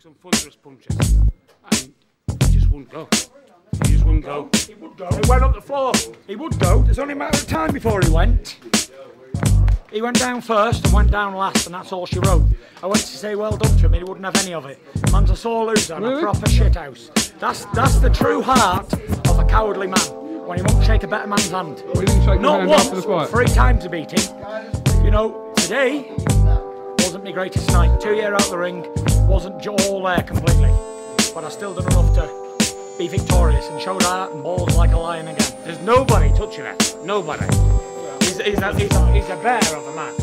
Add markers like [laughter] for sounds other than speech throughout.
took some thunderous punches, and he just wouldn't go. He just wouldn't go. He would go. He went up the floor. He would go. There's only a matter of time before he went. He went down first and went down last, and that's all she wrote. I went to say well done to him, and he wouldn't have any of it. Man's a sore loser and a Really? proper shithouse. That's that's the true heart of a cowardly man when he won't shake a better man's hand. Well, you didn't shake Not hand once, but three times to beat him. You know, today wasn't my greatest night. Two year out the ring wasn't j- all there completely, but I still done enough to be victorious and showed heart and balls like a lion again. There's nobody touching it. Nobody. He's, he's, a, he's, a, he's a bear of a man.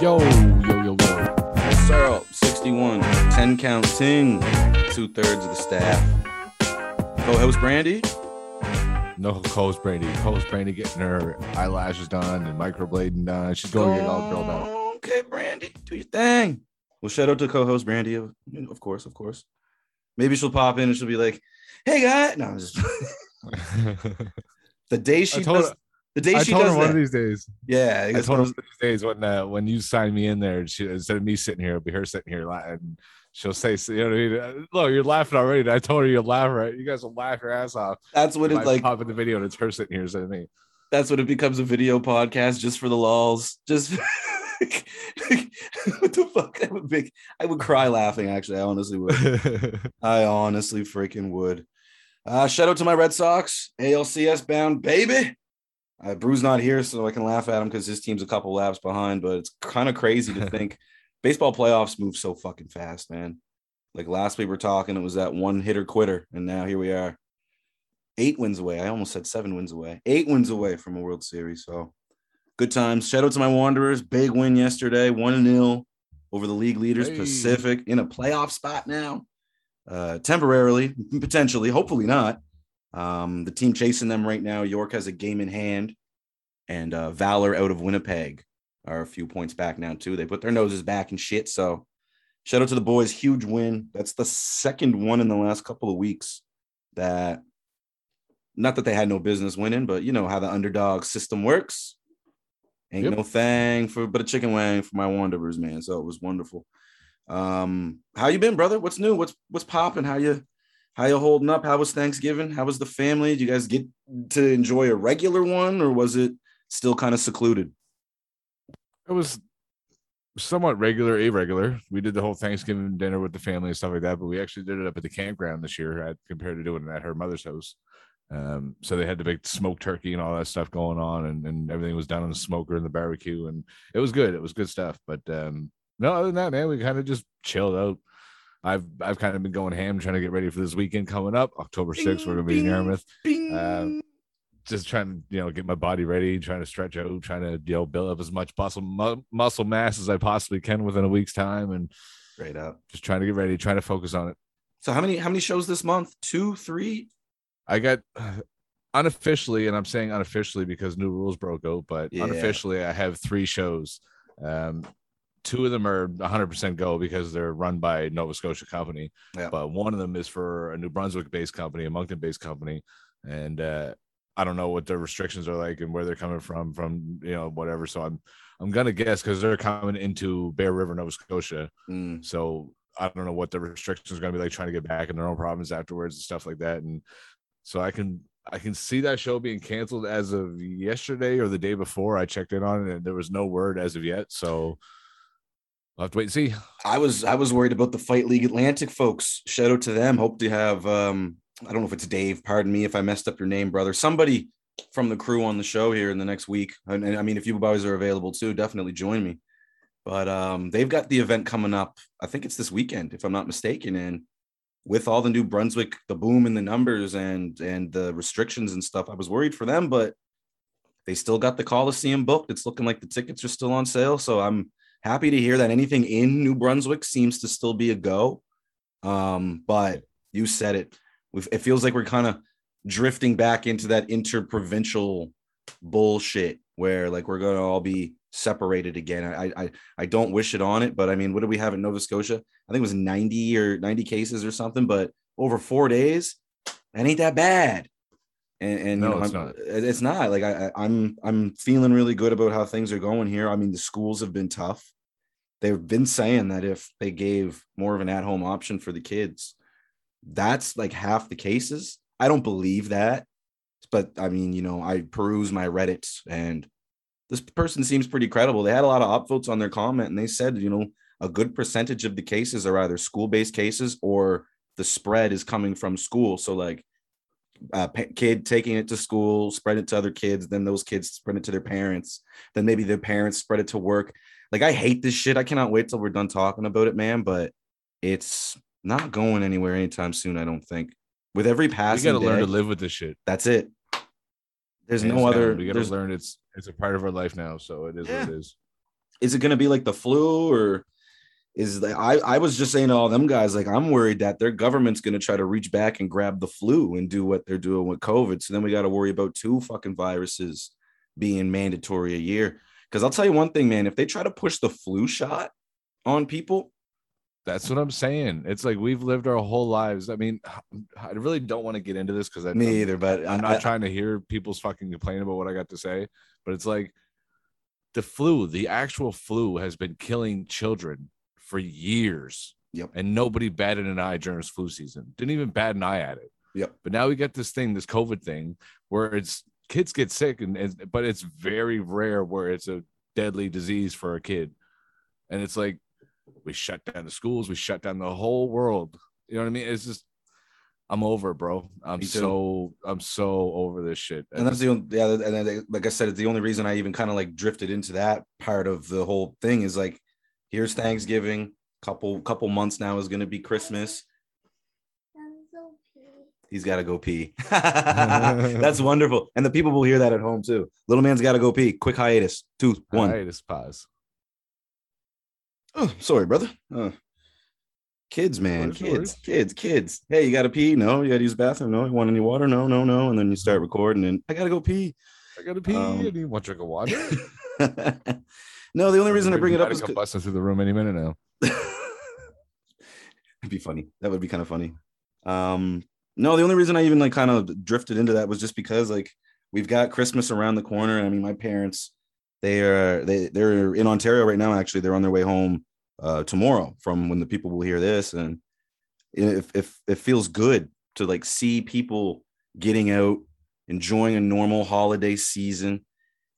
Yo, yo, yo, yo. Syrup, 61, 10 count ting, two thirds of the staff. Co-host Brandy. No, Cole's brandy host Brandy getting her eyelashes done and microblading done. She's going to get all girled out. Okay, Brandy, do your thing. Well, shout out to co-host Brandy, of of course, of course. Maybe she'll pop in and she'll be like, "Hey, guy." No, I'm just [laughs] the day she told does. her- The day I she told her does one that. of these days. yeah, I guess told her one of these days when uh, when you sign me in there, she, instead of me sitting here, it'll be her sitting here, and she'll say, you know, what I mean? look, you're laughing already. And I told her you'll laugh, right? You guys will laugh your ass off. that's what it's like. pop in the video and it's her sitting here of me. That's what it becomes a video podcast just for the lulls. Just [laughs] what the fuck? I would make. I would cry laughing. Actually, I honestly would. [laughs] I honestly freaking would. Uh, shout out to my Red Sox, ALCS bound baby. Uh, Brew's not here, so I can laugh at him because his team's a couple laps behind. But it's kind of crazy to [laughs] think baseball playoffs move so fucking fast, man. Like last week we were talking, it was that one hitter quitter, and now here we are, eight wins away. I almost said seven wins away, eight wins away from a World Series. So good times. Shout out to my Wanderers, big win yesterday, one 0 over the league leaders Hey. Pacific in a playoff spot now uh, temporarily, [laughs] potentially, hopefully not. Um, the team chasing them right now, York has a game in hand, and uh, Valour out of Winnipeg are a few points back now too. They put their noses back and shit. So, shout out to the boys, huge win. That's the second one in the last couple of weeks. That, not that they had no business winning, but you know how the underdog system works. Ain't Yep. no thing for but a chicken wing for my Wanderers, man. So it was wonderful. Um, how you been, brother? What's new? What's what's popping? How you how you holding up? How was Thanksgiving? How was the family? Did you guys get to enjoy a regular one or was it still kind of secluded? It was somewhat regular, irregular. We did the whole Thanksgiving dinner with the family and stuff like that, but we actually did it up at the campground this year at, compared to doing it at her mother's house. Um, so they had the big smoked turkey and all that stuff going on, and, and everything was done on the smoker and the barbecue, and it was good. It was good stuff. But um, no, other than that, man, we kind of just chilled out. I've I've kind of been going ham, trying to get ready for this weekend coming up, October sixth. We're gonna be in Yarmouth bing. Um, just trying to you know get my body ready trying to stretch out trying to you know build up as much muscle mu- muscle mass as i possibly can within a week's time and Straight up. just trying to get ready trying to focus on it So how many how many shows this month? Two, three? i got [sighs] unofficially and i'm saying unofficially because new rules broke out but Yeah. unofficially i have three shows um two of them are 100% go because they're run by nova scotia company Yeah. but one of them is for a new brunswick based company a moncton based company and uh I don't know what their restrictions are like and where they're coming from, from you know whatever. So I'm I'm gonna guess because they're coming into Bear River, Nova Scotia. Mm, So I don't know what the restrictions are gonna be like trying to get back in their own province afterwards and stuff like that. And so I can I can see that show being canceled as of yesterday or the day before. I checked in on it and there was no word as of yet. So I'll have to wait and see. I was I was worried about the Fight League Atlantic folks. Shout out to them. Hope to have um I don't know if it's Dave. Pardon me if I messed up your name, brother. Somebody from the crew on the show here in the next week. And, and I mean, if you boys are available too, definitely join me. But um, they've got the event coming up. I think it's this weekend, if I'm not mistaken. And with all the new Brunswick, the boom in the numbers and and the restrictions and stuff, I was worried for them, but they still got the Coliseum booked. It's looking like the tickets are still on sale. So I'm happy to hear that anything in New Brunswick seems to still be a go. Um, but you said it. We've, it feels like we're kind of drifting back into that interprovincial bullshit where like we're gonna all be separated again. I I I don't wish it on it, but I mean, what do we have in Nova Scotia? I think it was 90 or 90 cases or something, but over four days, that ain't that bad. And, and No, you know, it's I'm- not. It's not like I, I- I'm I'm feeling really good about how things are going here. I mean, the schools have been tough. They've been saying that if they gave more of an at-home option for the kids, that's like half the cases. I don't believe that, but I mean, you know, I peruse my Reddits and this person seems pretty credible. They had a lot of upvotes on their comment, and they said, you know, a good percentage of the cases are either school-based cases or the spread is coming from school. So like a kid taking it to school, spread it to other kids, then those kids spread it to their parents, then maybe their parents spread it to work. Like I hate this shit. I cannot wait till we're done talking about it, man. But it's not going anywhere anytime soon. I don't think. With every We passing, got to learn to live with this shit. That's it. There's no down. other. We got to learn it's it's a part of our life now. So it is Yeah. what it is. is it going to be like the flu or is the, I, I was just saying to all them guys like i'm worried that their government's going to try to reach back and grab the flu and do what they're doing with covid so then we got to worry about two fucking viruses being mandatory a year because i'll tell you one thing man if they try to push the flu shot on people That's what I'm saying. It's like we've lived our whole lives. I mean, I really don't want to get into this because I me either but I'm I- not trying to hear people's fucking complain about what I got to say, but it's like the flu, the actual flu has been killing children for years. Yep. And nobody batted an eye during this flu season. Didn't even bat an eye at it. Yep. But now we get this thing, this COVID thing, where it's kids get sick, and, and but it's very rare where it's a deadly disease for a kid. And it's like we shut down the schools, we shut down the whole world. You know what I mean? It's just I'm over, bro. I'm so I'm so over this shit. and that's the only yeah and then, like i said it's the only reason i even kind of like drifted into that part of the whole thing is like here's thanksgiving couple couple months now is going to be christmas he's got to go pee [laughs] that's wonderful and the people will hear that at home too little man's got to go pee quick hiatus two one. hiatus pause. Oh, sorry brother Uh, kids man kids kids kids hey you got to pee no you got to use the bathroom no you want any water no no no and then you start recording and i gotta go pee I gotta pee. Um, I need one drink of water. [laughs] no the only reason i bring it up is busting through the room any minute now. [laughs] It'd be funny. That would be kind of funny. Um, no, the only reason I even like kind of drifted into that was just because like we've got Christmas around the corner. And I mean, my parents, they are they they're in Ontario right now. Actually, they're on their way home uh tomorrow from when the people will hear this. And if if it feels good to like see people getting out, enjoying a normal holiday season.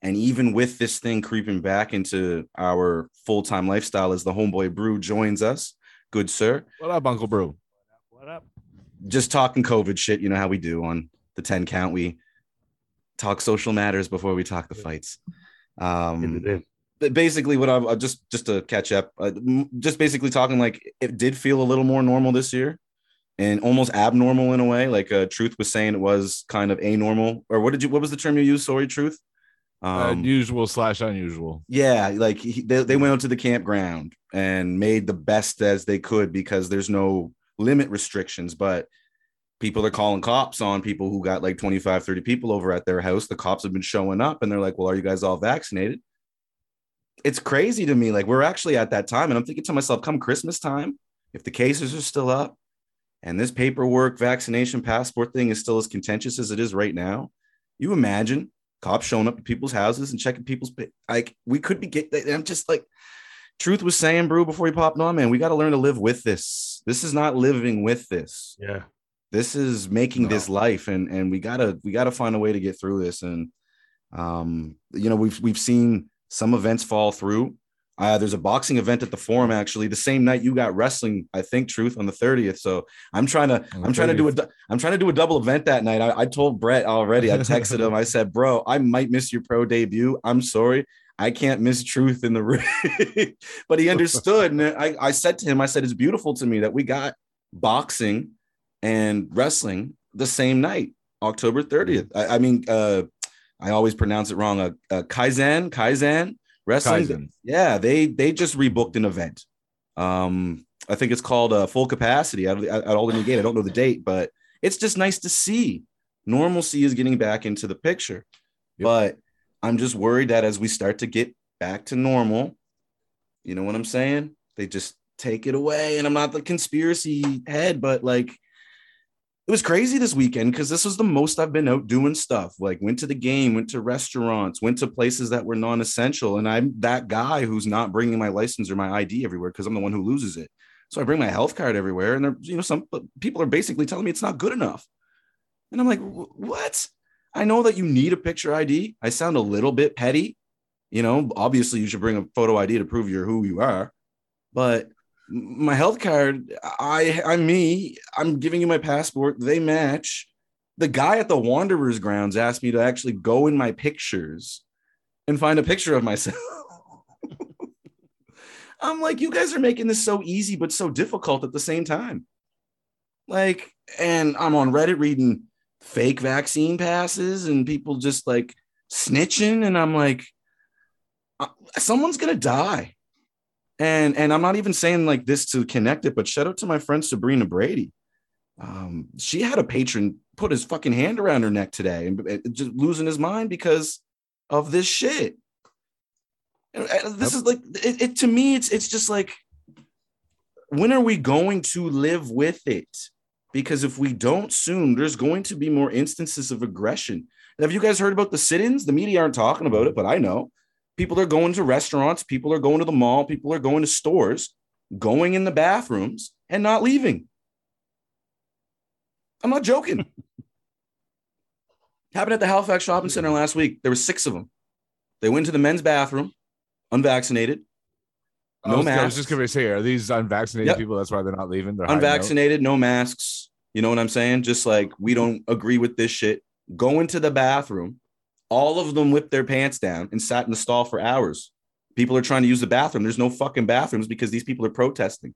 And even with this thing creeping back into our full-time lifestyle as the homeboy brew joins us, good sir What up, Uncle Brew? What up? just talking COVID shit. You know how we do on the 10 count. We talk social matters before we talk the fights. Um, but basically, what I I just just to catch up, uh, just basically talking like it did feel a little more normal this year, and almost abnormal in a way. Like uh, Truth was saying, it was kind of anormal. Or what did you? What was the term you used? Sorry, Truth. Uh, Um, usual slash unusual. yeah, like he, they, they went out to the campground and made the best as they could because there's no limit restrictions, but people are calling cops on people who got like 25, 30 people over at their house. The cops have been showing up and they're like, Well, are you guys all vaccinated? It's crazy to me. Like, we're actually at that time, and I'm thinking to myself, come Christmas time, if the cases are still up and this paperwork vaccination passport thing is still as contentious as it is right now, you imagine cops showing up at people's houses and checking people's like we could be get I'm just like truth was saying brew before he popped on man we got to learn to live with this this is not living with this Yeah. This is making No. this life and and we gotta we gotta find a way to get through this and um you know we've we've seen some events fall through uh, there's a boxing event at the forum actually the same night you got wrestling i think truth on the 30th so i'm trying to i'm trying to do a 30th. du- i'm trying to do a double event that night i, I told brett already i texted him i said bro i might miss your pro debut i'm sorry I can't miss truth in the ring. [laughs] but he understood. And I, I said to him, I said, it's beautiful to me that we got boxing and wrestling the same night, October 30th. I, I mean, uh, I always pronounce it wrong. Uh, uh, Kaizen, Kaizen wrestling. Kaizen. Yeah, they they just rebooked an event. Um, I think it's called uh, full capacity at, at, Alderney Gate. I don't know the date, but it's just nice to see normalcy is getting back into the picture. Yep. But I'm just worried that as we start to get back to normal, you know what I'm saying? They just take it away. And I'm not the conspiracy head, but like it was crazy this weekend because this was the most I've been out doing stuff. Like went to the game, went to restaurants, went to places that were non-essential. And I'm that guy who's not bringing my license or my ID everywhere because I'm the one who loses it. So I bring my health card everywhere, and there, you know, some people are basically telling me it's not good enough. And I'm like, what? I know that you need a picture ID. I sound a little bit petty. You know, obviously you should bring a photo ID to prove you're who you are. But my health card, I I'm me. I'm giving you my passport. They match. The guy at the Wanderers grounds asked me to actually go in my pictures and find a picture of myself. [laughs] I'm like, you guys are making this so easy, but so difficult at the same time. Like, and I'm on Reddit reading fake vaccine passes and people just like snitching. And I'm like, uh, someone's gonna die and and I'm not even saying like this to connect it, but shout out to my friend Sabrina Brady. Um, she had a patron put his fucking hand around her neck today and just losing his mind because of this shit. And this is like it, it to me. It's it's just like when are we going to live with it? Because if we don't soon, there's going to be more instances of aggression. Have you guys heard about the sit-ins? The media aren't talking about it, but I know People are going to restaurants, people are going to the mall, people are going to stores, going in the bathrooms and not leaving. I'm not joking. [laughs] Happened at the Halifax Shopping Center last week. There were six of them. They went to the men's bathroom, unvaccinated, no masks. I was just going to say, are these unvaccinated yep. people? That's why they're not leaving. They're unvaccinated, no masks. You know what I'm saying? Just like we don't agree with this shit. Go into the bathroom, all of them whipped their pants down and sat in the stall for hours. People are trying to use the bathroom. There's no fucking bathrooms because these people are protesting.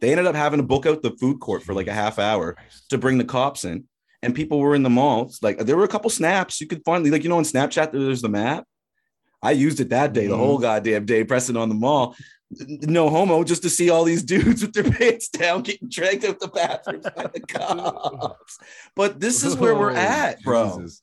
They ended up having to book out the food court for like a half hour to bring the cops in. And people were in the malls. Like there were a couple snaps you could find, like you know, on Snapchat, there's the map. I used it that day, the whole mm-hmm. goddamn day, pressing on the mall. No homo, just to see all these [laughs] dudes with their pants down getting dragged out the bathroom by the [laughs] cops. But this is where we're oh, at, bro. Jesus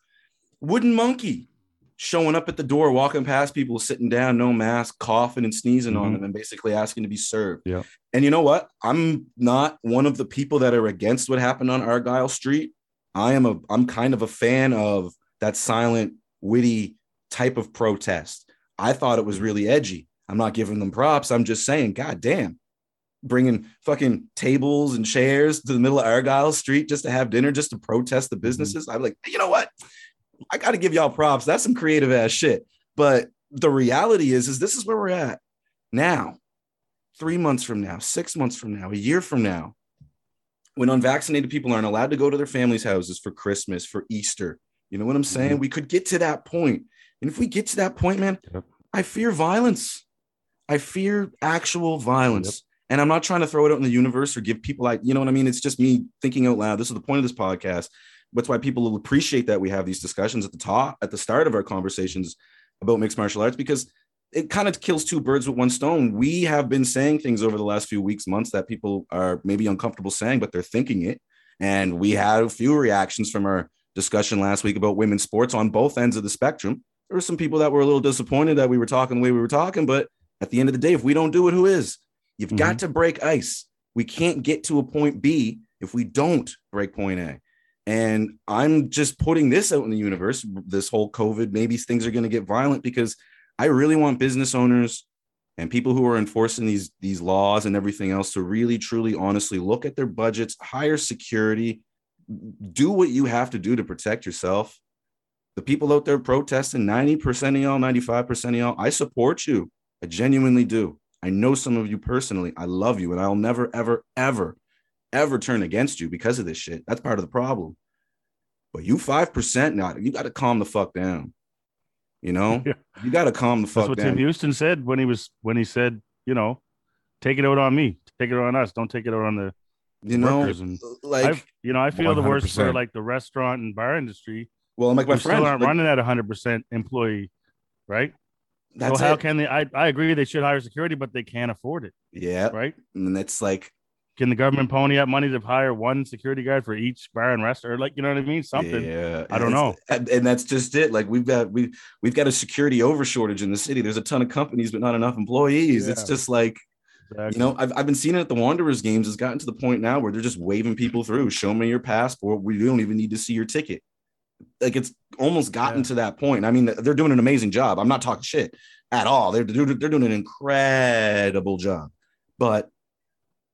wooden monkey showing up at the door, walking past people, sitting down, no mask, coughing and sneezing mm-hmm. on them, and basically asking to be served. Yeah. And you know what? I'm not one of the people that are against what happened on Argyle Street. I am a I'm kind of a fan of that silent, witty type of protest. I thought it was really edgy. I'm not giving them props. I'm just saying, God damn, bringing fucking tables and chairs to the middle of Argyle Street just to have dinner, just to protest the mm-hmm. businesses. Mm-hmm. I'm like, you know what? I got to give y'all props. That's some creative ass shit. But the reality is, is this is where we're at now. Three months from now, six months from now, a year from now, when unvaccinated people aren't allowed to go to their families' houses for Christmas, for Easter. You know what I'm saying? Mm-hmm. We could get to that point. And if we get to that point, man, yep. I fear violence. I fear actual violence. Yep. And I'm not trying to throw it out in the universe or give people like, you know what I mean? It's just me thinking out loud. This is the point of this podcast that's why people will appreciate that we have these discussions at the top at the start of our conversations about mixed martial arts because it kind of kills two birds with one stone. We have been saying things over the last few weeks, months that people are maybe uncomfortable saying, but they're thinking it. And we had a few reactions from our discussion last week about women's sports on both ends of the spectrum. There were some people that were a little disappointed that we were talking the way we were talking, but at the end of the day, if we don't do it, who is? You've mm-hmm. got to break ice. We can't get to a point B if we don't break point A. And I'm just putting this out in the universe, this whole COVID, maybe things are going to get violent because I really want business owners and people who are enforcing these these laws and everything else to really truly honestly look at their budgets, hire security, do what you have to do to protect yourself. The people out there protesting, 90% of y'all, 95% of y'all, I support you. I genuinely do. I know some of you personally. I love you and I'll never ever ever ever turn against you because of this shit. That's part of the problem. But you five percent now, you got to calm the fuck down. You know, [laughs] yeah. you got to calm the fuck That's what down. Tim Houston said when he was when he said, you know, take it out on me, take it out on us, don't take it out on the you know, and like I've, you know, I feel 100%. the worst for like the restaurant and bar industry. Well, like my friends still aren't like, running at hundred percent employee, right? That's so how it. can they? I, I agree they should hire security, but they can't afford it. Yeah, right. And it's like can the government pony up money to hire one security guard for each bar and restaurant? Like, you know what I mean? Something. Yeah. I don't know. And, that's just it. Like we've got we we've got a security over shortage in the city. There's a ton of companies, but not enough employees. Yeah. It's just like Exactly. You know, I've, I've been seeing it at the Wanderers games. It's gotten to the point now where they're just waving people through. Show me your passport. We don't even need to see your ticket. Like it's almost gotten yeah. to that point. I mean, they're doing an amazing job. I'm not talking shit at all. They're, they're doing an incredible job. But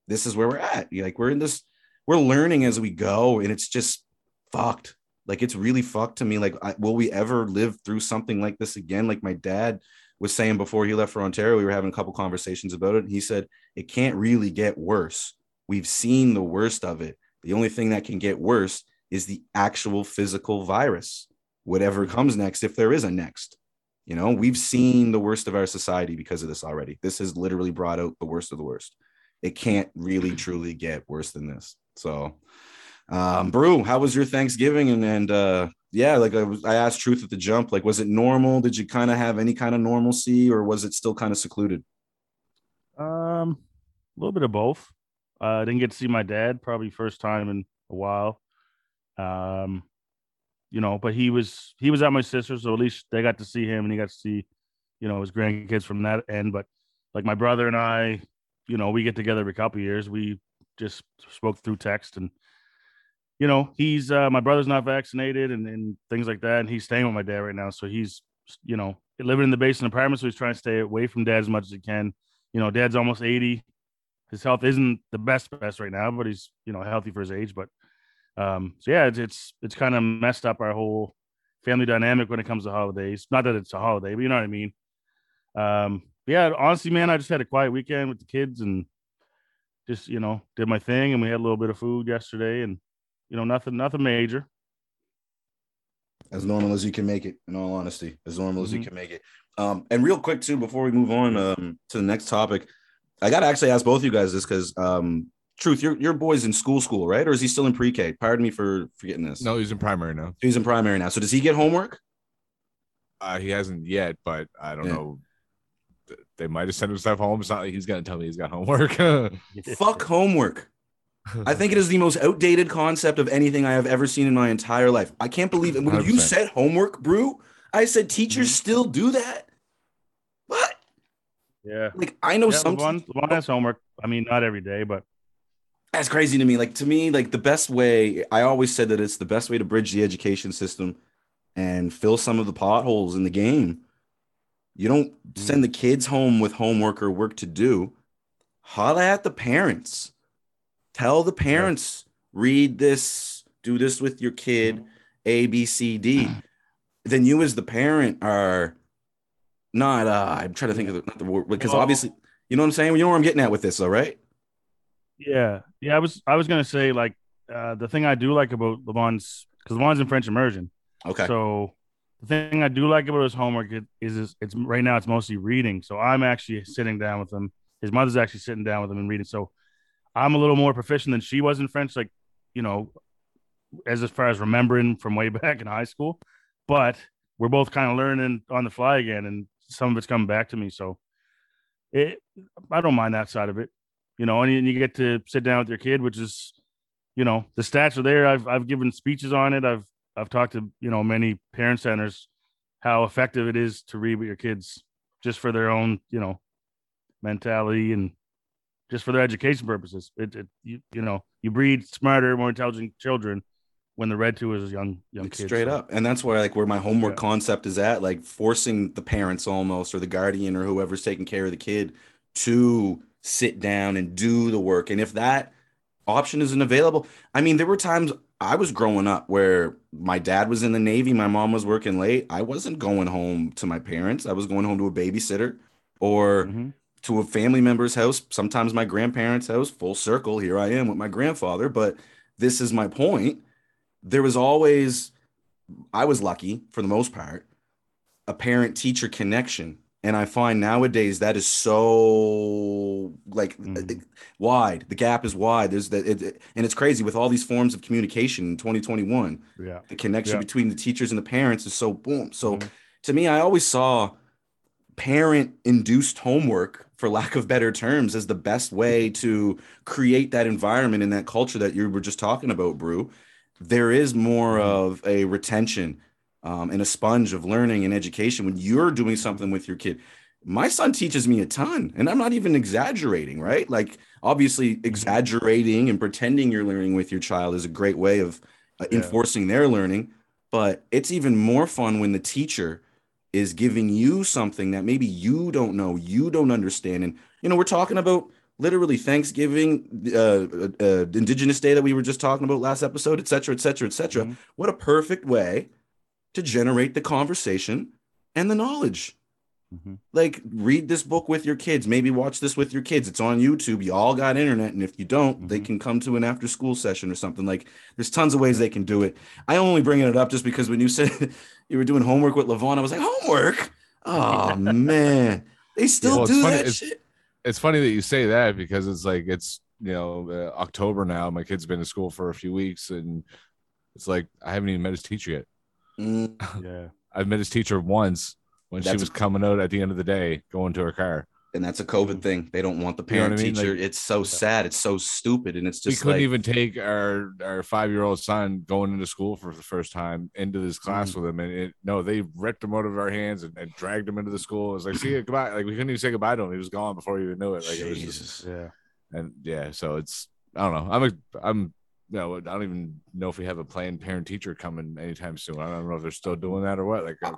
this is where we're at. You're Like we're in this, we're learning as we go, and it's just fucked. Like it's really fucked to me. Like, I, will we ever live through something like this again? Like my dad was saying before he left for Ontario, we were having a couple conversations about it. He said it can't really get worse. We've seen the worst of it. The only thing that can get worse is the actual physical virus, whatever comes next, if there is a next. You know, we've seen the worst of our society because of this already. This has literally brought out the worst of the worst. It can't really truly get worse than this. So, um, Brew, how was your Thanksgiving? And and uh, yeah, like I, was, I asked Truth at the jump, like was it normal? Did you kind of have any kind of normalcy, or was it still kind of secluded? Um, a little bit of both. Uh, I didn't get to see my dad, probably first time in a while. Um, you know, but he was he was at my sister's, so at least they got to see him, and he got to see, you know, his grandkids from that end. But like my brother and I, you know, we get together every couple years. We just spoke through text and you know, he's uh, my brother's not vaccinated and, and things like that. And he's staying with my dad right now. So he's, you know, living in the basement apartment. So he's trying to stay away from dad as much as he can. You know, dad's almost 80. His health isn't the best best right now, but he's, you know, healthy for his age. But um, so yeah, it's it's, it's kind of messed up our whole family dynamic when it comes to holidays. Not that it's a holiday, but you know what I mean. Um, yeah, honestly, man, I just had a quiet weekend with the kids and just, you know, did my thing and we had a little bit of food yesterday and you know, nothing, nothing major. As normal as you can make it, in all honesty, as normal mm-hmm. as you mm-hmm. can make it. Um, and real quick too, before we move on um, to the next topic, I gotta actually ask both of you guys this because um, truth, your your boy's in school, school, right? Or is he still in pre-K? Pardon me for forgetting this. No, he's in primary now. He's in primary now. So does he get homework? Uh, he hasn't yet, but I don't yeah. know. They might have sent him stuff home. It's not like he's gonna tell me he's got homework. [laughs] Fuck homework. I think it is the most outdated concept of anything I have ever seen in my entire life. I can't believe it. When 100%. you said homework, brew, I said teachers mm-hmm. still do that. What? Yeah. Like I know yeah, some one, one has homework. I mean, not every day, but that's crazy to me. Like to me, like the best way. I always said that it's the best way to bridge the education system and fill some of the potholes in the game. You don't send the kids home with homework or work to do. Holla at the parents Tell the parents, read this, do this with your kid, A, B, C, D. [clears throat] Then you, as the parent, are not. Uh, I'm trying to think of the, not the word because well, obviously, you know what I'm saying. You know where I'm getting at with this, though, right? Yeah, yeah. I was I was gonna say like uh, the thing I do like about Levon's because Levon's in French immersion. Okay. So the thing I do like about his homework is, it's right now it's mostly reading. So I'm actually sitting down with him. His mother's actually sitting down with him and reading. So I'm a little more proficient than she was in French, like, you know, as, as far as remembering from way [laughs] back in high school. But we're both kind of learning on the fly again, and some of it's coming back to me. So it, I don't mind that side of it, you know, and you, and you get to sit down with your kid, which is, you know, the stats are there. I've, I've given speeches on it. I've, I've talked to, you know, many parent centers, how effective it is to read with your kids just for their own, you know, mentality and just for their education purposes. It, it you, you know, you breed smarter, more intelligent children when they're read to as young young like kids. Straight so. up. And that's where like where my homework yeah. concept is at, like forcing the parents almost or the guardian or whoever's taking care of the kid to sit down and do the work. And if that option isn't available, I mean, there were times I was growing up where my dad was in the Navy, my mom was working late. I wasn't going home to my parents. I was going home to a babysitter or mm-hmm to a family member's house, sometimes my grandparents' house, full circle. Here I am with my grandfather. But this is my point. There was always, I was lucky for the most part, a parent teacher connection. And I find nowadays that is so like mm. wide. The gap is wide. There's that, it, and it's crazy with all these forms of communication in 2021. Yeah, the connection yeah. between the teachers and the parents is so boom. So mm. to me, I always saw parent induced homework for lack of better terms, as the best way to create that environment and that culture that you were just talking about, Brew. There is more mm-hmm. of a retention um, and a sponge of learning and education when you're doing something with your kid. my son teaches me a ton and i'm not even exaggerating right like obviously exaggerating and pretending you're learning with your child is a great way of uh, Yeah. enforcing their learning but it's even more fun when the teacher is giving you something that maybe you don't know you don't understand and you know we're talking about literally thanksgiving uh, uh, uh indigenous day that we were just talking about last episode et cetera et cetera et cetera Mhm. what a perfect way to generate the conversation and the knowledge. Mhm. like read this book with your kids. Maybe watch this with your kids. It's on youtube. You all got internet and if you don't they Mhm. can come to an after school session or something. Like there's tons of ways they can do it. I only bringing it up just because when you said [laughs] you were doing homework with levon i was like homework? Oh man. They still Well, do funny- that it's- shit? it's funny that you say that because it's like it's you know uh, October now. My kid's been to school for a few weeks, and it's like I haven't even met his teacher yet. Mm, Yeah. I've met his teacher once when she That's- was coming out at the end of the day, going to her car. and that's a covid thing they don't want the You know I parent mean? teacher Like- it's so sad it's so stupid and it's just we couldn't like even take our our five year old son going into school for the first time into this class with him, and it, no, they ripped him out of our hands and, and dragged him into the school. It was like, see you goodbye. Like we couldn't even say goodbye to him. He was gone before we even knew it. Like it was just Jesus. Yeah. and yeah so it's i don't know i'm a i'm you know i don't even know if we have a planned parent teacher coming anytime soon i don't know if they're still doing that or what like uh,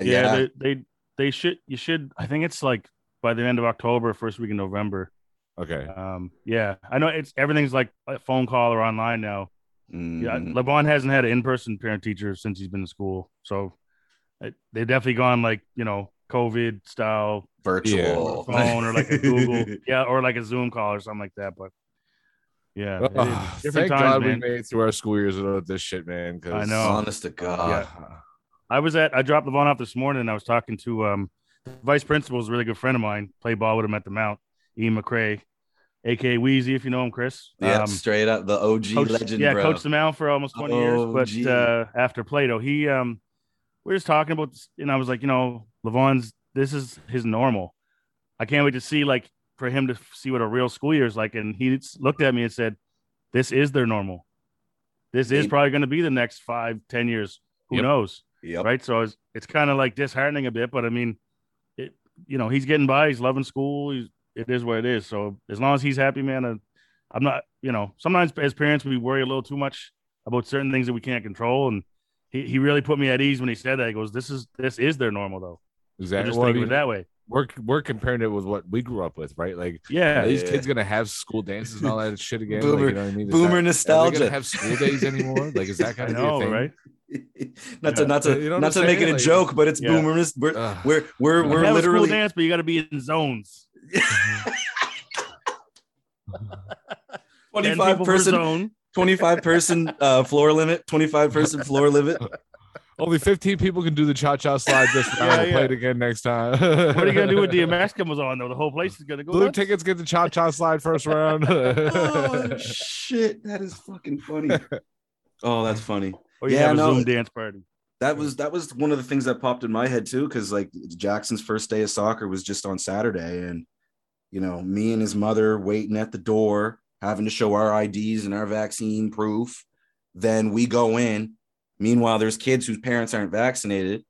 Yeah. They, they they should you should I think it's like by the end of October, first week in November. okay Um, yeah, I know it's everything's like a phone call or online now. Yeah, Mhm. Levon hasn't had an in-person parent teacher since he's been in school, so it, they've definitely gone like you know COVID style virtual phone or like a Google, [laughs] yeah, or like a Zoom call or something like that. But yeah, Oh, thank times, god man. we made it through our school years without this shit man 'cause- I know. honest to god I was at I dropped Levon off this morning and I was talking to um the vice principal is a really good friend of mine. Play ball with him at the Mount, Ian McCrae, aka Wheezy, if you know him, Chris. Yeah, Um, straight up the OG coached- legend, yeah, bro. coached the Mount for almost 20 years. But uh, after Plato, he um we were just talking about this, and I was like, you know, Levon's this is his normal. I can't wait to see like for him to see what a real school year is like. And he looked at me and said, This is their normal. This is probably going to be the next five, ten years. Who Yep. knows? Yep. right? So it's it's kind of like disheartening a bit, but I mean, it you know he's getting by, he's loving school, he's it is what it is. So as long as he's happy, man, I, I'm not you know sometimes as parents we worry a little too much about certain things that we can't control, and he, he really put me at ease when he said that. He goes, "This is this is their normal though." I exactly just well, I think of it that way. We're we're comparing it with what we grew up with right like Yeah, are these Yeah. kids gonna have school dances and all that shit again Boomer- like, you know what I mean? Is boomer that- Are nostalgia. gonna have school days anymore? Like, is that [laughs] kind of know, right? [laughs] not to Yeah. not to You know not to make it saying? a joke, but it's Yeah. boomers. We're Ugh. we're we're, You we're Have a school literally dance, but you got to be in zones. [laughs] 25 person zone. 25 person uh floor limit 25 person floor limit Only 15 people can do the cha cha slide this round. Yeah, we'll play it again next time. What are you gonna do when DMX comes on though? The whole place is gonna go. Blue nuts. tickets get the cha cha slide first [laughs] round. oh [laughs] shit that is fucking funny oh that's funny Or you Yeah, have a no, Zoom dance party. that was that was one of the things that popped in my head too because like jackson's first day of soccer was just on saturday and you know me and his mother waiting at the door having to show our ids and our vaccine proof then we go in meanwhile there's kids whose parents aren't vaccinated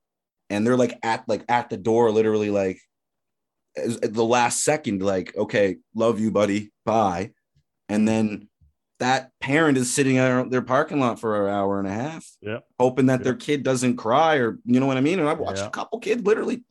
and they're like at like at the door literally like at the last second like okay love you buddy bye and then that parent is sitting at their parking lot for an hour and a half Yep. hoping that their kid doesn't cry or you know what I mean. And I watched Yeah. a couple kids literally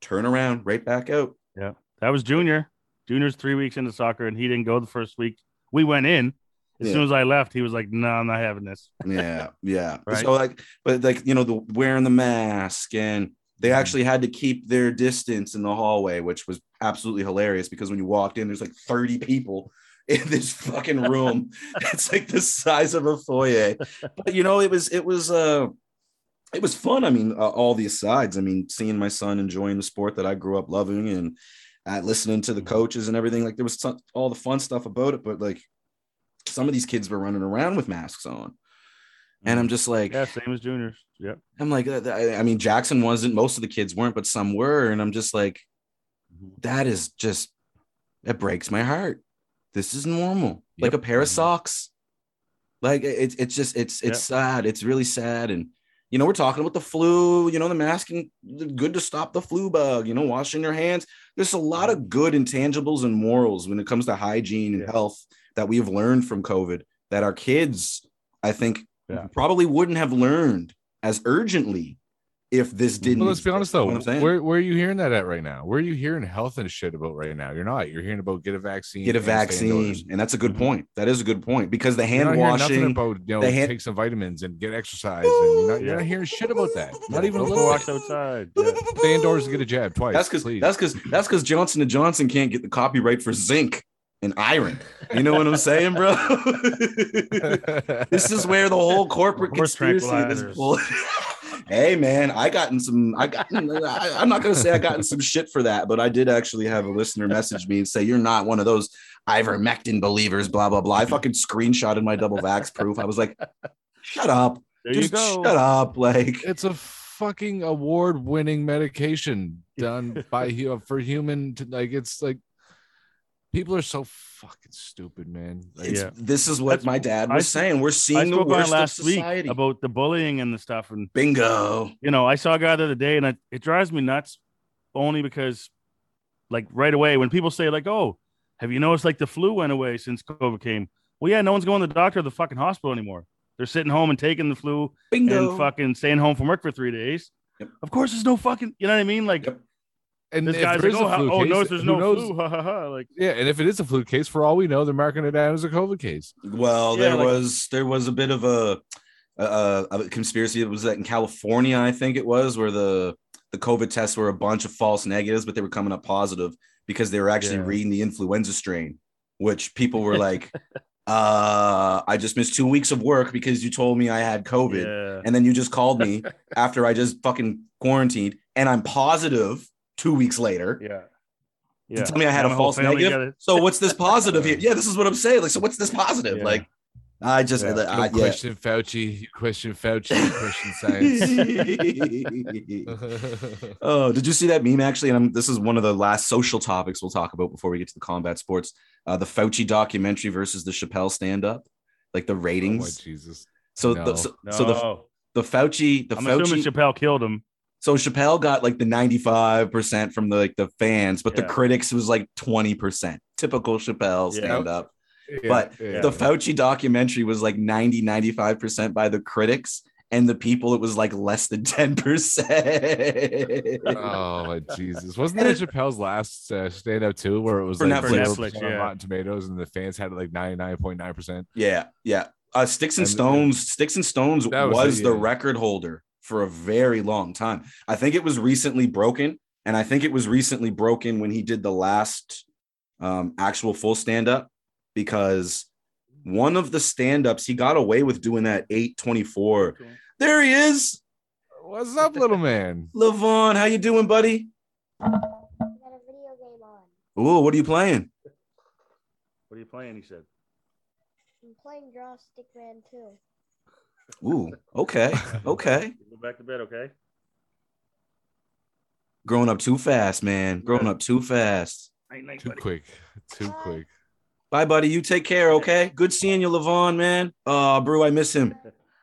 turn around right back out. Yeah, that was Junior. Junior's three weeks into soccer, and he didn't go the first week. We went in. As Yeah. soon as I left, he was like, "No, I'm not having this." [laughs] Yeah, yeah. Right. So like, but like you know, the wearing the mask and they Mhm. actually had to keep their distance in the hallway, which was absolutely hilarious because when you walked in, there's like 30 people [laughs] in this fucking room. [laughs] it's like the size of a foyer. But you know, it was it was uh it was fun. I mean, uh, all the asides. I mean, seeing my son enjoying the sport that I grew up loving and uh, listening to the coaches and everything. Like there was some, all the fun stuff about it, but like some of these kids were running around with masks on, and I'm mm. just like, Yeah, same as Junior's. Yep. I'm like, uh, I mean, Jackson wasn't. Most of the kids weren't, but some were, and I'm just like, mm-hmm. that is just it breaks my heart. This is normal, like a pair of mm-hmm. socks. Like it's it's just it's it's sad. It's really sad, and You know, we're talking about the flu, you know, the masking, good to stop the flu bug, you know, washing your hands. There's a lot mm-hmm. of good intangibles and morals when it comes to hygiene and health that we have learned from COVID that our kids, I think, Yeah. probably wouldn't have learned as urgently if this didn't. Well, let's be honest though. what I'm saying? Where where are you hearing that at right now? Where are you hearing health and shit about right now? You're not. You're hearing about get a vaccine. get a and vaccine, indoors. and that's a good Mhm. point. That is a good point because the You're hand not hearing washing. about you know the hand- take some vitamins and get exercise. And you're not, you're not hearing shit about that. Not even a Go little. walk outside. Yeah. Stay indoors and get a jab twice. That's because that's because that's because Johnson and Johnson can't get the copyright for zinc and iron. You know what I'm saying, bro? [laughs] this is where the whole corporate conspiracy. Bull- [laughs] hey man, I gotten some. I gotten. I, I'm not gonna say I gotten some shit for that, but I did actually have a listener message me and say you're not one of those ivermectin believers. Blah blah blah. I fucking screenshotted my double vax proof. I was like, shut up. There Just you go. shut up. Like it's a fucking award-winning medication done by for human. Like it's like people are so fucking stupid, man. Like, Yeah. this is what That's- my dad was s- saying. We're seeing the spoke on worst last of week society. about the bullying and the stuff, and Bingo. you know, I saw a guy the other day, and it, it drives me nuts, only because, like, right away when people say like, "Oh, have you noticed like the flu went away since COVID came?" Well, yeah, no one's going to the doctor or the fucking hospital anymore. They're sitting home and taking the flu Bingo. and fucking staying home from work for three days. Yep. Of course, there's no fucking, you know what I mean? Like, Yep. And this if guy's there like, "Oh, how, flu oh case, no, there's who no knows? flu." Ha, ha, ha. Like, Yeah, and if it is a flu case, for all we know, they're marking it down as a COVID case. Well, Yeah, there like- was there was a bit of a, a, a conspiracy. It was that in California, I think it was, where the the COVID tests were a bunch of false negatives, but they were coming up positive because they were actually Yeah. reading the influenza strain, which people were like, [laughs] uh, "I just missed two weeks of work because you told me I had COVID." yeah, And then you just called me [laughs] after I just fucking quarantined, and I'm positive two weeks later. yeah, to tell me I had My a false negative. got it. So what's this positive [laughs] here? Yeah, this is what I'm saying. Like, so what's this positive? Yeah. Like, I just, Yeah. I- You I- yeah. question Fauci, you question Fauci, you question [laughs] science. [laughs] oh, did you see that meme actually? And I'm, this is one of the last social topics we'll talk about before we get to the combat sports. Uh, the Fauci documentary versus the Chappelle stand-up, like the ratings. oh my. Jesus. so, no. the, so, No, so the the Fauci, the I'm Fauci. assuming Chappelle killed him. So Chappelle got like the 95% from the like the fans, but the critics was like 20%. Typical Chappelle stand-up. Yeah, But yeah. the Fauci documentary was like 90, 95% by the critics, and the people, it was like less than 10%. [laughs] Oh my Jesus! Wasn't that Chappelle's last uh, stand up too, where it was For like Netflix. 0% Netflix, yeah. Rotten Tomatoes and the fans had like ninety nine point nine percent? yeah, yeah. Uh, Sticks and And- Stones, Sticks and Stones That was, was it, the yeah. record holder for a very long time. I think it was recently broken, and I think it was recently broken when he did the last um, actual full stand up because one of the stand ups, he got away with doing that 824. There he is. What's up, little man? Levon, how you doing, buddy? I got a video game on. Ooh, what are you playing? What are you playing? He said. I'm playing Draw Stick Man 2. Ooh, okay, [laughs] okay. Go back to bed, okay? Growing up too fast, man. Growing up too fast. Night, night, Too buddy. quick, too quick. Bye, buddy. You take care, okay? Good seeing you, Levon, man. Uh, oh, Brew, I miss him.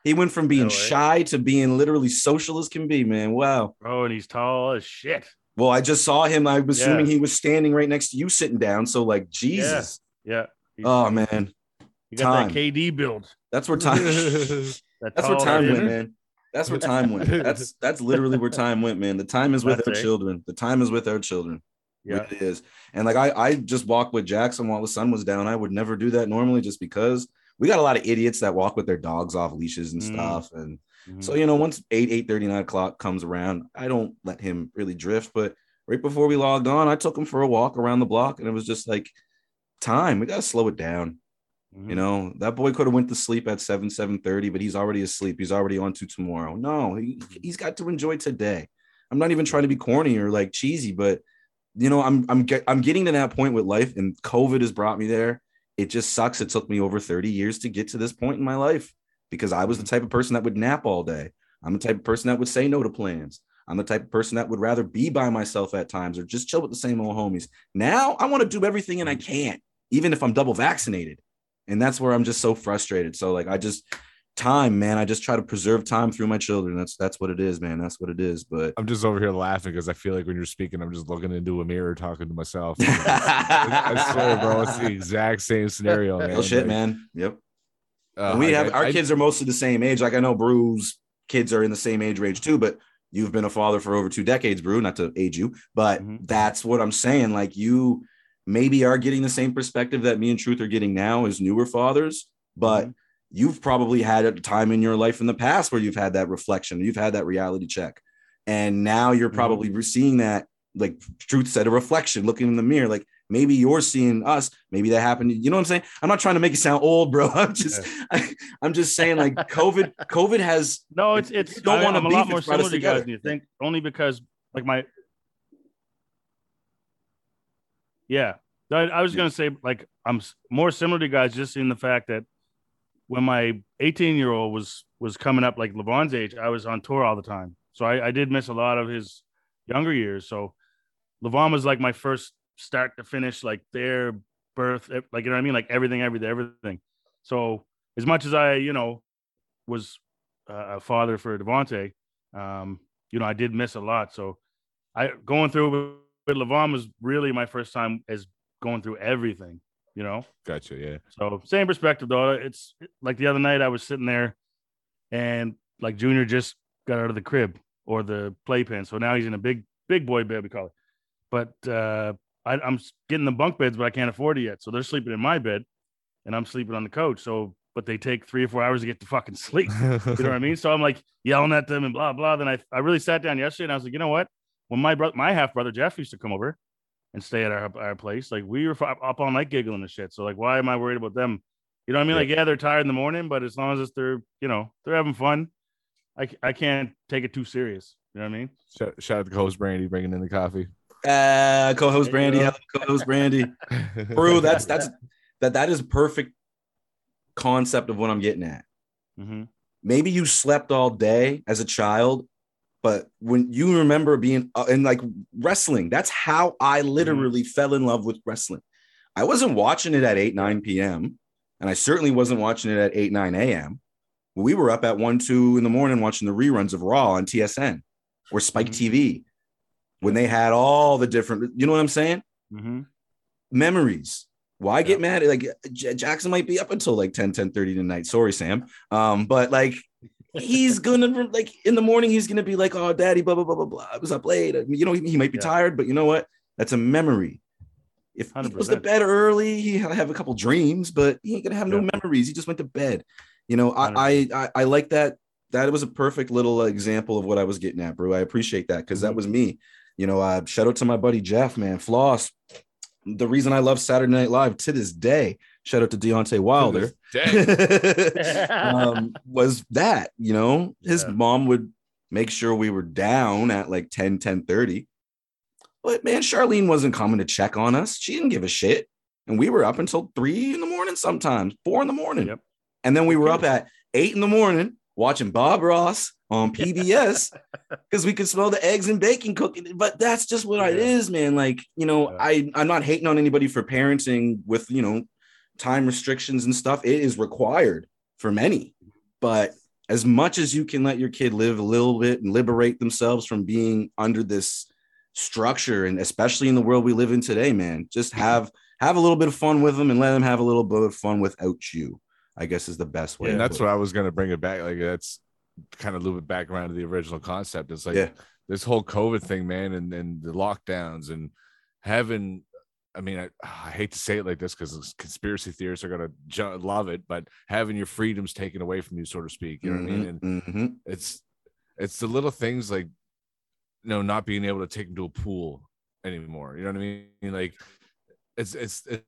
He went from being No shy to being literally social as can be, man. Wow. Bro, and he's tall as shit. Well, I just saw him. I'm assuming Yeah. he was standing right next to you, sitting down. So, like, Jesus. Yeah. He's- Oh man, You got time. that KD build. that's where time. [laughs] [laughs] That That's where time went, man. That's where time went. [laughs] That's that's literally where time went, man. The time is with That's our it. children. The time is with our children. Yeah. It is. And like I, I just walked with Jackson while the sun was down. I would never do that normally just because we got a lot of idiots that walk with their dogs off leashes and Mm. stuff. And Mhm. so, you know, once 8, 8 39 o'clock comes around, I don't let him really drift. But right before we logged on, I took him for a walk around the block and it was just like time. We gotta slow it down. Mhm. You know, that boy could have went to sleep at 7, 7:30, but he's already asleep. He's already on to tomorrow. No, he, he's got to enjoy today. I'm not even trying to be corny or like cheesy, but you know, I'm I'm get, I'm getting to that point with life, and COVID has brought me there. It just sucks. It took me over 30 years to get to this point in my life because I was the type of person that would nap all day. I'm the type of person that would say no to plans. I'm the type of person that would rather be by myself at times or just chill with the same old homies. Now I want to do everything and I can't, even if I'm double vaccinated. And that's where I'm just so frustrated. So, like, I just, time, man. I just try to preserve time through my children. That's that's what it is, man. That's what it is. But I'm just over here laughing because I feel like when you're speaking, I'm just looking into a mirror talking to myself. [laughs] I swear, bro, it's the exact same scenario, man. Real shit, Like, man. Yep. uh, we have I- our I- kids are mostly the same age. Like I know Brew's kids are in the same age range too, but you've been a father for over two decades, Brew, not to age you, but Mhm. that's what I'm saying. Like you maybe are getting the same perspective that me and Truth are getting now as newer fathers, but Mhm. you've probably had a time in your life in the past where you've had that reflection, you've had that reality check. And now you're Mhm. probably seeing that, like Truth said, a reflection, looking in the mirror, like maybe you're seeing us maybe that happened you know what i'm saying i'm not trying to make it sound old bro [laughs] i'm just I, [laughs] i'm just saying like covid covid has No, it's it's. don't I, wanna I'm a lot more it's brought us similar to you guys than you think. Only because, like my, yeah, I, I was Yeah. gonna say like I'm more similar to you guys just in the fact that when my 18 year old was was coming up like Levon's age, I was on tour all the time, so I, I did miss a lot of his younger years. So Levon was like my first start to finish, like their birth, like you know what I mean, like everything, everything, everything. So as much as I, you know, was uh, a father for Devontae, um, you know, I did miss a lot. So I going through with, with Levon was really my first time as going through everything, you know. Gotcha. Yeah. So same perspective though. It's like the other night I was sitting there and like Junior just got out of the crib or the playpen. So now he's in a big, big boy bed, we call it. But uh I, I'm getting the bunk beds, but I can't afford it yet. So they're sleeping in my bed and I'm sleeping on the couch. So but they take three or four hours to get to fucking sleep. You know what I mean? [laughs] So I'm like yelling at them and blah blah. Then I I really sat down yesterday and I was like, you know what? When my brother, my half brother Jeff used to come over and stay at our our place, like we were f- up all night giggling and shit. So like, why am I worried about them? You know what I mean? Yeah. Like, yeah, they're tired in the morning, but as long as they're you know they're having fun, I, I can't take it too serious. You know what I mean? shout, shout out to co-host Brandy bringing in the coffee. uh co-host brandy hello, co-host brandy [laughs] brew that's that's that that is perfect concept of what i'm getting at Mm-hmm. maybe you slept all day as a child but when you remember being uh, and like wrestling that's how i literally fell in love with wrestling i wasn't watching it at 8 9 p.m and i certainly wasn't watching it at 8 9 a.m we were up at 1 2 in the morning watching the reruns of raw on tsn or spike Mhm. tv when they had all the different you know what i'm saying Mm-hmm. memories. Why get mad? Like J- Jackson might be up until like 10, 10 30 tonight. Sorry, Sam. Um, but like he's gonna like in the morning, he's gonna be like, Oh, daddy, blah, blah, blah, blah, blah. I was up late. You know, he, he might be Yeah. tired, but you know what? That's a memory. If he goes to bed early, he'll have a couple dreams, but he ain't gonna have no memories. He just went to bed. You know, I I I, I like that. That was a perfect little example of what I was getting at, bro. I appreciate that because that Mhm. was me. You know, uh, shout out to my buddy Jeff, man. Floss. The reason I love Saturday Night Live to this day, shout out to Deontay Wilder, [laughs] um, was that, you know, his Yeah. mom would make sure we were down at like 10, 10 30. But man, Charlene wasn't coming to check on us. She didn't give a shit. And we were up until three in the morning, sometimes four in the morning. Yep. And then we were up [laughs] at eight in the morning watching Bob Ross on PBS because [laughs] we could smell the eggs and bacon cooking. But that's just what it Yeah. is, man. Like, you know, Yeah. I, I'm not hating on anybody for parenting with, you know, time restrictions and stuff. It is required for many. But as much as you can let your kid live a little bit and liberate themselves from being under this structure, and especially in the world we live in today, man, just mm-hmm. have have a little bit of fun with them and let them have a little bit of fun without you. I guess is the best way. and that's what. I was gonna bring it back. Like that's kind of loop it back around to the original concept. It's like Yeah. this whole COVID thing, man, and and the lockdowns and having. I mean, I, I hate to say it like this because conspiracy theorists are gonna ju- love it, but having your freedoms taken away from you, so to speak. You know what I mean? And Mhm, mhm. it's it's the little things like you know not being able to take them to a pool anymore. You know what I mean? Like it's it's it's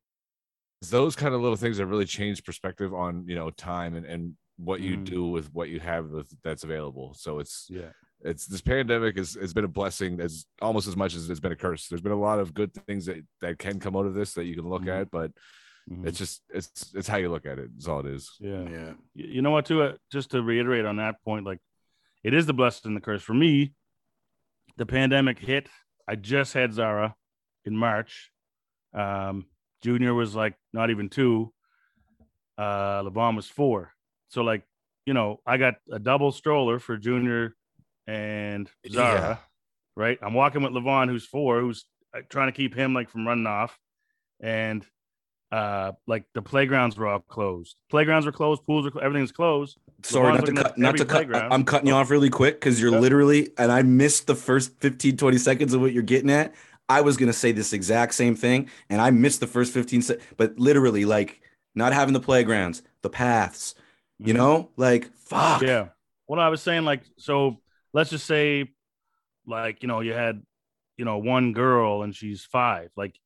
those kind of little things that really change perspective on you know time and and what you Mhm. do with what you have with, that's available. So it's Yeah. It's this pandemic has, has been a blessing as almost as much as it's been a curse. There's been a lot of good things that that can come out of this that you can look Mhm. at, but Mhm. it's just it's it's how you look at it. it. Is all it is. yeah. Yeah. You know what too uh, just to reiterate on that point like it is the blessing and the curse for me the pandemic hit i just had zara in march um junior was like not even two uh Levon was four so like you know, I got a double stroller for Junior and Zara, Yeah. right? I'm walking with Levon, who's four, who's uh, trying to keep him like from running off, and uh, like the playgrounds were all closed. Playgrounds were closed, pools were, clo- everything's closed. Sorry, not to cut, not to cut. I'm cutting you off really quick because you're Yeah. literally, and I missed the first 15, 20 seconds of what you're getting at. I was gonna say this exact same thing, and I missed the first 15 se- but literally, like not having the playgrounds, the paths, you Mhm. know, like fuck. Yeah. Well, I was saying like so. Let's just say, like you know, you had, you know, one girl and she's five. Like,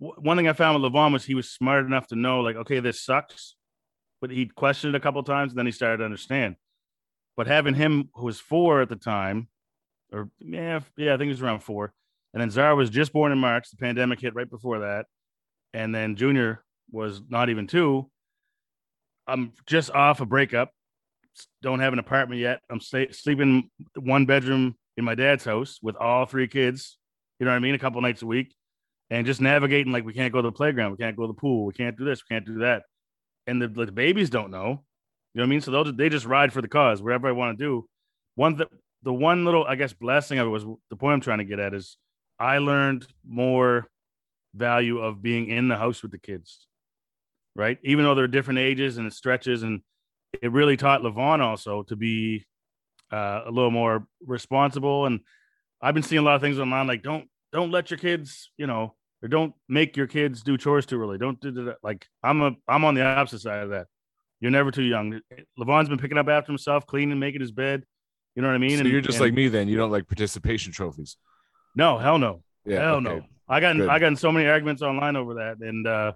w- one thing I found with Levon was he was smart enough to know like, okay, this sucks, but he questioned it a couple times and then he started to understand. But having him who was four at the time, or yeah, yeah, I think he was around four, and then Zara was just born in March. The pandemic hit right before that, and then Junior was not even two. I'm just off a breakup don't have an apartment yet. I'm stay, sleeping one bedroom in my dad's house with all three kids. You know what I mean? A couple nights a week, and just navigating like we can't go to the playground, we can't go to the pool, we can't do this, we can't do that, and the, the babies don't know. You know what I mean? So they'll they just ride for the cause wherever I want to do. One th- the one little I guess blessing of it was the point I'm trying to get at is I learned more value of being in the house with the kids, right? Even though they're different ages and it stretches and it really taught Levon also to be uh, a little more responsible. And I've been seeing a lot of things online like don't don't let your kids, you know, or don't make your kids do chores too early. Don't do that. Like I'm a I'm on the opposite side of that. You're never too young. Levon's been picking up after himself, cleaning, making his bed. You know what I mean? So And- you're just and- like me then. You don't like participation trophies. no, hell no. Yeah. Hell okay. no. I got Good. I got in so many arguments online over that. And uh,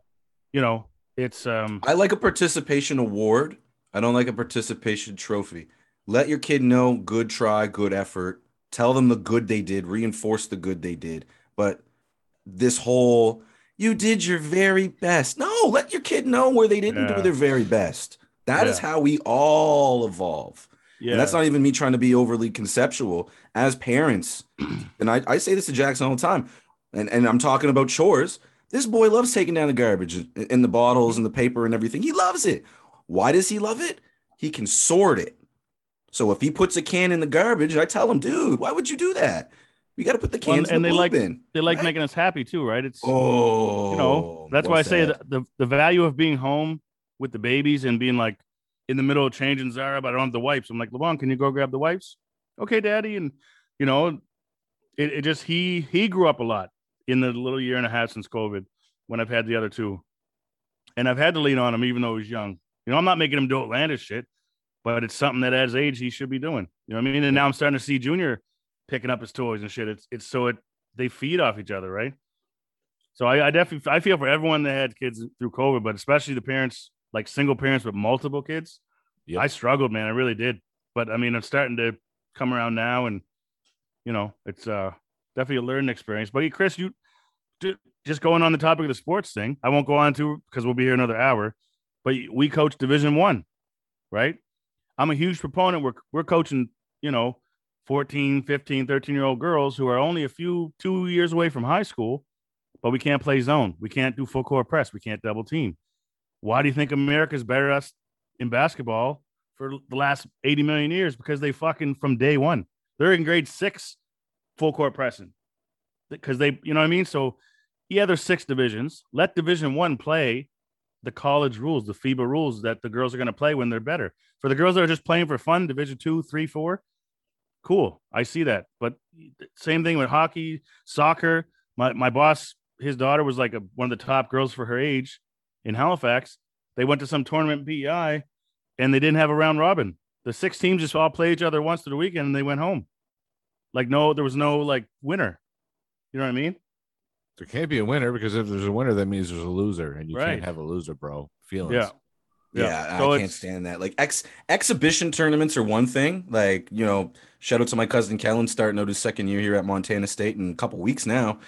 you know, it's um I like a participation award. I don't like a participation trophy. Let your kid know good try, good effort. Tell them the good they did, reinforce the good they did. But this whole you did your very best. No, let your kid know where they didn't Yeah. do their very best. That is Yeah. how we all evolve. yeah. And that's not even me trying to be overly conceptual. As parents, [clears throat] and I, I say this to Jackson all the time, and, and I'm talking about chores. This boy loves taking down the garbage and the bottles and the paper and everything. He loves it. Why does he love it? He can sort it. So if he puts a can in the garbage, I tell him, dude, why would you do that? We got to put the Well, cans and in the they like- bin. they like right? making us happy too, right? It's Oh, you know that's why I say that? the, the value of being home with the babies and being like in the middle of changing Zara, but I don't have the wipes. I'm like, Levon, can you go grab the wipes? Okay, daddy. And you know, it, it just he he grew up a lot in the little year and a half since COVID when I've had the other two. And I've had to lean on him even though he's young. You know, I'm not making him do outlandish shit, but it's something that as age he should be doing. You know what I mean? And now I'm starting to see Junior picking up his toys and shit. It's it's so it they feed off each other, right? So I, I definitely I feel for everyone that had kids through COVID, but especially the parents, like single parents with multiple kids. Yep. I struggled, man. I really did. But I mean, I'm starting to come around now, and you know, it's uh definitely a learning experience. But Chris, you just going on the topic of the sports thing, I won't go on to because we'll be here another hour. But we coach Division One, right? I'm a huge proponent. We're we're coaching, you know, 14, 15, 13 year old girls who are only a few two years away from high school, but we can't play zone. We can't do full court press. We can't double team. Why do you think America's better us in basketball for the last 80 million years? Because they fucking from day one, they're in grade six full court pressing. Because they, you know what I mean? So yeah, there's six divisions. Let division one play the college rules, the FIBA rules that the girls are going to play when they're better. For the girls that are just playing for fun, division two, three, four, cool. I see that. But same thing with hockey, soccer. My my boss, his daughter was like a, one of the top girls for her age in Halifax. They went to some tournament PEI and they didn't have a round robin. The six teams just all play each other once to the weekend and they went home. Like no, there was no like winner. You know what I mean? There can't be a winner because if there's a winner, that means there's a loser, and you Right. can't have a loser, bro. Feelings. Yeah. Yeah, So I can't stand that. Like ex exhibition tournaments are one thing. Like, you know, shout out to my cousin Kellen starting out his second year here at Montana State in a couple weeks now.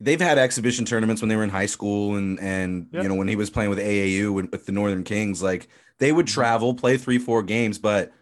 They've had exhibition tournaments when they were in high school and and Yeah. you know when he was playing with AAU with, with the Northern Kings, like they would mm-hmm. travel, play three, four games, but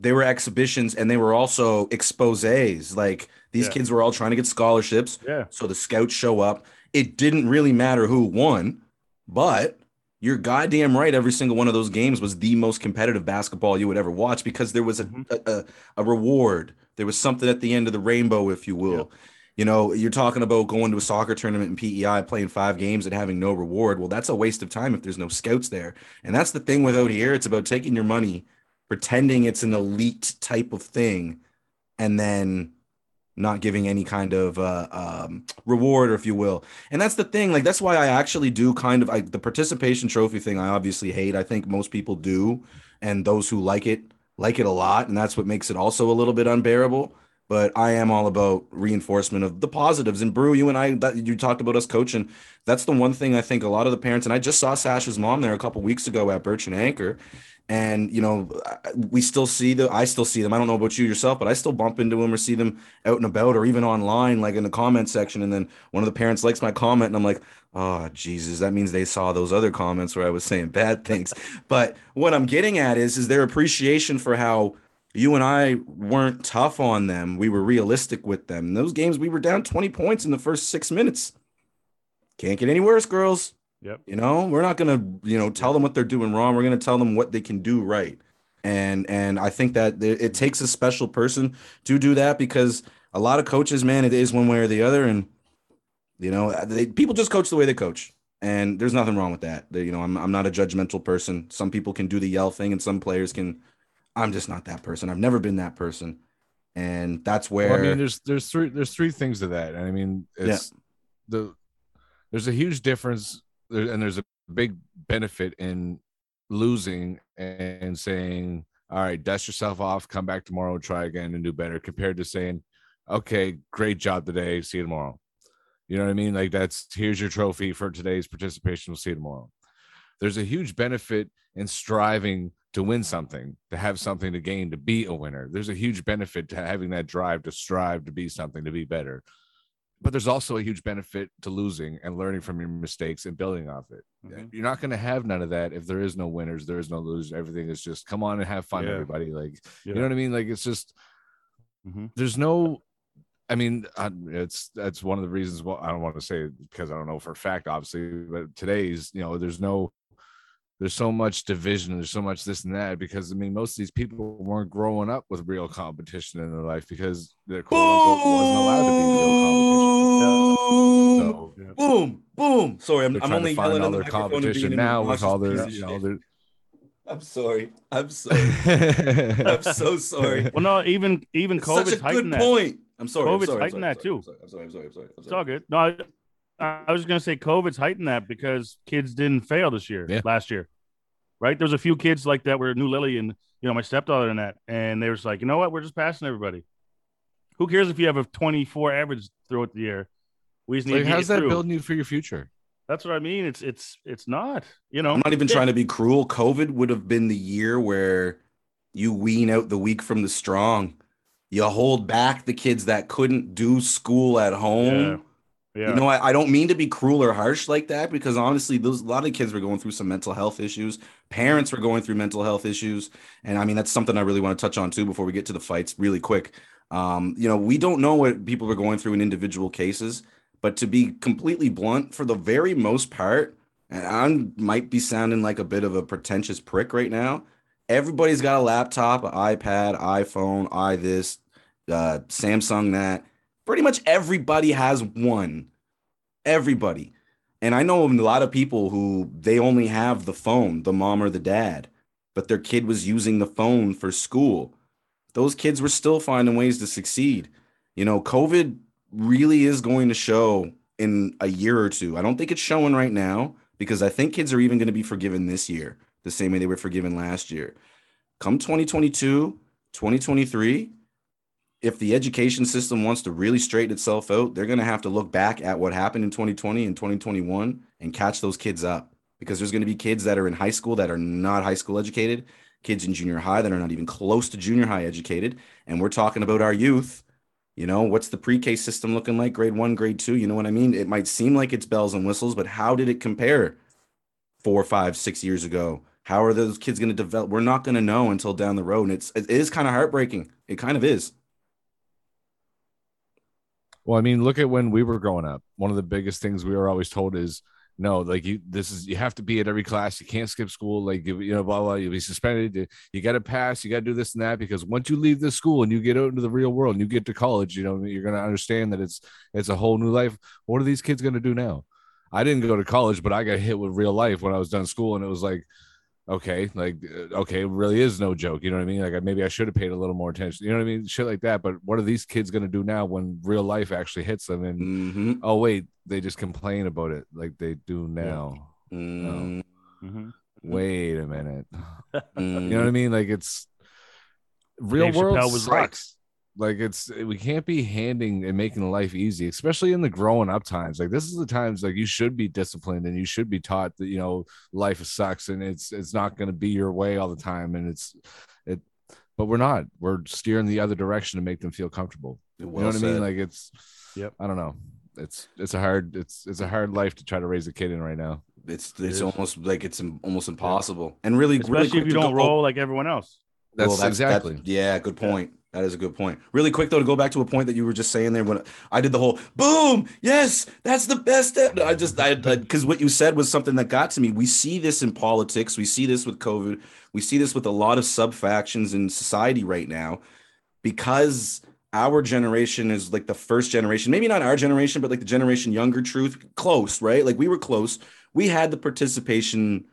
they were exhibitions and they were also exposés. Like these Yeah. kids were all trying to get scholarships. Yeah. So the scouts show up. It didn't really matter who won, but you're goddamn right. Every single one of those games was the most competitive basketball you would ever watch because there was a, Mhm. a, a, a reward. There was something at the end of the rainbow, if you will. You know, you're talking about going to a soccer tournament in PEI, playing five games and having no reward. Well, that's a waste of time if there's no scouts there. And that's the thing with out here. It's about taking your money, pretending it's an elite type of thing, and then not giving any kind of uh, um, reward, or if you will. And that's the thing. Like that's why I actually do kind of like the participation trophy thing. I obviously hate. I think most people do, and those who like it like it a lot, and that's what makes it also a little bit unbearable. But I am all about reinforcement of the positives. And Brew, you and I, that you talked about us coaching. That's the one thing I think a lot of the parents, and I just saw Sasha's mom there a couple weeks ago at Birch and Anchor, and you know we still see the i still see them i don't know about you yourself but i still bump into them or see them out and about or even online like in the comment section and then one of the parents likes my comment and i'm like oh jesus that means they saw those other comments where i was saying bad things [laughs] but what i'm getting at is is their appreciation for how you and i weren't tough on them we were realistic with them in those games we were down 20 points in the first six minutes can't get any worse girls Yep. you know, we're not gonna, you know, tell them what they're doing wrong. We're gonna tell them what they can do right. And and I think that it takes a special person to do that because a lot of coaches, man, it is one way or the other, and you know, they, people just coach the way they coach, and there's nothing wrong with that. They, you know, I'm I'm not a judgmental person. Some people can do the yell thing, and some players can. I'm just not that person. I've never been that person, and that's where Well, I mean, there's there's three there's three things to that. I mean, it's the there's a huge difference, there, and there's a big benefit in losing and saying, "All right, dust yourself off, come back tomorrow, try again, and do better," compared to saying, "Okay, great job today, see you tomorrow." You know what I mean? Like that's here's your trophy for today's participation. We'll see you tomorrow. There's a huge benefit in striving to win something, to have something to gain, to be a winner. There's a huge benefit to having that drive to strive to be something, to be better. But there's also a huge benefit to losing and learning from your mistakes and building off it. Mhm. You're not going to have none of that if there is no winners, there is no losers. Everything is just come on and have fun, Yeah. everybody. Like, Yeah. you know what I mean? Like, it's just, Mhm. there's no, I mean, it's that's one of the reasons. Well, I don't want to say because I don't know for a fact, obviously, but today's, you know, there's no, there's so much division, there's so much this and that because I mean, most of these people weren't growing up with real competition in their life because their quote unquote wasn't allowed to be real competition. So Yeah. boom, boom. Sorry, I'm, I'm only to find yelling all in the their competition now with all their, you know, their. I'm sorry. I'm sorry. [laughs] I'm so sorry. Well, no, even even It's such COVID a good that. point. I'm sorry. I'm COVID's sorry, I'm sorry, that I'm too. sorry, I'm sorry. I'm sorry. I'm sorry. I'm It's all good. No, I, I was gonna say COVID's heightened that because kids didn't fail this year, Yeah. last year, right? There's a few kids like that were New Lily and you know my stepdaughter and that, and they was like, you know what, we're just passing everybody. Who cares if you have a 24 average throughout the year? We just need Like, to get how's you that through. building you for your future? That's what I mean. It's it's it's not. You know, I'm not even Yeah. trying to be cruel. COVID would have been the year where you wean out the weak from the strong. You hold back the kids that couldn't do school at home. Yeah. You know, I, I don't mean to be cruel or harsh like that because honestly, those a lot of kids were going through some mental health issues. Parents were going through mental health issues, and I mean that's something I really want to touch on too before we get to the fights, really quick. Um, you know, we don't know what people are going through in individual cases, but to be completely blunt, for the very most part, and I might be sounding like a bit of a pretentious prick right now. Everybody's got a laptop, an iPad, iPhone, i this, uh, Samsung that pretty much everybody has one. Everybody. And i know a lot of people who they only have the phone the mom or the dad but their kid was using the phone for school. Those kids were still finding ways to succeed. You know covid really is going to show in a year or two. I don't think it's showing right now because i think kids are even going to be forgiven this year the same way they were forgiven last year. Come 2022 2023 if the education system wants to really straighten itself out, they're going to have to look back at what happened in 2020 and 2021 and catch those kids up because there's going to be kids that are in high school that are not high school educated, kids in junior high that are not even close to junior high educated. And we're talking about our youth. You know, what's the pre K system looking like? Grade one, grade two. You know what I mean? It might seem like it's bells and whistles, but how did it compare four, five, six years ago? How are those kids going to develop? We're not going to know until down the road. And it's, it is kind of heartbreaking. It kind of is. Well, I mean, look at when we were growing up. One of the biggest things we were always told is no, like you, this is you have to be at every class. You can't skip school. Like you, you know, blah blah. You'll be suspended. You, you got to pass. You got to do this and that because once you leave this school and you get out into the real world and you get to college, you know, you're gonna understand that it's it's a whole new life. What are these kids gonna do now? I didn't go to college, but I got hit with real life when I was done school, and it was like, okay, like uh, okay, really is no joke. You know what I mean? Like maybe I should have paid a little more attention. You know what I mean? Shit like that. But what are these kids gonna do now when real life actually hits them? And Mm-hmm. oh wait, they just complain about it like they do now. Mm-hmm. Mhm. Wait a minute. Mm-hmm. [laughs] You know what I mean? Like it's real Dave world Chappelle was right. sucks. Like it's eh, we can't be handing and making life easy, especially in the growing up times. Like this is the times like you should be disciplined and you should be taught that you know life sucks and it's it's not going to be your way all the time and it's it. But we're not. We're steering the other direction to make them feel comfortable. you know what I mean? Like it's. Yep. I don't know. It's it's a hard it's it's a hard life to try to raise a kid in right now. it's it's is. almost like it's almost impossible. And really, Especially really if you don't go- roll like everyone else. That's, Well, exactly. that- yeah, good point. That is a good point. Really quick though, to go back to a point that you were just saying there when I did the whole boom, yes, that's the best. e-" I just I because what you said was something that got to me. We see this in politics. We see this with COVID. We see this with a lot of sub factions in society right now, because our generation is like the first generation. Maybe not our generation, but like the generation younger. Truth, close, right? Like we were close. We had the participation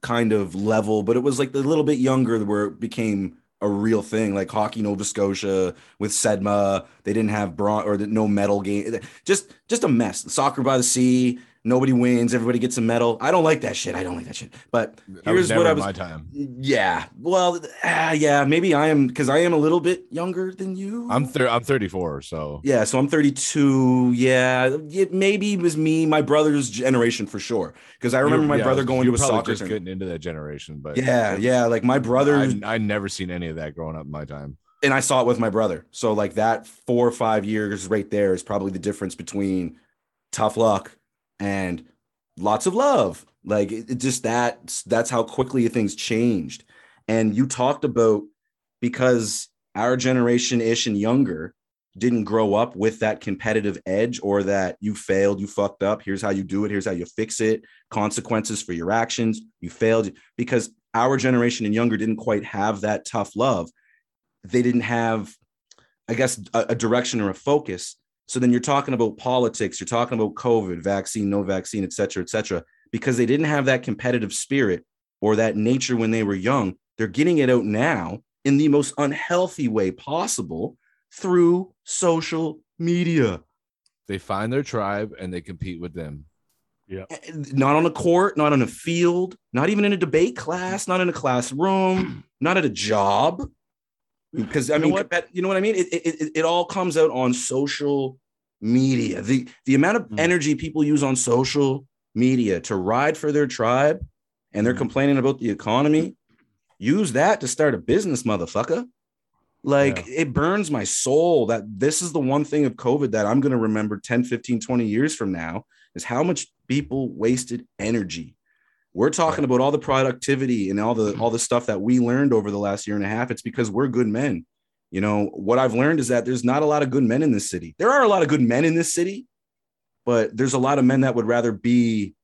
kind of level, but it was like a little bit younger where it became a real thing, like hockey Nova Scotia with Sedma. They didn't have bron or no medal game. Just just a mess. Soccer by the sea. Nobody wins. Everybody gets a medal. I don't like that shit. I don't like that shit. But That was here's never what I was. my time. Yeah. Well, ah, yeah. Maybe I am because I am a little bit younger than you. I'm thir- I'm 34, so Yeah, so I'm 32. Yeah, it maybe it was me, my brother's generation for sure. Because I remember my Yeah, brother going to a soccer just tournament. getting into that generation, but Yeah, yeah, like my brother, I, I never seen any of that growing up in my time. and I saw it with my brother. So like that four or five years right there is probably the difference between tough luck and lots of love. Like it, it just that that's how quickly things changed. And you talked about because our generation ish and younger didn't grow up with that competitive edge or that you failed, you fucked up. Here's how you do it. Here's how you fix it. Consequences for your actions. You failed because our generation and younger didn't quite have that tough love. They didn't have, I guess, a, a direction or a focus. So then you're talking about politics, you're talking about COVID, vaccine, no vaccine, et cetera, et cetera, because they didn't have that competitive spirit or that nature when they were young. They're getting it out now in the most unhealthy way possible through social media. They find their tribe and they compete with them. Yeah. Eh, eh, not on a court, not on a field, not even in a debate class, not in a classroom, [clears throat] not at a job. Because I You know mean, what? you know what I mean? It, it, it, all comes out on social media. The the amount of Mm. energy people use on social media to ride for their tribe and they're Mm. complaining about the economy, use that to start a business, motherfucker. Like it burns my soul that this is the one thing of COVID that I'm going to remember 10, 15, 20 years from now is how much people wasted energy. We're talking about all the productivity and all the all the stuff that we learned over the last year and a half. It's because we're good men. You know, what I've learned is that there's not a lot of good men in this city. There are a lot of good men in this city, but there's a lot of men that would rather be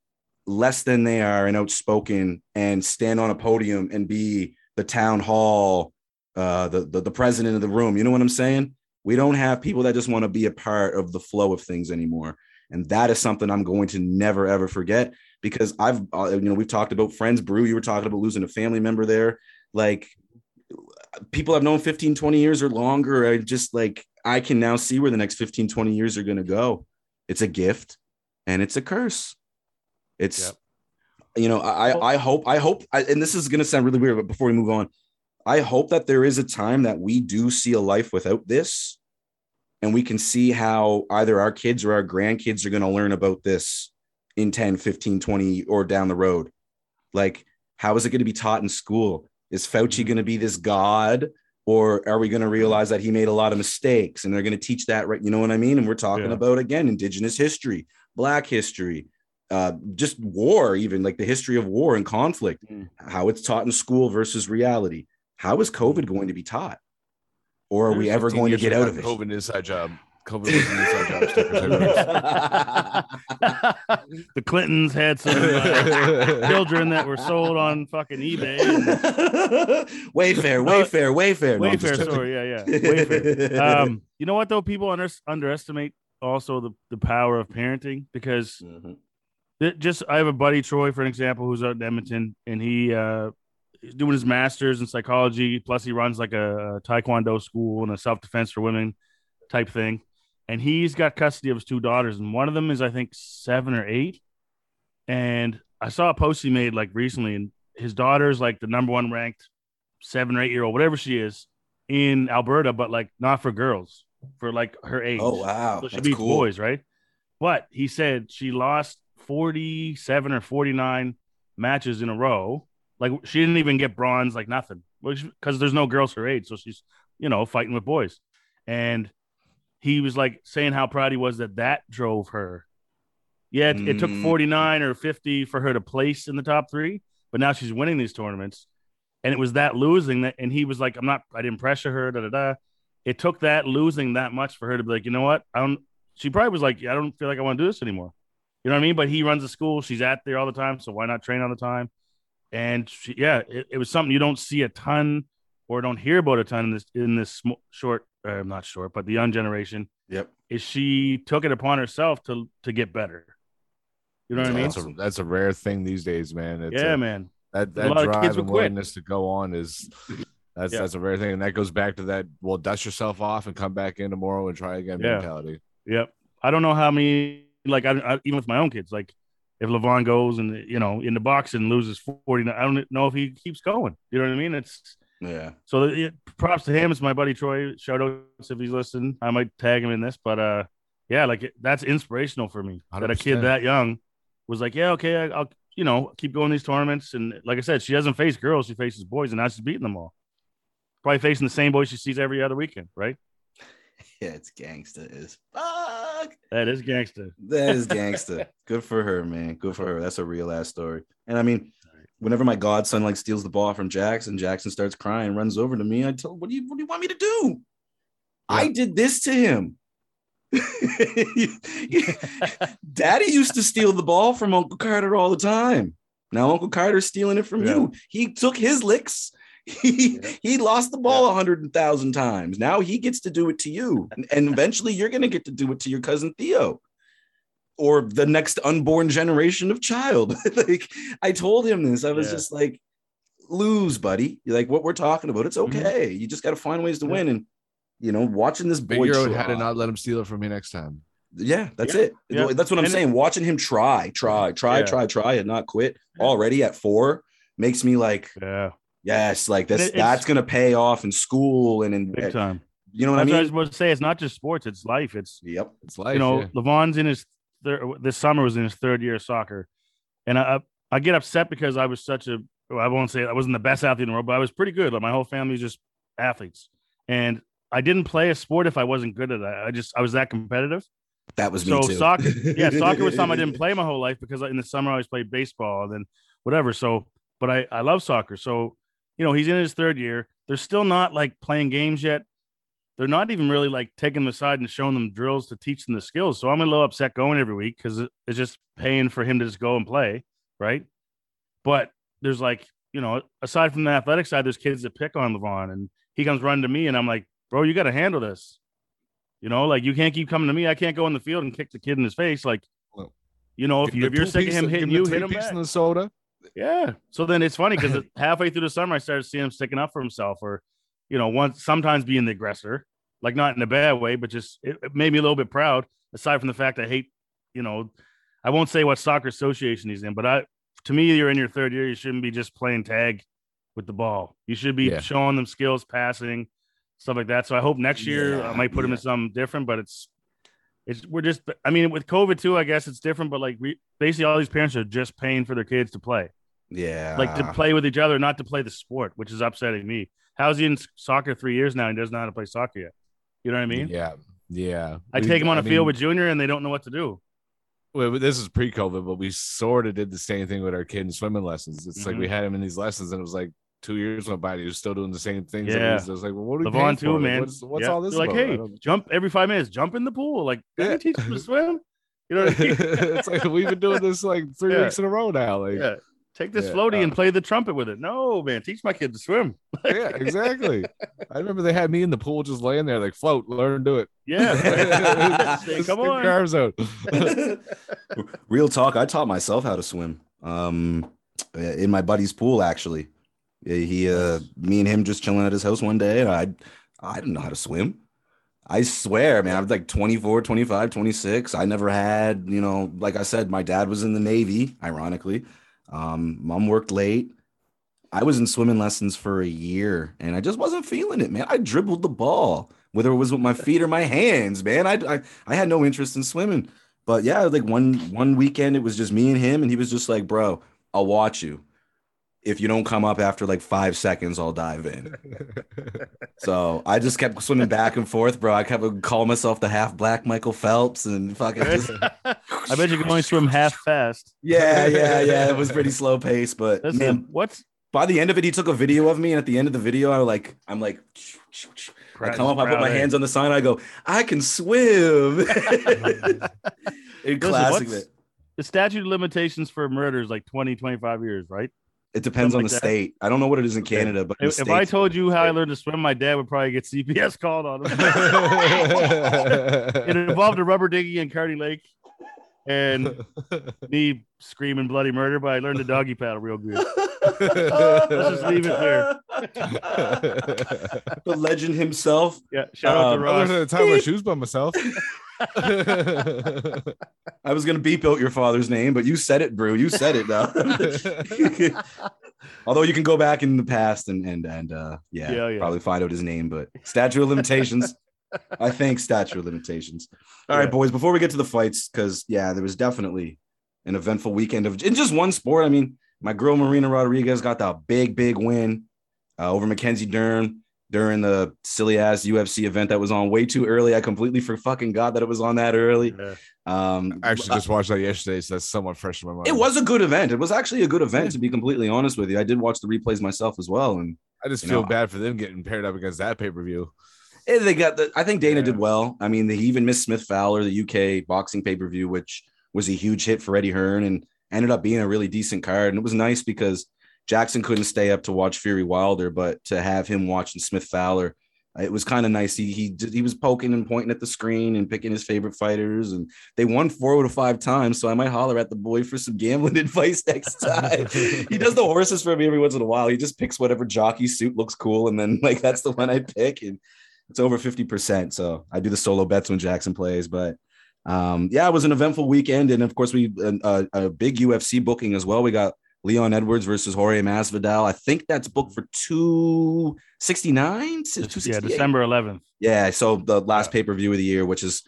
less than they are and outspoken and stand on a podium and be the town hall, uh, the, the the president of the room. You know what I'm saying? We don't have people that just want to be a part of the flow of things anymore, and that is something I'm going to never ever forget because I've uh, you know we've talked about friends brew. You were talking about losing a family member there, like people I've known 15, 20 years or longer. I just like I can now see where the next 15, 20 years are going to go. It's a gift and it's a curse. It's Yep. you know, I I hope I hope I, and this is going to sound really weird, but before we move on, I hope that there is a time that we do see a life without this and we can see how either our kids or our grandkids are going to learn about this in 10, 15, 20 or down the road. Like how is it going to be taught in school? Is Fauci going to be this god or are we going to realize that he made a lot of mistakes and they're going to teach that right you know what i mean and we're talking Yeah. about again indigenous history black history uh, just war even like the history of war and conflict Mm. how it's taught in school versus reality how is covid going to be taught or are we ever going to get out of it COVID inside job. COVID was an inside job stickers. [laughs] The Clintons had some uh, [laughs] children that were sold on fucking eBay. And [laughs] Wayfair, Wayfair, Wayfair. No, I'm Wayfair just- store, yeah, yeah. Wayfair. Um, you know what though? People under, underestimate also the, the power of parenting because Mhm. it just I have a buddy Troy, for an example, who's out in Edmonton, and he uh he's doing his master's in psychology. Plus, he runs like a, a taekwondo school and a self defense for women type thing. And he's got custody of his two daughters, and one of them is I think seven or eight. And I saw a post he made like recently, and his daughter's like the number one ranked seven or eight year old, whatever she is, in Alberta, but like not for girls, for like her age. Oh wow, So she beats cool. boys, right? But he said she lost 47 or 49 matches in a row. Like she didn't even get bronze, like nothing. Because there's no girls her age. So she's, you know, fighting with boys. And he was like saying how proud he was that that drove her. Yeah, it, it took Mm. 49 or 50 for her to place in the top three, but now she's winning these tournaments. And it was that losing that, and he was like, I'm not, I didn't pressure her, da da da. It took that losing that much for her to be like, you know what? I don't, she probably was like, I don't feel like I want to do this anymore. You know what I mean? But he runs the school, she's at there all the time. So why not train all the time? And she, yeah, it, it was something you don't see a ton or don't hear about a ton in this, in this sm- short, uh, not sure, but the young generation Yep. is she took it upon herself to, to get better. You know what I mean? That's a that's a rare thing these days, man. It's yeah, a- man. that that drive and willingness to go on is that's Yeah. that's a rare thing, and that goes back to that. Well, dust yourself off and come back in tomorrow and try again Yeah. mentality. Yep. I don't know how many, like, I, I even with my own kids, like, if Levon goes and, you know, in the box and loses 49, I don't know if he keeps going. You know what I mean? It's Yeah. so it, props to him. It's my buddy Troy. Shout out if he's listening. I might tag him in this, but, uh, yeah, like, it, that's inspirational for me that a kid that young was like, yeah, okay, I, I'll, you know, keep going these tournaments. And like I said, she doesn't face girls, she faces boys, and now she's beating them all. Probably facing the same boys she sees every other weekend, right? [laughs] Yeah, it's gangsta as fuck. That is gangster. That is [laughs] gangsta. Good for her, man. Good for her. That's a real ass story. And I mean, whenever my godson like steals the ball from Jackson, Jackson starts crying, runs over to me. I tell, what do you what do you want me to do? I did this to him. [laughs] Daddy used to steal the ball from Uncle Carter all the time. Now Uncle Carter's stealing it from Yeah. you. He took his licks. [laughs] He, he lost the ball a hundred thousand times. Now he gets to do it to you. And- And eventually you're gonna get to do it to your cousin Theo. Or the next unborn generation of child. [laughs] like I told him this. I was Yeah. just like, lose, buddy. You're like what we're talking about. It's Mhm. okay. You just gotta find ways to Yeah. win. And you know, watching this boy Figure out how to not let him steal it from me next time. yeah, that's Yeah, it. That's what I'm And it- saying. Watching him try, try, try, Yeah. try, try, and not quit already at four makes me like, Yeah, yes, like this. it- that's gonna pay off in school and in big time. you know what I That's what I was supposed to say. It's not just sports; it's life. It's Yep. It's life. you know, yeah. Levon's in his third. This summer was in his third year of soccer, and I I get upset because I was such a. well, I won't say I wasn't the best athlete in the world, but I was pretty good. Like my whole family's just athletes, and I didn't play a sport if I wasn't good at it. I just I was that competitive. That was me So soccer, yeah, [laughs] soccer was something I didn't play my whole life because in the summer I always played baseball and then whatever. So, but I I love soccer. So, you know, he's in his third year. They're still not like playing games yet. They're not even really like taking them aside and showing them drills to teach them the skills. So I'm a little upset going every week because it's just paying for him to just go and play, right? But there's like, you know, aside from the athletic side, there's kids that pick on Levon and he comes running to me and I'm like, bro, you got to handle this. You know, like you can't keep coming to me. I can't go in the field and kick the kid in his face. Like, Well, you know, if, you, if you're sick of him hitting you, hit him back. and the soda. Yeah. So then it's funny because [laughs] halfway through the summer, I started seeing him sticking up for himself, or you know, once sometimes being the aggressor, like not in a bad way, but just it, it made me a little bit proud. Aside from the fact I hate, you know, I won't say what soccer association he's in, but I, to me, you're in your third year. You shouldn't be just playing tag with the ball. You should be Yeah. showing them skills, passing, stuff like that. So I hope next year I might put him in yeah. something different, but it's. It's, we're just, I mean, with COVID too, I guess it's different, but like we, basically all these parents are just paying for their kids to play yeah. like to play with each other, not to play the sport, which is upsetting me. How's he in soccer three years now and doesn't know how to play soccer yet? You know what I mean? yeah, yeah. I We- take him on I a field mean, with Junior and they don't know what to do. well, this is pre-COVID, but we sort of did the same thing with our kid in swimming lessons. It's like Mhm. we had him in these lessons, and it was like two years went by and he was still doing the same things. Yeah. was- I was like, well, what are we Levon too? Like, man. what's what's Yeah. all this They're like, hey, jump every five minutes, jump in the pool. Like, Yeah. teach them to [laughs] swim. You know what I mean? [laughs] it's like we've been doing this like three Yeah. weeks in a row now. Like, yeah. Take this Yeah, floaty uh, and play the trumpet with it. No, man, teach my kid to swim. [laughs] yeah, exactly. I remember they had me in the pool just laying there, like float, learn to do it. Yeah. [laughs] Come on. arms [laughs] out. Real talk. I taught myself how to swim. Um, in my buddy's pool, actually. He, uh, me and him just chilling at his house one day, and I, I didn't know how to swim. I swear, man, I was like 24, 25, 26. I never had, you know, like I said, my dad was in the Navy, ironically. Um, mom worked late. I was in swimming lessons for a year and I just wasn't feeling it, man. I dribbled the ball, whether it was with my feet or my hands, man. I, I, I had no interest in swimming. But yeah, like one one weekend it was just me and him, and he was just like, bro, I'll watch you. If you don't come up after like five seconds, I'll dive in. [laughs] So I just kept swimming back and forth, bro. I kept calling myself the half black Michael Phelps and fucking just [laughs] I bet you can only swim half fast. yeah, yeah, yeah. [laughs] It was pretty slow pace, but Listen, man, what's by the end of it, he took a video of me, and at the end of the video, I like, I'm like, I come up, I put my hands on the sign, I go, I can swim. [laughs] In classic, the statute of limitations for murder is like 20, 25 years, right? It depends on something the like that. state. I don't know what it is in Canada, but If, if I told you how I learned to swim, my dad would probably get [laughs] CPS called on him. [laughs] it involved a rubber dinghy in Cardi Lake and [laughs] me screaming bloody murder, but I learned the doggy paddle real good. Let's just leave it there. the legend himself. Yeah, shout out Um, to I Ross. learned how to tie my shoes by myself. [laughs] I was gonna beep out your father's name, but you said it, Brew. You said it now. [laughs] Although you can go back in the past and and and uh yeah, Yeah, yeah. probably find out his name, but statute of limitations. [laughs] I think statute of limitations. All right, Yeah. boys, before we get to the fights, because yeah, there was definitely an eventful weekend of in just one sport. I mean, my girl Marina Rodriguez got that big, big win uh, over Mackenzie Dern during the silly ass UFC event that was on way too early. I completely for fucking god that it was on that early. Yeah. Um, I actually just watched that yesterday, so that's somewhat fresh in my mind. it was a good event. It was actually a good event, to be completely honest with you. I did watch the replays myself as well, and I just feel know, bad for them getting paired up against that pay per view. eh, they got the. I think Dana Yeah. did well. I mean, they even missed Smith Fowler, the UK boxing pay per view, which was a huge hit for Eddie Hearn, and ended up being a really decent card. And it was nice because Jackson couldn't stay up to watch Fury Wilder, but to have him watching Smith Fowler. It was kind of nice. He he he was poking and pointing at the screen and picking his favorite fighters, and they won four of five times. So I might holler at the boy for some gambling [laughs] advice next time. he does the horses for me every once in a while. He just picks whatever jockey suit looks cool, and then [laughs] like that's the one I pick, and it's over fifty percent. So I do the solo bets when Jackson plays, but um, yeah, it was an eventful weekend, and of course we uh, a big UFC booking as well. We got Leon Edwards versus Jorge Masvidal. I think that's booked for two sixty nine. Yeah, December 11th. Yeah, so the last pay per view of the year, which is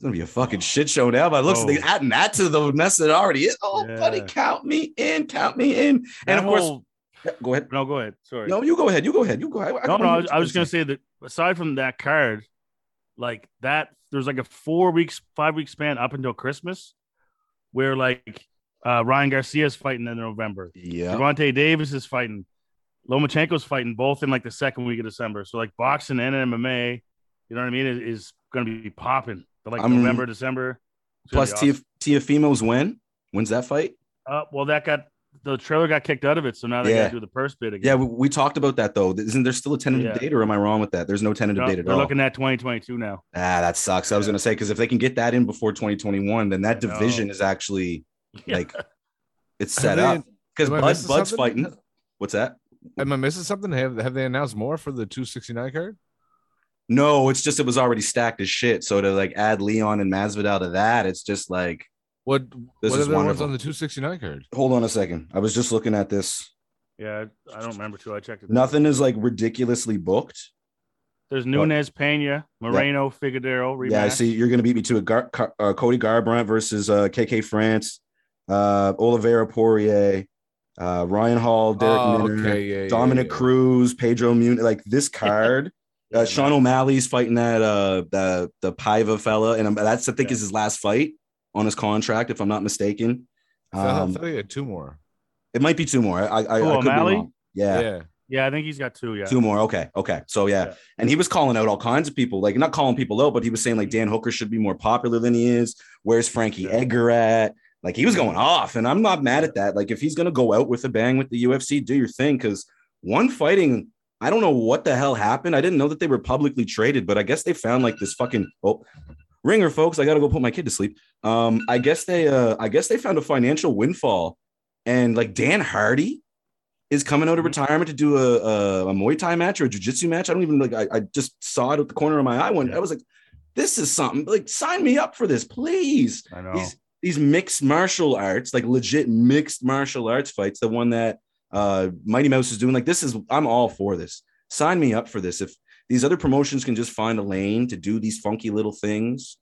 gonna be a fucking shit show now. But it looks Oh. like adding that to the mess that already is. Oh, buddy, count me in, count me in. And That of course, go ahead. no, go ahead. Sorry. No, you go ahead. You go ahead. You go ahead. no, no, I was, I was gonna say that aside from that card, like that, there's like a four weeks, five week span up until Christmas, where like uh Ryan Garcia's fighting in November, Yeah. Gervonta Davis is fighting, Lomachenko's fighting both in like the second week of December. So like boxing and MMA, you know what I mean, is, is gonna be popping. But like I'm- November, December. Plus, be Tia Teofimo's win. When's that fight? Uh, well, that got the Triller got kicked out of it, so now they Yeah. gotta do the purse bid again. Yeah, we, we talked about that though. Isn't there still a tentative Yeah. date, or am I wrong with that? There's no tentative No, date at they're all. looking at 2022 now. ah, that sucks. I was gonna say because if they can get that in before 2021, then that division is actually Yeah. [laughs] like it's set they- up because am Bud, Bud's something? fighting. What's that? Am I missing something? Have Have they announced more for the 269 card? No, it's just it was already stacked as shit. So to like add Leon and Masvidal to that, it's just like What This What is are the ones wonderful. on the 269 card? hold on a second. I was just looking at this. Yeah, I don't remember too. I checked it. Nothing is like ridiculously booked. There's Nunes, Pena, Moreno, Figueroa. Rematch. Yeah, I see. You're going to beat me to a Gar- Car- uh, Cody Garbrandt versus uh, KK France, uh, Oliveira Poirier, uh, Ryan Hall, Darrick Oh, Minner, okay, yeah, yeah, Dominick yeah. Cruz, Pedro Mun. Like this card. Yeah, uh, Sean O'Malley's fighting that uh the the Paiva fella, and um, that's I think Yeah. is his last fight on his contract, if I'm not mistaken. I thought, I Um, thought he had two more. it might be two more. I I, I, Who, I could be O'Malley? wrong. Yeah. Yeah. Yeah, I think he's got two. Yeah. Two more. Okay. Okay. So yeah. Yeah. And he was calling out all kinds of people, like not calling people out, but he was saying like Dan Hooker should be more popular than he is. Where's Frankie Yeah. Edgar at? Like he was going off, and I'm not mad at that. Like if he's gonna go out with a bang with the UFC, do your thing. Cause one fighting, I don't know what the hell happened. I didn't know that they were publicly traded, but I guess they found like this fucking oh ringer, folks. I gotta go put my kid to sleep. Um, I guess they uh I guess they found a financial windfall, and like Dan Hardy is coming out of retirement to do a, a, a Muay Thai match or a jiu-jitsu match. I don't even like I, I just saw it at the corner of my eye one. I was like, this is something like sign me up for this, please. I know. These these mixed martial arts, like legit mixed martial arts fights, the one that uh Mighty Mouse is doing, like this is I'm all for this. Sign me up for this. If these other promotions can just find a lane to do these funky little things,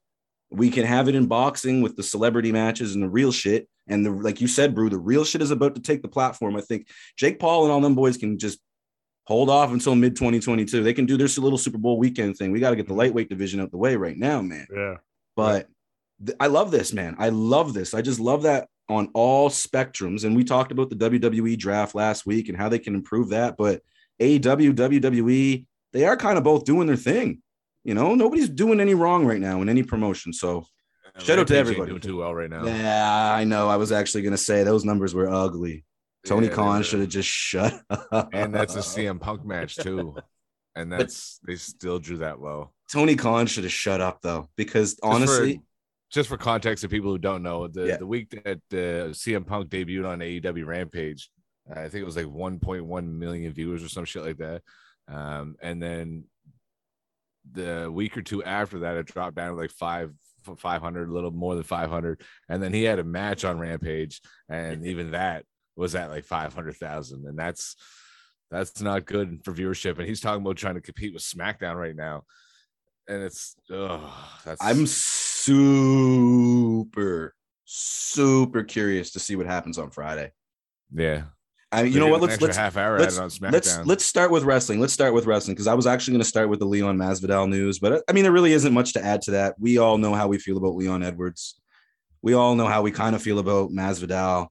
we can have it in boxing with the celebrity matches and the real shit. And the like you said, Brew, the real shit is about to take the platform. I think Jake Paul and all them boys can just hold off until mid 2022. They can do their little Super Bowl weekend thing. We got to get the lightweight division out the way right now, man. yeah. But th- I love this, man. I love this. I just love that on all spectrums. And we talked about the WWE draft last week and how they can improve that. But AEW, WWE, they are kind of both doing their thing. You know, nobody's doing any wrong right now in any promotion. So Shout out to everybody. Doing too well right now. yeah, I know. I was actually gonna say those numbers were ugly. Tony Yeah, Khan should have just shut up. and that's a CM Punk match too. And that's they still drew that low. Tony Khan should have shut up though, because honestly, Just for context of people who don't know, the, Yeah. the week that uh, CM Punk debuted on AEW Rampage, uh, I think it was like 1.1 million viewers or some shit like that. Um, and then the week or two after that, it dropped down to like five. 500 a little more than 500 and then he had a match on rampage and even that was at like 500,000 and that's that's not good for viewership and he's talking about trying to compete with smackdown right now and it's oh that's I'm super, super curious to see what happens on Friday. yeah I mean, you know what? Let's let's half hour let's- let's let's start with wrestling. Let's start with wrestling because I was actually going to start with the Leon Masvidal news, but uh, I mean, there really isn't much to add to that. We all know how we feel about Leon Edwards. We all know how we kind of feel about Masvidal.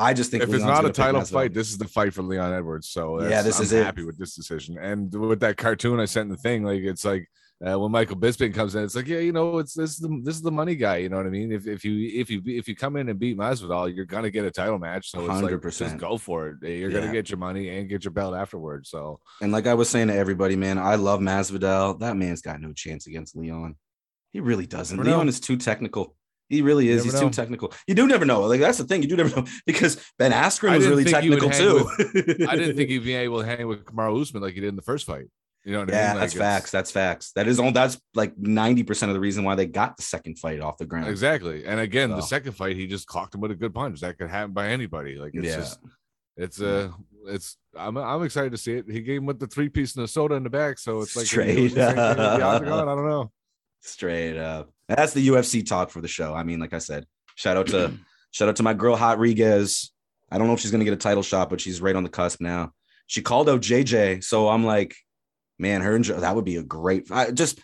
I just think if it's not a title fight, this is the fight for Leon Edwards. So Yeah, this I'm is it. happy with this decision. And with that cartoon I sent in the thing, like it's like uh, when Michael Bisping comes in, it's like, yeah, you know, it's this is the this is the money guy. You know what I mean? If if you if you if you come in and beat Masvidal, you're gonna get a title match. So it's like 100%. just go for it. You're Yeah. gonna get your money and get your belt afterwards. So And like I was saying to everybody, man, I love Masvidal. That man's got no chance against Leon. He really doesn't. Never know. Leon is too technical. He really is. He's know. too technical. You do never know. Like that's the thing. You do never know [laughs] because Ben Askren was really think he would technical too. [laughs] I didn't think he'd be able to hang with Kamaru Usman like he did in the first fight. You know what I Yeah, mean? Like, that's facts. That's facts. That is all. That's like ninety percent of the reason why they got the second fight off the ground. Exactly. And again, the second fight, he just clocked him with a good punch. That could happen by anybody. Like it's Yeah. just it's uh it's I'm I'm excited to see it. He gave him with the three piece and the soda in the back. So it's like can he do Straight the same thing up. octagon? I don't know. Straight up. That's the UFC talk for the show. I mean, like I said, shout out to [clears throat] shout out to my girl Hot Rodriguez. I don't know if she's gonna get a title shot, but she's right on the cusp now. She called out JJ, so I'm like, man, her and Jo- that would be a great. I just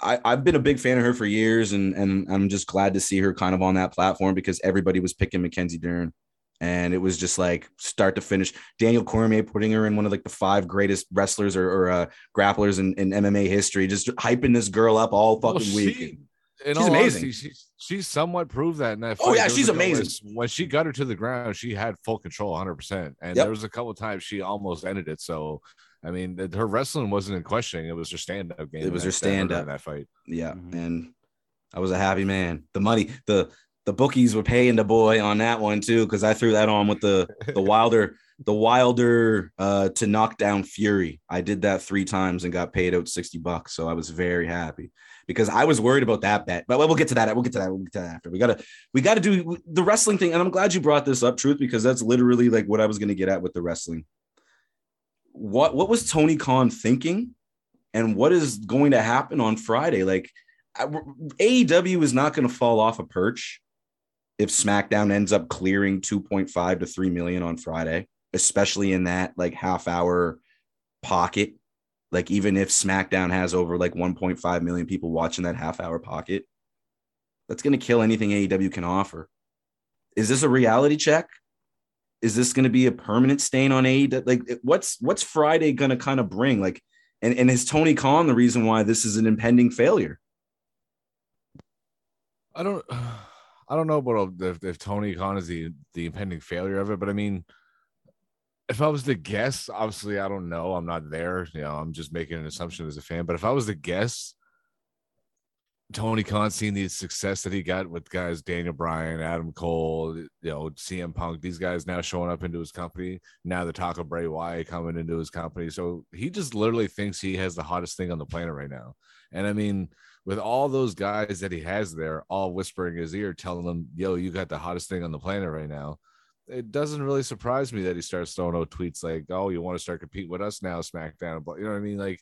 I, I've been a big fan of her for years, and and I'm just glad to see her kind of on that platform because everybody was picking Mackenzie Dern. And it was just like start to finish. Daniel Cormier putting her in one of like the five greatest wrestlers or, or uh, grapplers in, in MMA history, just hyping this girl up all fucking Well, week. she- in She's all amazing. honesty, she, she somewhat proved that in that Oh, yeah, she's amazing. When she got her to the ground, she had full control 100%. And Yep. there was a couple of times she almost ended it. So, I mean, her wrestling wasn't in question. It was her stand up game. It was her that- that hurt in stand-up. that fight. Yeah, Mhm. and I was a happy man. The money, the the bookies were paying the boy on that one too, because I threw that on with the the [laughs] Wilder, the Wilder uh to knock down Fury. I did that three times and got paid out 60 bucks. So I was very happy because I was worried about that bet. But we'll get to that. We'll get to that. We'll get to that after. We gotta we gotta do the wrestling thing. And I'm glad you brought this up, truth, because that's literally like what I was gonna get at with the wrestling. What what was Tony Khan thinking? And what is going to happen on Friday? Like AEW is not going to fall off a perch if SmackDown ends up clearing 2.5 to 3 million on Friday, especially in that like half hour pocket. Like even if SmackDown has over like 1.5 million people watching that half hour pocket, that's going to kill anything AEW can offer. Is this a reality check? Is this going to be a permanent stain on AEW? Like, what's what's Friday going to kind of bring? Like, and and is Tony Khan the reason why this is an impending failure? I don't, [sighs] I don't know about if, if Tony Khan is the the impending failure of it, but I mean, if I was to guess, obviously I don't know. I'm not there. You know, I'm just making an assumption as a fan. But if I was to guess, Tony Khan seeing the success that he got with guys Daniel Bryan, Adam Cole, you know, CM Punk, these guys now showing up into his company. Now the talk of Bray Wyatt coming into his company. So he just literally thinks he has the hottest thing on the planet right now. And I mean, with all those guys that he has there, all whispering his ear, telling him, "Yo, you got the hottest thing on the planet right now." It doesn't really surprise me that he starts throwing out tweets like, "Oh, you want to start competing with us now, SmackDown?" But you know what I mean? Like,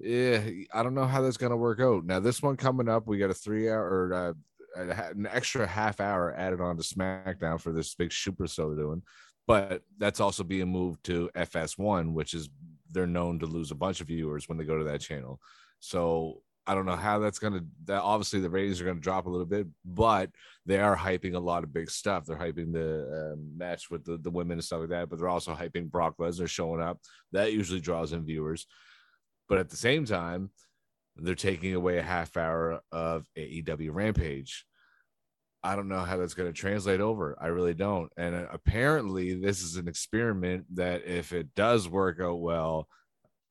yeah, I don't know how that's gonna work out. Now, this one coming up, we got a three-hour or uh, an extra half hour added on to SmackDown for this big super show doing, but that's also being moved to FS1, which is they're known to lose a bunch of viewers when they go to that channel. So I don't know how that's gonna. That obviously the ratings are gonna drop a little bit, but they are hyping a lot of big stuff. They're hyping the um, match with the, the women and stuff like that, but they're also hyping Brock Lesnar showing up. That usually draws in viewers. But at the same time, they're taking away a half hour of AEW Rampage. I don't know how that's going to translate over. I really don't. And uh, apparently, this is an experiment that if it does work out well,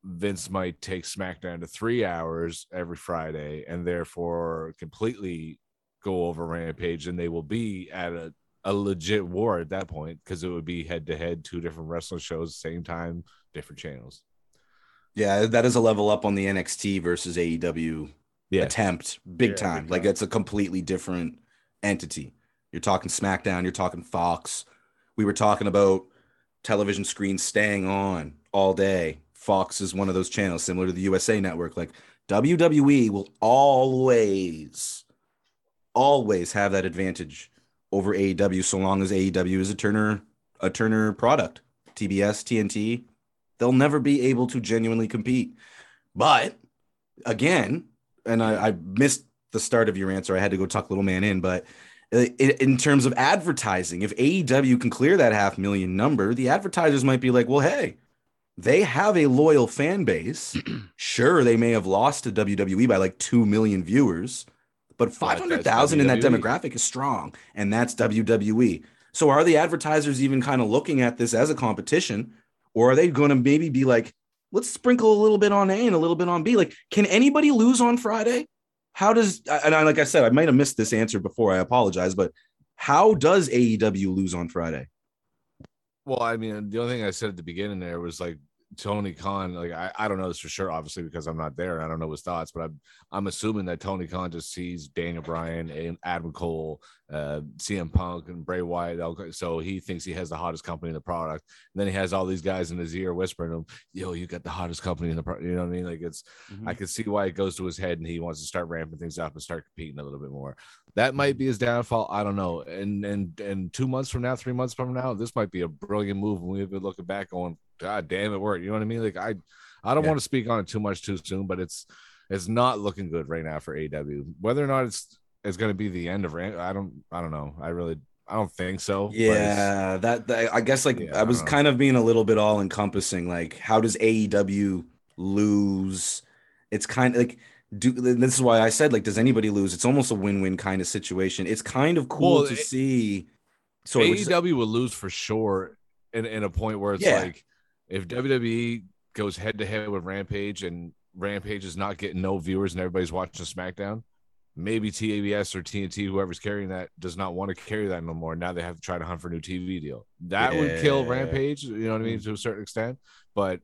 Vince might take SmackDown to three hours every Friday and therefore completely go over Rampage, and they will be at a, a legit war at that point because it would be head to head, two different wrestling shows, same time, different channels. Yeah, that is a level up on the NXT versus AEW Yeah. attempt, big Yeah, time. big like time. it's a completely different entity. You're talking SmackDown, you're talking Fox. We were talking about television screens staying on all day. Fox is one of those channels similar to the USA network. Like WWE will always, always have that advantage over AEW so long as AEW is a Turner, a Turner product. TBS, TNT, they'll never be able to genuinely compete. But again, and I, I missed the start of your answer. I had to go tuck little man in, but uh, in, in terms of advertising, if AEW can clear that half million number, the advertisers might be like, well, hey, they have a loyal fan base. [clears throat] sure, they may have lost to WWE by like 2 million viewers, but 500,000 in that demographic is strong, and that's WWE. So are the advertisers even kind of looking at this as a competition, or are they going to maybe be like, let's sprinkle a little bit on A and a little bit on B? Like, can anybody lose on Friday? How does and I, like I said, I might have missed this answer before. I apologize, but how does AEW lose on Friday? Well, I mean, the only thing I said at the beginning there was like Tony Khan. Like, I, I don't know this for sure, obviously, because I'm not there. and I don't know his thoughts, but I'm I'm assuming that Tony Khan just sees Daniel Bryan and Adam Cole, uh, CM Punk, and Bray Wyatt. So he thinks he has the hottest company in the product. And then he has all these guys in his ear whispering to him, "Yo, you got the hottest company in the product." You know what I mean? Like, it's I can see why it goes to his head and he wants to start ramping things up and start competing a little bit more. That might be his downfall. I don't know. And and and two months from now, three months from now, this might be a brilliant move. And we've been looking back going, God damn it, worked. You know what I mean? Like I I don't Yeah. want to speak on it too much too soon, but it's it's not looking good right now for AW. Whether or not it's it's going to be the end of I don't I don't know. I really I don't think so. Yeah, that, that- I guess like Yeah, I I was don't kind of being a little bit all encompassing. Like, how does AEW lose? It's kind of like do this is why I said like, does anybody lose? It's almost a win-win kind of situation. It's kind of cool Well, to it- see. So what'd you say? AEW will lose for sure in, in a point where it's Yeah. like if WWE goes head to head with Rampage and Rampage is not getting no viewers and everybody's watching SmackDown, maybe TBS or TNT, whoever's carrying that, does not want to carry that no more. Now they have to try to hunt for a new TV deal. That would kill Rampage, you know what I mean, to a certain extent. But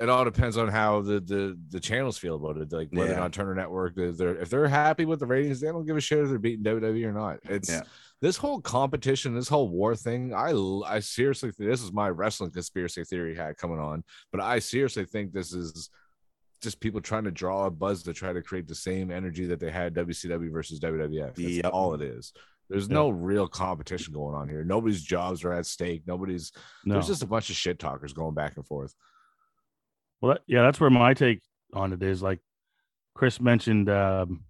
it all depends on how the the, the channels feel about it. Like whether Yeah. or not Turner Network, if they're if they're happy with the ratings, they don't give a shit if they're beating WWE or not. It's Yeah. this whole competition, this whole war thing. I I seriously think this is my wrestling conspiracy theory hat coming on, but I seriously think this is just people trying to draw a buzz to try to create the same energy that they had WCW versus WWF. That's Yep. all it is. There's Yeah. no real competition going on here. Nobody's jobs are at stake. Nobody's No. there's just a bunch of shit talkers going back and forth. Well, that, yeah, that's where my take on it is. Like Chris mentioned, um,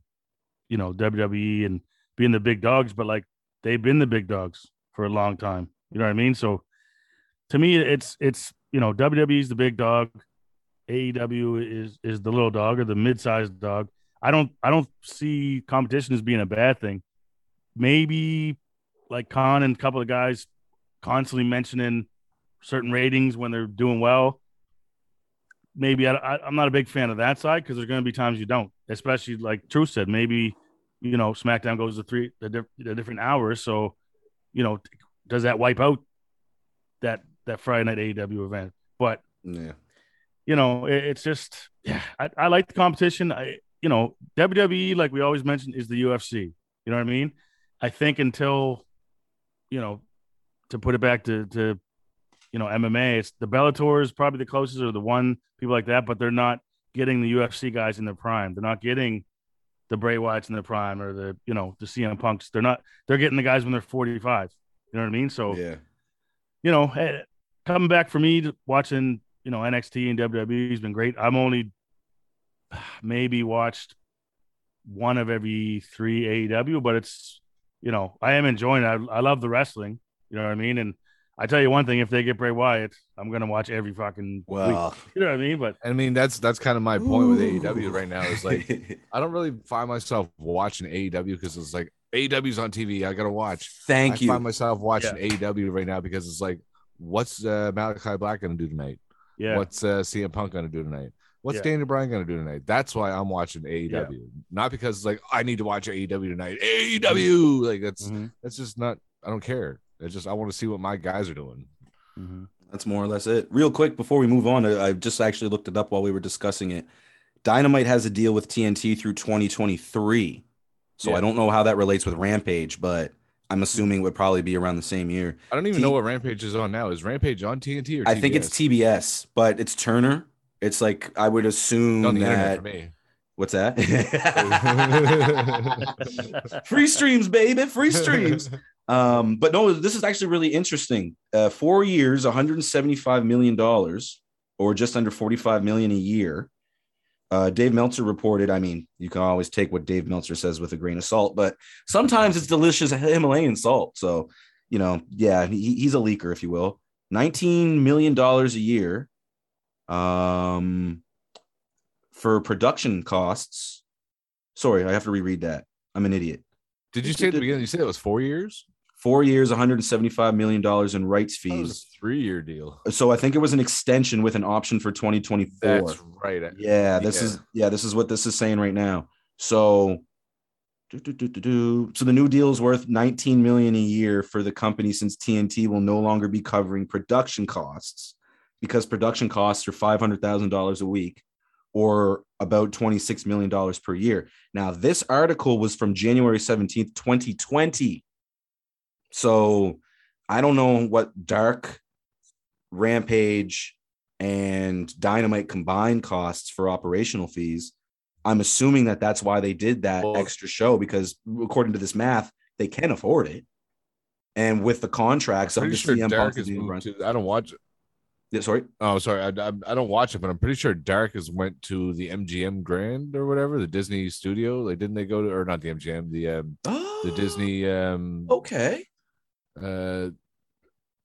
you know, WWE and being the big dogs, but like they've been the big dogs for a long time. You know what I mean? So to me, it's it's you know WWE's the big dog, AEW is is the little dog or the mid-sized dog. I don't I don't see competition as being a bad thing. Maybe like Khan and a couple of guys constantly mentioning certain ratings when they're doing well. Maybe I, I'm not a big fan of that side because there's going to be times you don't, especially like True said. Maybe you know SmackDown goes to three the, diff- the different hours, so you know does that wipe out that that Friday night AEW event? But Yeah. You know, it, it's just yeah, I, I like the competition. I you know, WWE, like we always mention, is the UFC. You know what I mean? I think until you know, to put it back to to you know MMA, it's the Bellator is probably the closest or the one people like that, but they're not getting the UFC guys in their prime. They're not getting the Bray Wyatts in their prime or the you know the CM Punks. They're not. They're getting the guys when they're forty five. You know what I mean? So Yeah. you know, eh, coming back for me to watching, you know, NXT and WWE has been great. I'm only [sighs] maybe watched one of every three AEW, but it's, you know, I am enjoying it. I, I love the wrestling. You know what I mean? And I tell you one thing: if they get Bray Wyatt, I'm gonna watch every fucking week. [laughs] You know what I mean? But I mean, that's that's kind of my point with AEW right now. Is like [laughs] I don't really find myself watching AEW because it's like AEW's on TV. I gotta watch. thank I you. find myself watching AEW right now because it's like, what's uh, Malachi Black gonna do tonight? Yeah, What's uh, CM Punk gonna do tonight? What's Yeah. Daniel Bryan gonna do tonight? That's why I'm watching AEW, not because it's like I need to watch AEW tonight. AEW, like that's Mhm, that's just not. I don't care. It's just I want to see what my guys are doing. mhm. That's more or less it. Real quick before we move on, I I just actually looked it up while we were discussing it. Dynamite has a deal with TNT through 2023. So Yeah. I don't know how that relates with Rampage, but I'm assuming would probably be around the same year. I don't even T- know what Rampage is on now. Is Rampage on TNT or I think it's TBS? TBS, but it's Turner. It's like I would assume on the internet that for me. what's that? [laughs] free streams, baby, free streams. Um, but no, this is actually really interesting. Uh, four years, 175 million dollars, or just under 45 million a year. Uh, Dave Meltzer reported. I mean, you can always take what Dave Meltzer says with a grain of salt, but sometimes it's delicious Himalayan salt. So, you know, yeah, he, he's a leaker, if you will. 19 million dollars a year, um, for production costs. Sorry, I have to reread that. I'm an idiot. Did you say at the beginning? You said it was four years. Four years, 175 million dollars in rights fees. a three-year deal. So I think it was an extension with an option for 2024. That's right. Yeah, this Yeah. is yeah, this is what this is saying right now. So do, do, do. so the new deal is worth 19 million a year for the company since TNT will no longer be covering production costs because production costs are $500,000 a week or about 26 million dollars per year. Now this article was from January 17th, 2020. So I don't know what Dark Rampage and Dynamite combined costs for operational fees. I'm assuming that that's why they did that Well- extra show because according to this math, they can afford it. And with the contracts Pretty the sure CM Derek Punk has and Dean moved to. I don't watch. It. Yeah, sorry. Oh, sorry. I, I, I don't watch it, but I'm pretty sure Dark has went to the MGM Grand or whatever the Disney studio. Like, didn't they go to or not the MGM the um the Disney um Okay. Uh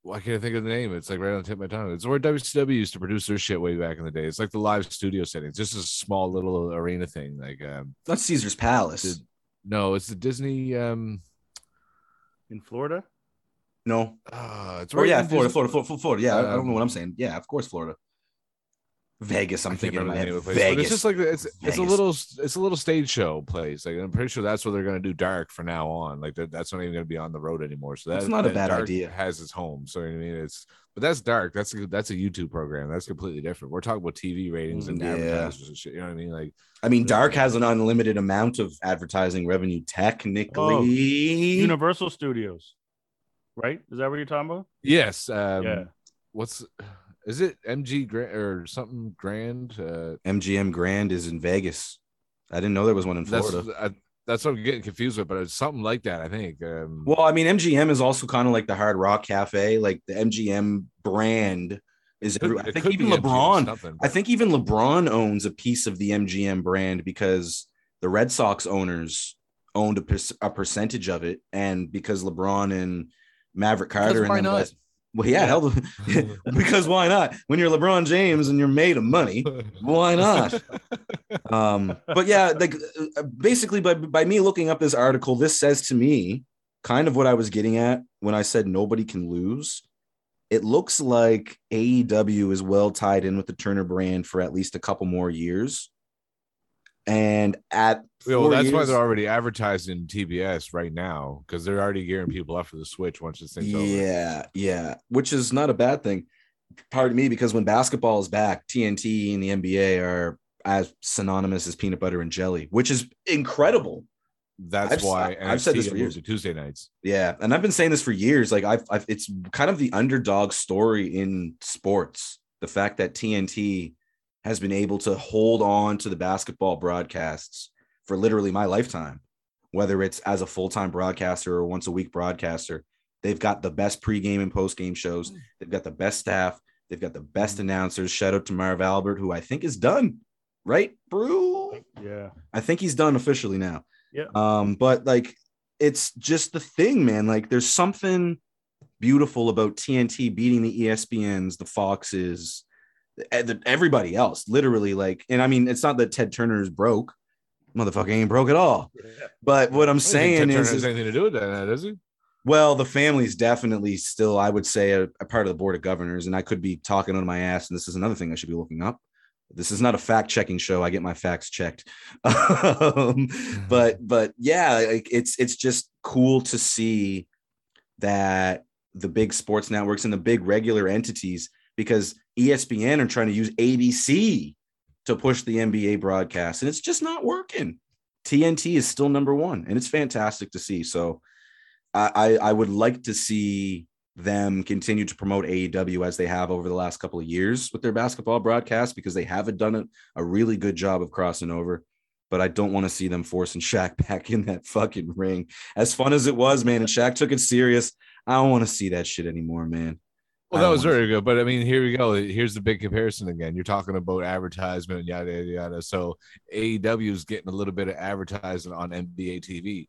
why can't I think of the name? It's like right on the tip of my tongue. It's where WCW used to produce their shit way back in the day. It's like the live studio setting. It's just a small little arena thing. Like um That's Caesar's Palace. Did- no, it's the Disney um in Florida. no. uh it's Oh yeah, in Florida, Disney- Florida, Florida, Florida. Yeah, I- I don't Um, know what I'm saying. Yeah, of course, Florida. Vegas. I'm thinking remember the of name of the place, but Vegas. it's just like it's it's a little it's a little stage show place. Like I'm pretty sure that's what they're gonna do dark for now on. Like that's not even gonna be on the road anymore. So That's that, not a bad Dark idea. Has its home. So you know what I mean, it's but that's dark. That's a, that's a YouTube program. That's completely different. We're talking about TV ratings and Mm, Yeah. advertisers and shit. You know what I mean? Like I mean, Dark has an unlimited amount of advertising revenue. Technically, Oh, Universal Studios, right? Is that what you're talking about? yes, um, yeah. What's is it? MG Grand or something Grand? Uh, MGM Grand is in Vegas. I didn't know there was one in that's Florida. I, that's what I'm getting confused with, but it's something like that. I think. Um, Well, I mean, MGM is also kind of like the Hard Rock Cafe. Like the MGM brand is. could- I think even LeBron. I think even LeBron owns a piece of the MGM brand because the Red Sox owners owned a, per- a percentage of it, and because LeBron and Maverick Carter. and why them. Well, yeah, hell, [laughs] because why not? When you're LeBron James and you're made of money, [laughs] why not? um but yeah like uh, basically by by me looking up this article this says to me kind of what i was getting at when i said nobody can lose it looks like aew is well tied in with the turner brand for at least a couple more years and at Well, that's why they're already advertising TBS right now because they're already gearing people up for the Switch once this thing's over. yeah yeah which is not a bad thing pardon me because when basketball is back tnt and the nba are as synonymous as peanut butter and jelly which is incredible That's I've why I've said NXT this for years. Tuesday nights. Yeah, and I've been saying this for years. Like I've, I've it's kind of the underdog story in sports. The fact that TNT has been able to hold on to the basketball broadcasts for literally my lifetime, whether it's as a full-time broadcaster or once a week broadcaster. They've got the best pregame and postgame shows. They've got the best staff. They've got the best announcers. Shout out to Marv Albert, who I think is done. Right, Brew? Yeah. I think he's done officially now. Yeah. Um, but like it's just the thing, man. Like there's something beautiful about TNT beating the ESPNs, the Foxes, the- everybody else. Literally, like, and I mean, it's not that Ted Turner is broke. Motherfucker ain't broke at all. But what I'm I don't think saying is, has anything to do with that, does he? well, the family's definitely still, I would say, a, a part of the board of governors. And I could be talking on my ass. And this is another thing I should be looking up. This is not a fact checking show. I get my facts checked. [laughs] um, [laughs] but but yeah, like it's it's just cool to see that the big sports networks and the big regular entities, because ESPN are trying to use ABC to push the NBA broadcast, and it's just not working. TNT is still number one, and it's fantastic to see. So I, I would like to see them continue to promote AEW as they have over the last couple of years with their basketball broadcast because they haven't done a, a really good job of crossing over. But I don't want to see them forcing Shaq [laughs] back in that fucking ring. As fun as it was, man, and Shaq took it serious. I don't want to see that shit anymore, man. Well, that was very good. But I mean, here we go. Here's the big comparison again. You're talking about advertisement and yada yada yada. So AEW is getting a little bit of advertising on NBA TV.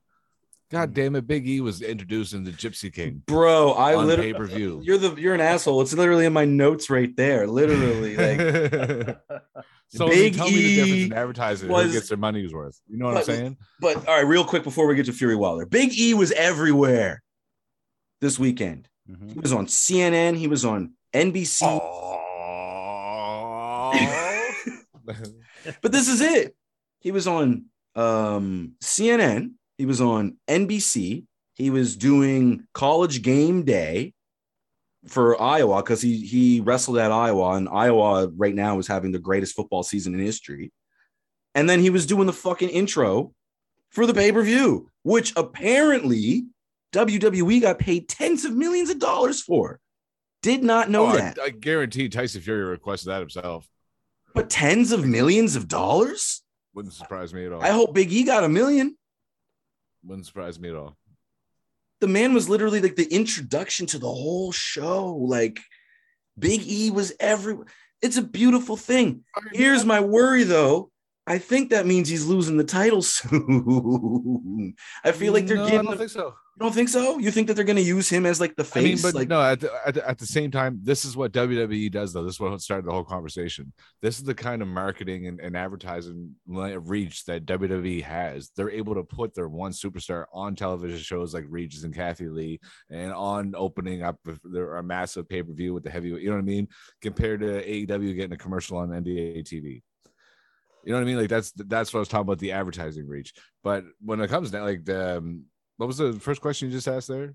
God hmm. damn it, Big E was introducing the Gypsy King Bro, I literally pay per view. you're the you're an asshole. It's literally in my notes right there. Literally, like [laughs] so Big tell me the difference E in advertising. was- Who gets their money's worth? You know what I'm saying? But all right, real quick before we get to Fury Wilder, Big E was everywhere this weekend. Mhm. He was on CNN. He was on NBC. Oh. [laughs] But this is it. He was on um, CNN. He was on NBC. He was doing college game day for Iowa because he he wrestled at Iowa, and Iowa right now is having the greatest football season in history. And then he was doing the fucking intro for the pay per view, which apparently WWE got paid tens of millions of dollars for. Did not know Oh, I- that, I, guarantee Tyson Fury requested that himself. but tens of millions of dollars. Wouldn't surprise me at all. I hope Big E got a million. Wouldn't surprise me at all. the man was literally like the introduction to the whole show. Like Big E was every. It's a beautiful thing. Here's my worry though. I think that means he's losing the title [laughs] soon. I feel like they're No, I getting. don't the- think so. you don't think so? You think that they're going to use him as like the I mean, face? but like, no, at the, at, the, at the same time, this is what WWE does, though. This is what started the whole conversation. This is the kind of marketing and, and advertising reach that WWE has. They're able to put their one superstar on television shows like Regis and Kathie Lee and on opening up their, a massive pay per view with the heavy, you know what I mean? Compared to AEW getting a commercial on NBA TV. You know what I mean? Like that's that's what I was talking about the advertising reach. But when it comes down, like the um, what was the first question you just asked there?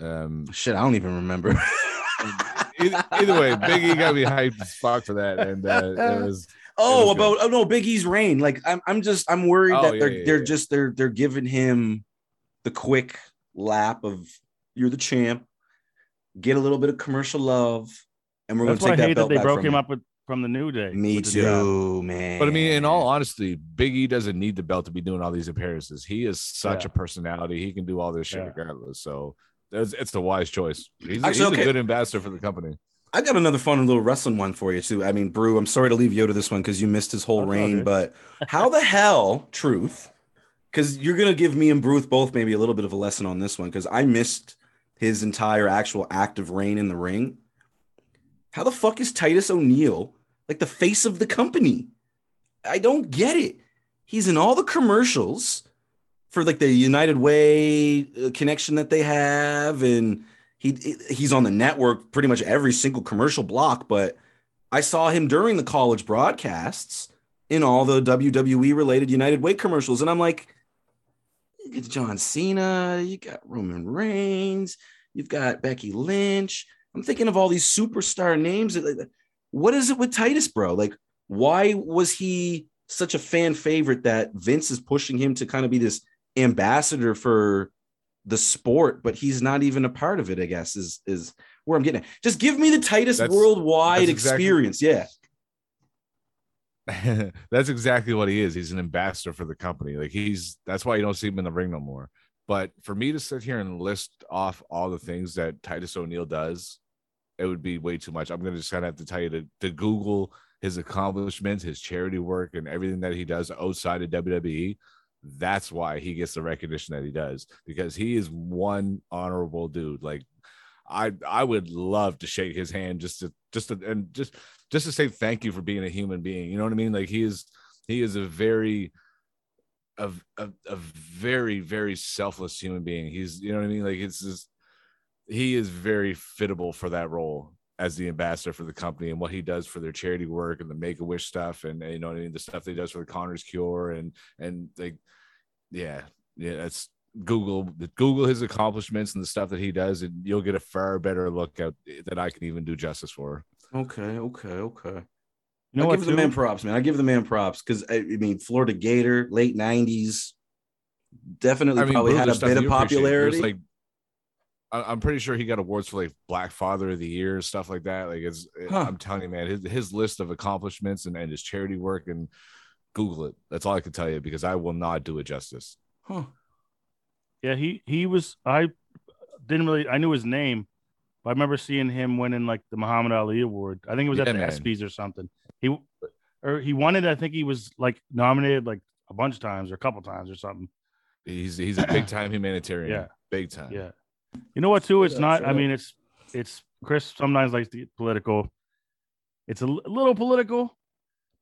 Um, shit, I don't even remember. [laughs] either, either way, Big E got me hyped as fuck for that, and uh, it was oh, was good. about oh no, Biggie's E's reign. Like I'm, I'm just I'm worried Oh, that yeah, they're yeah, they're yeah. just they're they're giving him the quick lap of you're the champ. Get a little bit of commercial love, and we're That's going why to I take hate that that they broke from him up with from the New Day. Me with the draft. too, man. But I mean, in all honesty, Big E doesn't need the belt to be doing all these appearances. He is such Yeah. a personality. He can do all this shit Yeah. regardless. So it's, it's the wise choice. He's, Actually, he's okay. a good ambassador for the company. I got another fun little wrestling one for you too. I mean, Brew, I'm sorry to leave you to this one because you missed his whole reign, but how the [laughs] hell, truth? Because you're gonna give me and Bruce both maybe a little bit of a lesson on this one because I missed his entire actual active reign in the ring. How the fuck is Titus O'Neil like the face of the company? I don't get it. He's in all the commercials for like the United Way uh, connection that they have, and he he's on the network pretty much every single commercial block. But I saw him during the college broadcasts in all the WWE related United Way commercials, and I'm like, you get John Cena, you got Roman Reigns, you've got Becky Lynch. I'm thinking of all these superstar names. What is it with Titus, bro? Like, why was he such a fan favorite that Vince is pushing him to kind of be this ambassador for the sport, but he's not even a part of it, I guess, is is where I'm getting at. Just give me the Titus That's- worldwide that's exactly- experience. Yeah. [laughs] that's exactly what he is. He's an ambassador for the company. Like he's that's why you don't see him in the ring no more. But for me to sit here and list off all the things that Titus O'Neil does, it would be way too much. I'm gonna just kind of have to tell you to, to Google his accomplishments, his charity work, and everything that he does outside of WWE. That's why he gets the recognition that he does because he is one honorable dude. Like I I would love to shake his hand just to just to and just just to say thank you for being a human being. You know what I mean? Like he is he is a very a, a, a very very selfless human being. He's you know what I mean? Like it's just he is very fittable for that role as the ambassador for the company and what he does for their charity work and the make a wish stuff and, and you know what I mean the stuff that he does for the Connor's cure and and like yeah yeah that's Google Google his accomplishments and the stuff that he does and you'll get a far better look at that I can even do justice for. Okay. Okay. Okay. You know I what? give the man props, man. I give the man props because I, I mean, Florida Gator, late '90s, definitely I mean, probably had a bit of you appreciate. There's, popularity. Like, I- I'm pretty sure he got awards for like Black Father of the Year and stuff like that. Like, it's Huh. I'm telling you, man, his, his list of accomplishments and, and his charity work and Google it. That's all I can tell you because I will not do it justice. huh. Yeah, he he was. I didn't really. I knew his name, but I remember seeing him winning like the Muhammad Ali Award. I think it was at the man. ESPYS or something. He or he won it. I think he was like nominated like a bunch of times or a couple times or something. He's he's a big time humanitarian. Yeah. big time. Yeah. You know what? Too, it's not. I mean, it's it's Chris sometimes likes to get political. It's a little political,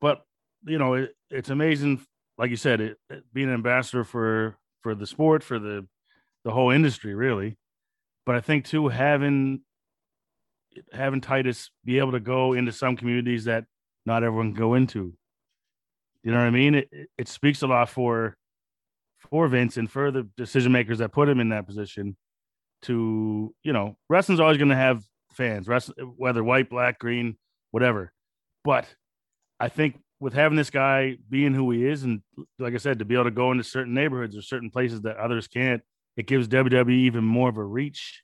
but you know, it, it's amazing. Like you said, it, it- being an ambassador for for the sport, for the the whole industry, really. But I think too, having having Titus be able to go into some communities that not everyone can go into. You know what I mean? It it- it speaks a lot for for Vince and for the decision makers that put him in that position to, you know, wrestling's always going to have fans, wrestling, whether white, black, green, whatever. But I think with having this guy being who he is, and like I said, to be able to go into certain neighborhoods or certain places that others can't, it gives WWE even more of a reach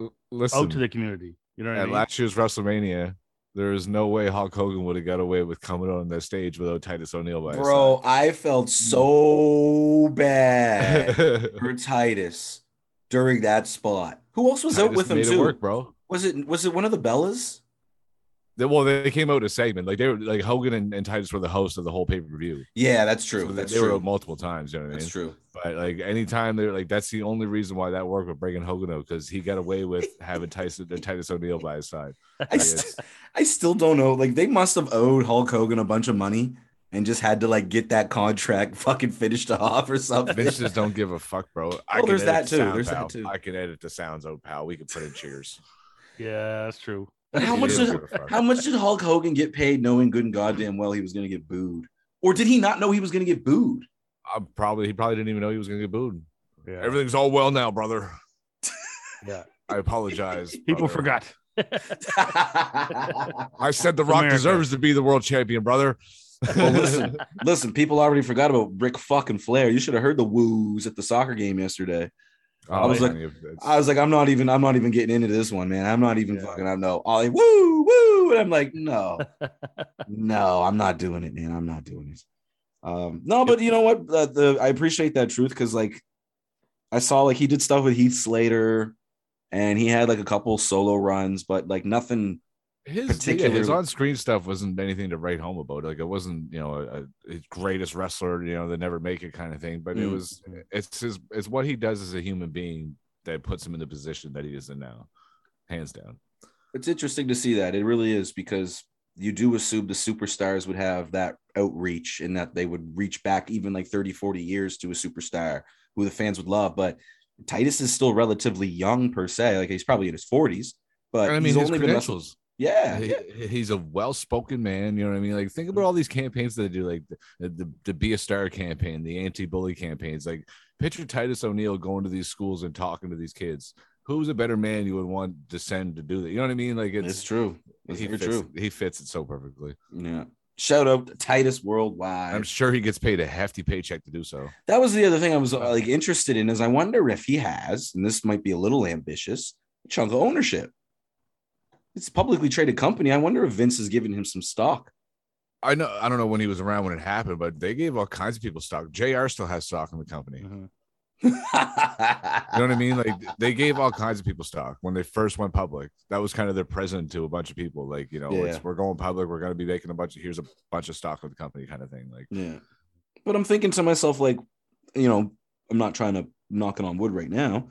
L- Listen, out to the community. You know what I at mean? last year's WrestleMania, there is no way Hulk Hogan would have got away with coming on that stage without Titus O'Neil by his Bro, I felt so bad [laughs] for Titus during that spot. Who else was out with him too? work, bro. Was it was it one of the Bellas? They, well, they came out a segment like they were like Hogan and, and Titus were the host of the whole pay per view. Yeah, that's true. So they, that's they were out multiple times. You know what I mean? That's true. But like anytime they're like, that's the only reason why that worked with bringing Hogan out because he got away with [laughs] having Tyson uh, Titus O'Neil by his side. I, Like, st- I still don't know. Like they must have owed Hulk Hogan a bunch of money and just had to like get that contract [laughs] fucking finished off or something. Vince just don't give a fuck, bro. [laughs] I Well, can there's edit that the too. sound, There's that too. I can edit the sounds out, pal. We can put in cheers. yeah, that's true. [laughs] how much did give a fuck. how much did Hulk Hogan get paid knowing good and goddamn well he was gonna get booed? Or did he not know he was gonna get booed? I probably he probably didn't even know he was gonna get booed. Yeah. Everything's all well now, brother. yeah. I apologize. People brother. forgot. I said the Rock America. deserves to be the world champion, brother. Well, listen, listen, people already forgot about Ric fucking Flair. You should have heard the woos at the soccer game yesterday. I was like- I was like, I'm not even, I'm not even getting into this one, man. I'm not even Yeah. fucking. I know, Ollie, woo, woo, and I'm like, no, [laughs] no, I'm not doing it, man. I'm not doing it. Um, no, but you know what? Uh, the I appreciate that truth because like I saw like he did stuff with Heath Slater, and he had like a couple solo runs, but like nothing. His particularly- his on screen stuff wasn't anything to write home about. Like it wasn't, you know, a, a his greatest wrestler, you know, that never make it kind of thing. But it Mm. was it's his it's what he does as a human being that puts him in the position that he is in now, hands down. It's interesting to see that. It really is because you do assume the superstars would have that outreach and that they would reach back even like 30, 40 years to a superstar who the fans would love. But Titus is still relatively young per se. Like he's probably in his 40s, but I mean, he's his only credentials. Yeah, He- yeah. he's a well-spoken man. You know what I mean? Like, think about all these campaigns that they do, like the, the, the Be a Star campaign, the anti-bully campaigns. Like, picture Titus O'Neil going to these schools and talking to these kids. Who's a better man you would want to send to do that? You know what I mean? Like, it's, It's true. It's he fits, true. He fits it so perfectly. Yeah. Shout out to Titus Worldwide. I'm sure he gets paid a hefty paycheck to do so. that was the other thing I was like interested in is I wonder if he has, and this might be a little ambitious, a chunk of ownership. It's a publicly traded company. I wonder if Vince has given him some stock. I know. I don't know when he was around when it happened, but they gave all kinds of people stock. Jr. still has stock in the company. Mhm. You know what I mean? Like they gave all kinds of people stock when they first went public. That was kind of their present to a bunch of people. Like, you know, Yeah. it's, we're going public. We're going to be making a bunch of here's a bunch of stock with the company kind of thing. Like, Yeah. But I'm thinking to myself, like, you know, I'm not trying to knock it on wood right now,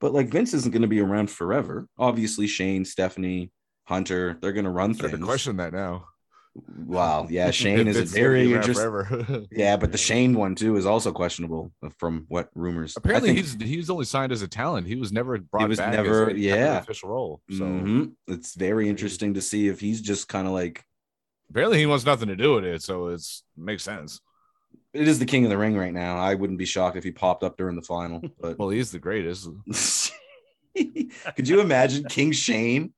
but like Vince isn't going to be around forever. Obviously, Shane, Stephanie, Hunter, they're going to run start to things. question that now. Wow. Yeah. [laughs] Shane is a very interesting. [laughs] Yeah. But the Shane one too is also questionable from what rumors. Apparently, think- he's he's only signed as a talent. He was never brought He was back. never- as a, yeah. official role. So Mhm. it's very interesting to see if he's just kind of like, apparently, he wants nothing to do with it. So it's makes sense. it is the king of the ring right now. I wouldn't be shocked if he popped up during the final, but [laughs] Well, he's the greatest. Could you imagine King Shane?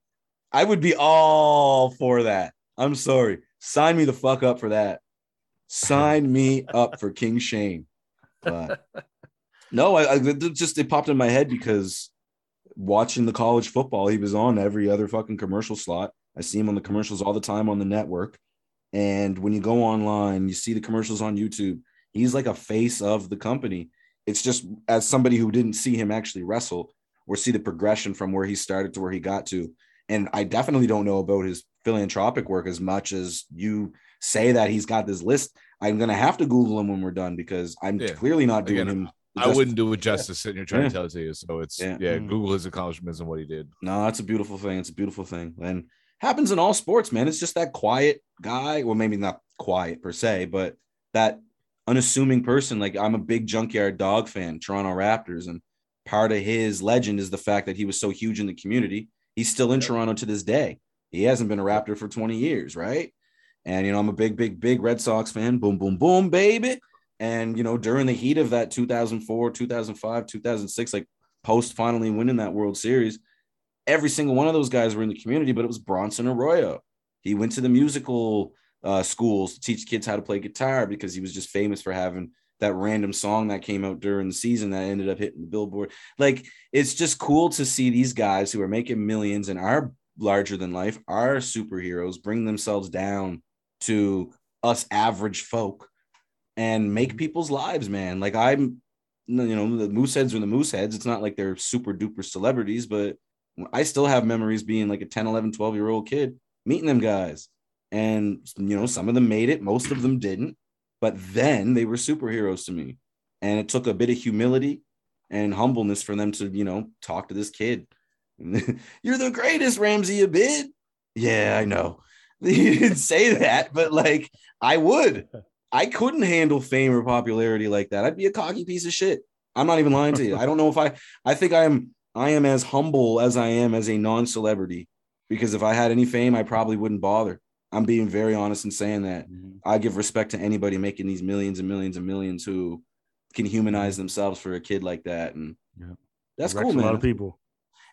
I would be all for that. I'm sorry. Sign me the fuck up for that. Sign me up for King Shane. But no, I, I just it popped in my head because watching the college football, he was on every other fucking commercial slot. I see him on the commercials all the time on the network. And when you go online, you see the commercials on YouTube. He's like a face of the company. It's just as somebody who didn't see him actually wrestle or see the progression from where he started to where he got to. And I definitely don't know about his philanthropic work as much as you say that he's got this list. I'm gonna have to Google him when we're done because I'm Yeah. clearly not doing Again, him. the I wouldn't do it justice sitting here trying Yeah. to tell it to you. So it's Yeah. yeah, Mm. Google his accomplishments and what he did. No, that's a beautiful thing. It's a beautiful thing. And happens in all sports, man. It's just that quiet guy. Well, maybe not quiet per se, but that unassuming person. Like I'm a big junkyard dog fan, Toronto Raptors, and part of his legend is the fact that he was so huge in the community. He's still in Toronto to this day. He hasn't been a Raptor for 20 years, right? And you know, I'm a big, big, big Red Sox fan. Boom, boom, boom, baby. And you know, during the heat of that 2004, 2005, 2006, like post finally winning that World Series, every single one of those guys were in the community, but it was Bronson Arroyo. He went to the musical uh, schools to teach kids how to play guitar because he was just famous for having that random song that came out during the season that ended up hitting the billboard. Like it's just cool to see these guys who are making millions and are larger than life, are superheroes, bring themselves down to us average folk and make mm-hmm. people's lives, man. Like I'm, you know, the Mooseheads are the Mooseheads. It's not like they're super duper celebrities, but I still have memories being like a 10, 11, 12 year old kid meeting them guys. And, you know, some of them made it, most of them didn't. But then they were superheroes to me. And it took a bit of humility and humbleness for them to, you know, talk to this kid. [laughs] You're the greatest, Ramsey Abid. Yeah, I know. [laughs] You didn't say that, but like I would. I couldn't handle fame or popularity like that. I'd be a cocky piece of shit. I'm not even lying to you. I don't know if I I think I am I am as humble as I am as a non-celebrity because if I had any fame, I probably wouldn't bother. I'm being very honest in saying that. Mm-hmm. I give respect to anybody making these millions and millions and millions who can humanize mm-hmm. themselves for a kid like that. And Yeah. that's cool, man. A lot of people.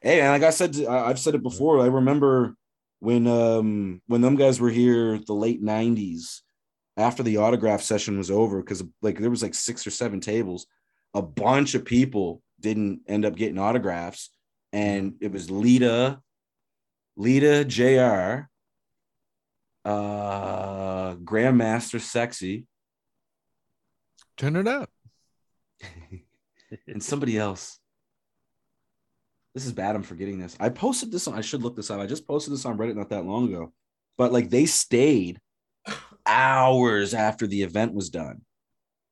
Hey, and like I said, I've said it before. I remember when um when them guys were here, the late '90s, after the autograph session was over, because like there was like six or seven tables, a bunch of people didn't end up getting autographs, and mm-hmm. it was Lita, Lita Jr. Uh, Grand Master Sexay, Turn it up. and somebody else. This is bad. I'm forgetting this. I posted this on. I should look this up. I just posted this on Reddit not that long ago. But like they stayed hours after the event was done,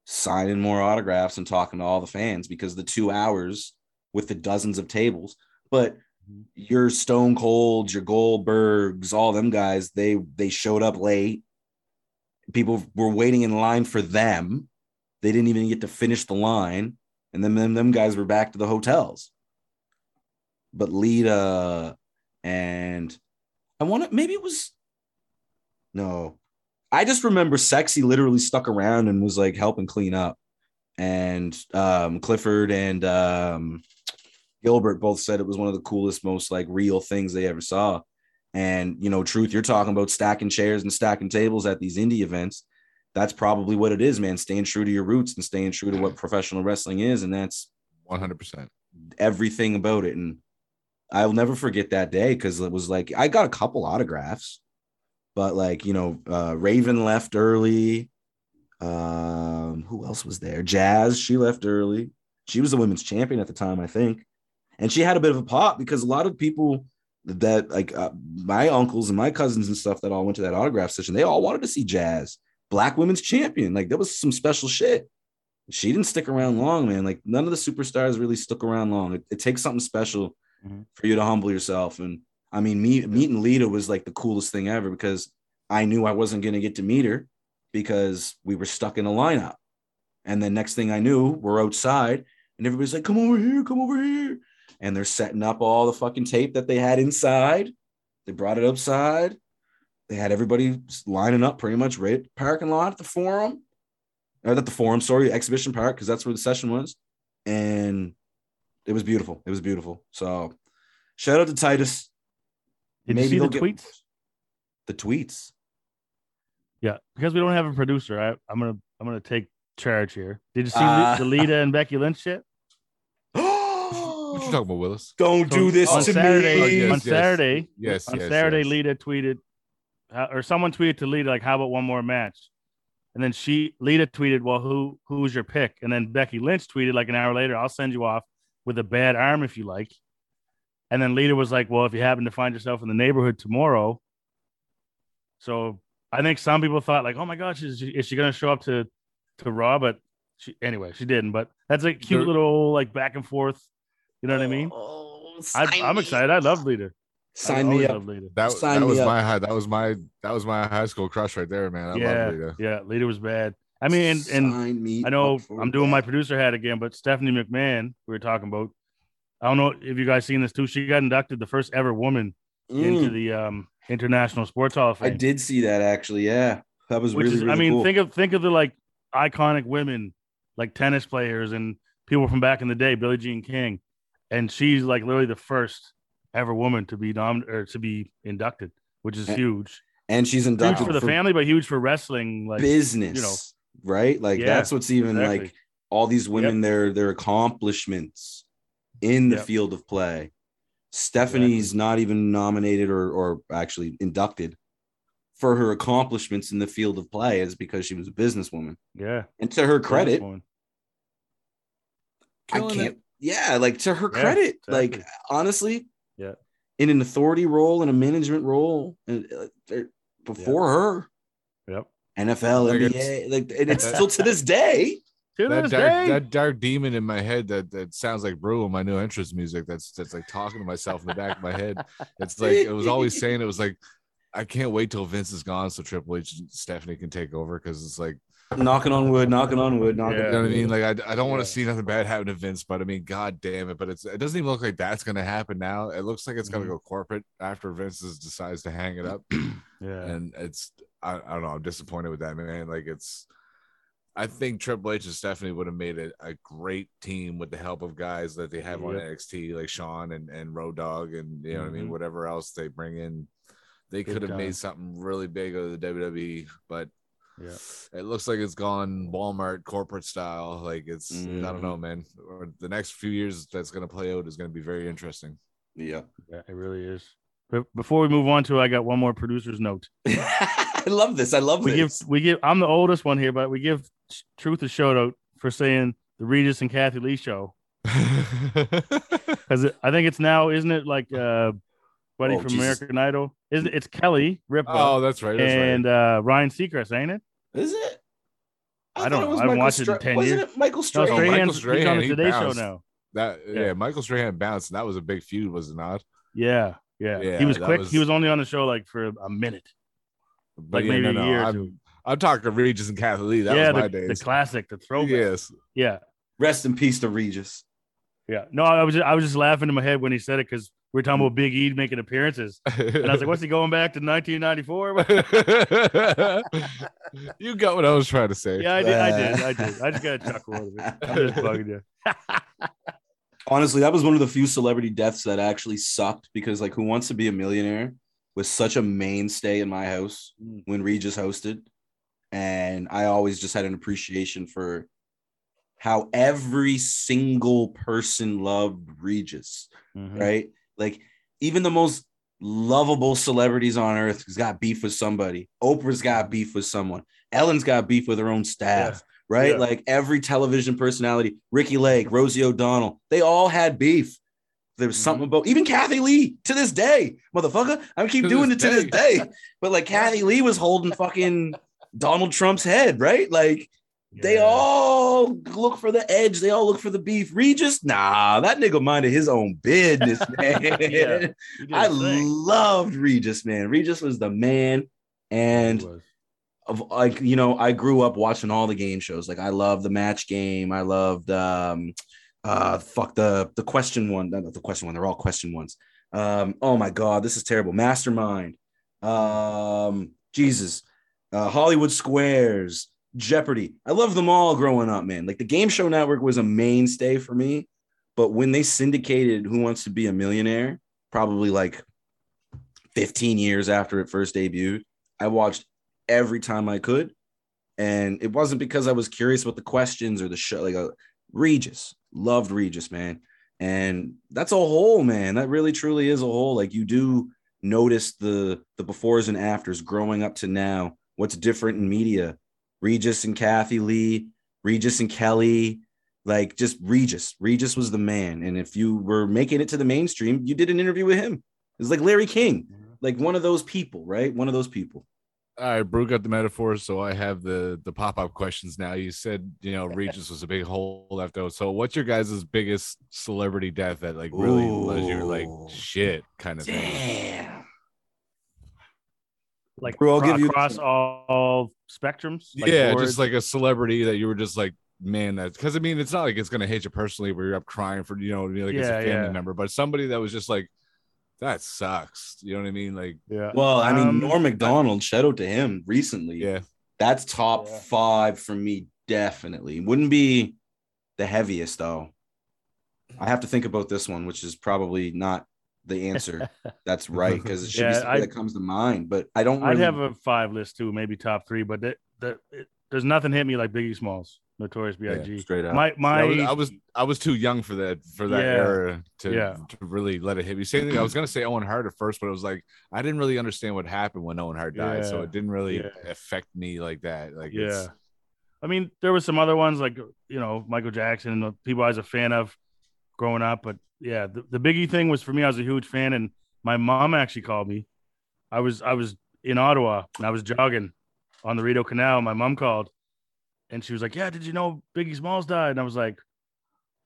signing more autographs and talking to all the fans because the two hours with the dozens of tables. But. Your Stone Colds, your Goldbergs, all them guys, they they showed up late. People were waiting in line for them. They didn't even get to finish the line, and then them, them guys were back to the hotels. But Lita and I want to maybe it was no. I just remember Sexay literally stuck around and was like helping clean up. And um, Clifford and um, Gilbert both said it was one of the coolest, most like real things they ever saw. And you know, truth, you're talking about stacking chairs and stacking tables at these indie events. That's probably what it is, man. Staying true to your roots and staying true to what professional wrestling is, and that's One hundred percent. everything about it. And I'll never forget that day because it was like I got a couple autographs, but like you know, uh, Raven left early. Um, who else was there? Jazz, she left early. She was the women's champion at the time, I think, and she had a bit of a pop because a lot of people that like uh, my uncles and my cousins and stuff that all went to that autograph session, they all wanted to see Jazz, black women's champion. Like that was some special shit she didn't stick around long, man. Like none of the superstars really stuck around long. It, it takes something special Mhm. for you to humble yourself. And I mean, meet meeting Lita was like the coolest thing ever because I knew I wasn't gonna get to meet her because we were stuck in a lineup. And then next thing I knew, we're outside and everybody's like, come over here, come over here. And they're setting up all the fucking tape that they had inside. They brought it outside. They had everybody lining up pretty much right parking lot at the forum or at the forum, sorry, exhibition park, because that's where the session was. And it was beautiful. It was beautiful. So shout out to Titus. Did you see the tweets? The tweets. Yeah, because we don't have a producer. I, I'm gonna I'm gonna take charge here. Did you see Uh, the Lita and Becky Lynch shit? What you talking about, Willis? Don't do this on to Saturday, me. Oh, yes, on yes. Saturday, Yes, on yes, Saturday, yes. Lita tweeted, uh, or someone tweeted to Lita like, "How about one more match?" And then she, Lita tweeted, "Well, who who's your pick?" And then Becky Lynch tweeted like an hour later, "I'll send you off with a bad arm if you like." And then Lita was like, "Well, if you happen to find yourself in the neighborhood tomorrow." So I think some people thought like, "Oh my gosh, is she, is she going to show up to to Raw?" But she anyway, she didn't. But that's a cute There- little like back and forth. You know what I mean? Oh, I, sign I'm excited. I love Lita. I Sign me always up. loved Lita. That, Sign that me was up. my high. That was my that was my high school crush right there, man. I yeah, love Lita. yeah, Lita was bad. I mean, and, and Sign me I know I'm doing my producer hat again, but Stephanie McMahon, we were talking about. I don't know if you guys seen this too. She got inducted the first ever woman into Mm, the um, International Sports Hall of Fame. I did see that actually. Yeah, that was which really. is, really I mean, cool. think of think of the like iconic women, like tennis players and people from back in the day, Billie Jean King, and she's like literally the first ever woman to be nom- or to be inducted, which is And- huge. and she's Huge inducted for the family, but huge for wrestling. Like business, you know. right? Like Yeah, that's what's even exactly. like all these women, their their accomplishments in the Yep. field of play. Stephanie's not even nominated or or actually inducted for her accomplishments in the field of play is because she was a businesswoman. yeah, And to her credit. I can't. it. Yeah, like to her Yeah, credit, like honestly, Yeah. in an authority role, in a management role, and uh, they're- before her, Yep. NFL, Like NBA, like, and it's [laughs] still to this day. To That this dark, day, that dark demon in my head that, that sounds like Brew in my new entrance music. That's that's like talking to myself in the back of my head. It's like it was always saying it was like I can't wait till Vince is gone so Triple H and Stephanie can take over because it's like knocking on wood, knocking on wood, knocking. Yeah. you know what I mean. Like I, I don't want Yeah. to see nothing bad happen to Vince, but I mean, god damn it! But it's it doesn't even look like that's gonna happen now. It looks like it's gonna Mhm. go corporate after Vince is- decides to hang it up. [clears throat] yeah, and it's I, I don't know. I'm disappointed with that man. Like it's, I think Triple H and Stephanie would have made it a great team with the help of guys that they have on Yep. NXT, like Shawn and and Road Dog, and you know what I mean. Mhm. Whatever else they bring in, they could have made something really big of the WWE, but. Yeah. It looks like it's gone Walmart corporate style. Like it's, I Mhm. don't know, man. Or The next few years that's going to play out is going to be very interesting. Yeah. yeah, it really is. But before we move on to, I got one more producer's note. [laughs] I love this. I love We give we give. I'm the oldest one here, but we give Truth a shout out for saying the Regis and Kathie Lee show [laughs] because I think it's now, isn't it like uh, buddy Oh, from Jesus. American Idol? Isn't? It's Kelly Ripa oh, that's right. That's and uh, Ryan Seacrest, ain't it? Is it? I thought don't it know. was I haven't Michael watched it in Stra- 10 Wasn't years. it Michael No, Strahan? Michael Strahan's he's on the he Today Show now. That yeah, Yeah. Michael Strahan bounced, and that was a big feud, was it not? Yeah, yeah. Yeah, he was quick. was- He was only on the show like for a minute. But Like yeah, maybe no, a year I'm, two. I'm talking Regis and Kathie Lee. That yeah, was my the, the classic, the throwback. yes. Yeah, Rest in peace to Regis. yeah. No, I was just, I was just laughing in my head when he said it because we were talking about Big E making appearances, and I was like, "What's he going back to 1994?" [laughs] you got what I was trying to say. yeah, I did, I did, I did. I just got a [laughs] chuckle out of it. I'm just bugging you. [laughs] Honestly, that was one of the few celebrity deaths that actually sucked because, like, Who Wants to Be a Millionaire was such a mainstay in my house Mm. when Regis hosted. And I always just had an appreciation for how every single person loved Regis, Mhm. right? Like, even the most lovable celebrities on earth has got beef with somebody. Oprah's got mm-hmm. beef with someone. Ellen's got beef with her own staff, right? Yeah. Like every television personality, Ricki Lake, Rosie O'Donnell, they all had beef. There was mm-hmm. something about even Kathie Lee to this day, motherfucker. I keep To doing it to this day. day. But like Kathie Lee was holding fucking Donald Trump's head, right? Like they all look for the edge. They all look for the beef. Regis, nah, that nigga minded his own business, [laughs] man. Yeah. I loved Regis, man. Regis was the man. And of like you know i grew up watching all the game shows like i love the match game i loved um uh fuck the the question one not the question one they're all question ones um oh my god this is terrible mastermind um jesus uh hollywood squares jeopardy i love them all growing up man like the game show network was a mainstay for me but when they syndicated who wants to be a millionaire probably like 15 years after it first debuted i watched every time I could. And it wasn't because I was curious about the questions or the show. Like uh, Regis, loved Regis, man. And that's a whole, man. That really truly is a whole. Like you do notice the the befores and afters growing up to now. What's different in media? Regis and Kathie Lee, Regis and Kelly, like just Regis. Regis was the man. And if you were making it to the mainstream, you did an interview with him. It's like Larry King, mm-hmm. like one of those people, right? One of those people. All right, Brew got the metaphors, so I have the the pop up questions now. You said you know [laughs] Regis was a big hole left out. So what's your guys' biggest celebrity death that like really was your like shit kind of thing? Damn. like Bro, I'll acro- give you- across all, all spectrums. Like yeah, boards. just like a celebrity that you were just like, man, that's because I mean it's not like it's gonna hit you personally where you're up crying for you know like it's a family yeah. member, but somebody that was just like that sucks. You know what I mean? Like yeah. Well, I mean, Um, Norm Macdonald, shout out to him recently. yeah, That's top Yeah. five for me, definitely. Wouldn't be the heaviest, though. I have to think about this one, which is probably not the answer. [laughs] That's right, because it should be something I- that comes to mind, but I don't I'd really have a five list too, maybe top three, but that, that it, there's nothing hit me like Biggie Smalls, Notorious B.I.G. straight up. my my I was, I was I was too young for that for that Yeah. era to, Yeah. to really let it hit me. Same thing. I was gonna say Owen Hart at first, but it was like I didn't really understand what happened when Owen Hart died, so it didn't really Yeah. affect me like that. Like yeah. it's, I mean, there were some other ones like you know Michael Jackson, the people I was a fan of growing up, but yeah, the, the Biggie thing was for me. I was a huge fan, and my mom actually called me. I was I was in Ottawa and I was jogging on the Rideau Canal. My mom called, and she was like, "Yeah, did you know Biggie Smalls died?" And I was like,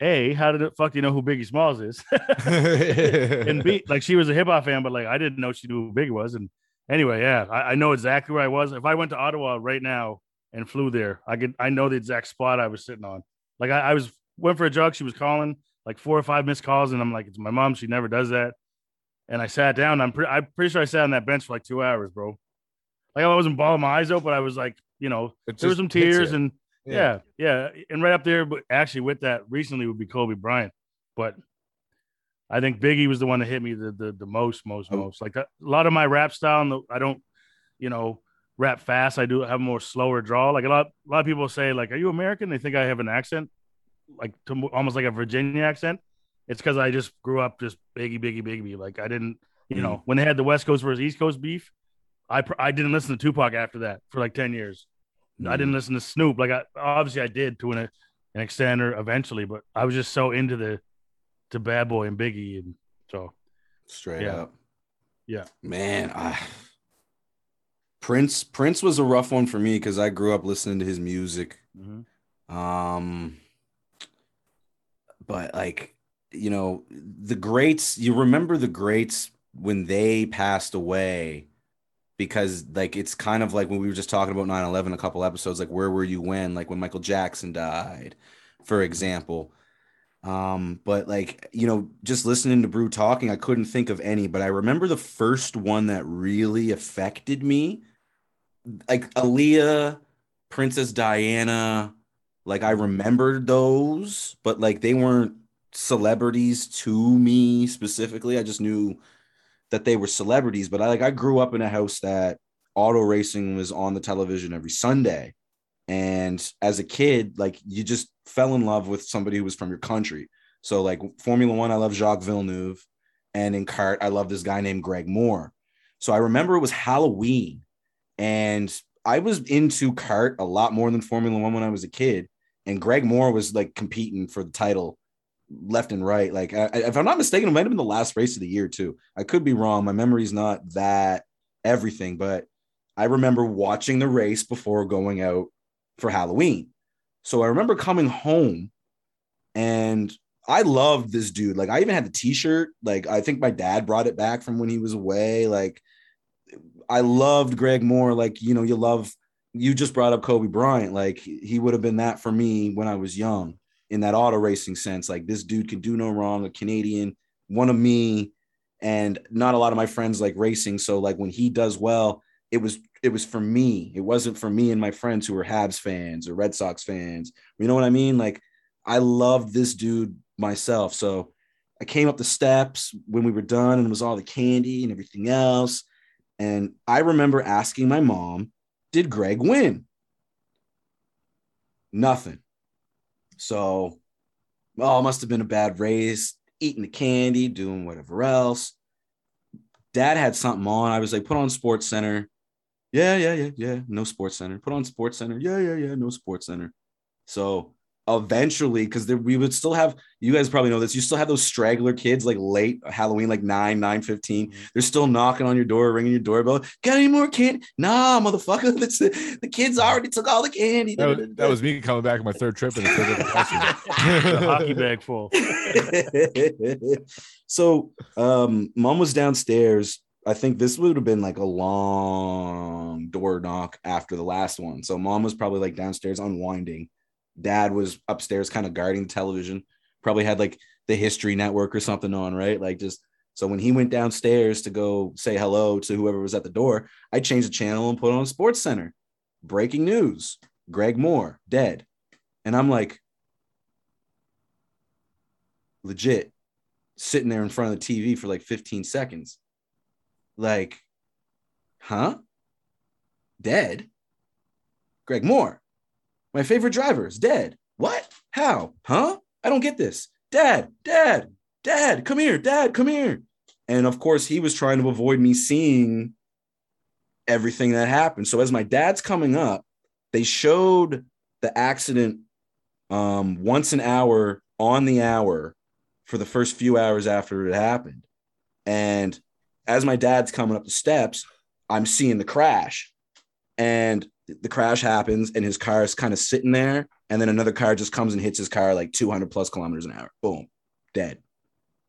"A, how did it fuck do you know who Biggie Smalls is?" [laughs] and B, [laughs] like she was a hip hop fan, but like I didn't know she knew who Biggie was. And anyway, yeah, I, I know exactly where I was. If I went to Ottawa right now and flew there, I could I know the exact spot I was sitting on. Like I, I was went for a jog. She was calling like four or five missed calls, and I'm like, it's my mom. She never does that. And I sat down. I'm pretty I'm pretty sure I sat on that bench for like two hours, bro. Like I wasn't bawling my eyes out, but I was like, you know, there were some tears and yeah. yeah, And right up there, but actually with that recently would be Kobe Bryant. But I think Biggie was the one that hit me the the, the most, most, Oh. most. Like a, a lot of my rap style, and the, I don't, you know, rap fast. I do have a more slower draw. Like a lot, a lot of people say, like, "Are you American?" They think I have an accent, like to, almost like a Virginia accent. It's because I just grew up just Biggie, Biggie, Biggie. Like I didn't, you know, mm. when they had the West Coast versus East Coast beef, I pr- I didn't listen to Tupac after that for like ten years. I didn't mm. listen to Snoop. Like I obviously I did to an an extent or eventually, but I was just so into the to Bad Boy and Biggie, and so Straight Yeah. up. Yeah. Man, I Prince Prince was a rough one for me because I grew up listening to his music. Mm-hmm. Um but like you know, the greats, you remember the greats when they passed away because like it's kind of like when we were just talking about 9-11 a couple episodes like where were you when like when michael jackson died for example? Um but like you know just listening to brew talking i couldn't think of any but i remember the first one that really affected me like aaliyah princess diana like i remembered those but like they weren't celebrities to me specifically i just knew that they were celebrities, but I like I grew up in a house that auto racing was on the television every Sunday. And as a kid, like you just fell in love with somebody who was from your country. So like Formula One, I love Jacques Villeneuve. And in CART, I love this guy named Greg Moore. So I remember it was Halloween and I was into CART a lot more than Formula One when I was a kid. And Greg Moore was like competing for the title left and right. Like, I, if I'm not mistaken, it might have been the last race of the year too. I could be wrong. My memory's not that everything, but I remember watching the race before going out for Halloween. So I remember coming home and I loved this dude. Like, I even had the t-shirt. Like, I think my dad brought it back from when he was away. Like, I loved Greg Moore. Like, you know, you love you just brought up Kobe Bryant. Like, he would have been that for me when I was young in that auto racing sense. Like this dude can do no wrong, a Canadian, one of me, and not a lot of my friends like racing. So like when he does well, it was it was for me. It wasn't for me and my friends who were Habs fans or Red Sox fans. You know what I mean? Like I loved this dude myself. So I came up the steps when we were done and it was all the candy and everything else. And I remember asking my mom, did Greg win? Nothing. So, oh, must have been a bad race, eating the candy, doing whatever else. Dad had something on. I was like, put on Sports Center. Yeah, yeah, yeah, yeah. No Sports Center. Put on Sports Center. Yeah, yeah, yeah. No Sports Center. So eventually because we would still have you guys probably know this you still have those straggler kids like late halloween like 9 9 15 mm-hmm. they're still knocking on your door ringing your doorbell got any more candy nah motherfucker [laughs] That's the, the kids already took all the candy that was, that was me coming back on my third trip and [laughs] [laughs] the hockey bag full. So um mom was downstairs. I think this would have been like a long door knock after the last one. So mom was probably like downstairs unwinding dad was upstairs kind of guarding the television probably had like the history network or something on right? Like just so when he went downstairs to go say hello to whoever was at the door i changed the channel and put on sports center. Breaking news greg moore dead. And i'm like legit sitting there in front of the tv for like 15 seconds. Like huh? Dead? Greg moore my favorite driver is dead. What? How? Huh? I don't get this. Dad, dad, dad, come here, dad, come here. And of course, he was trying to avoid me seeing everything that happened. So as my dad's coming up, they showed the accident um, once an hour on the hour for the first few hours after it happened. And as my dad's coming up the steps, I'm seeing the crash. And the crash happens and his car is kind of sitting there and then another car just comes and hits his car like 200 plus kilometers an hour. Boom. Dead.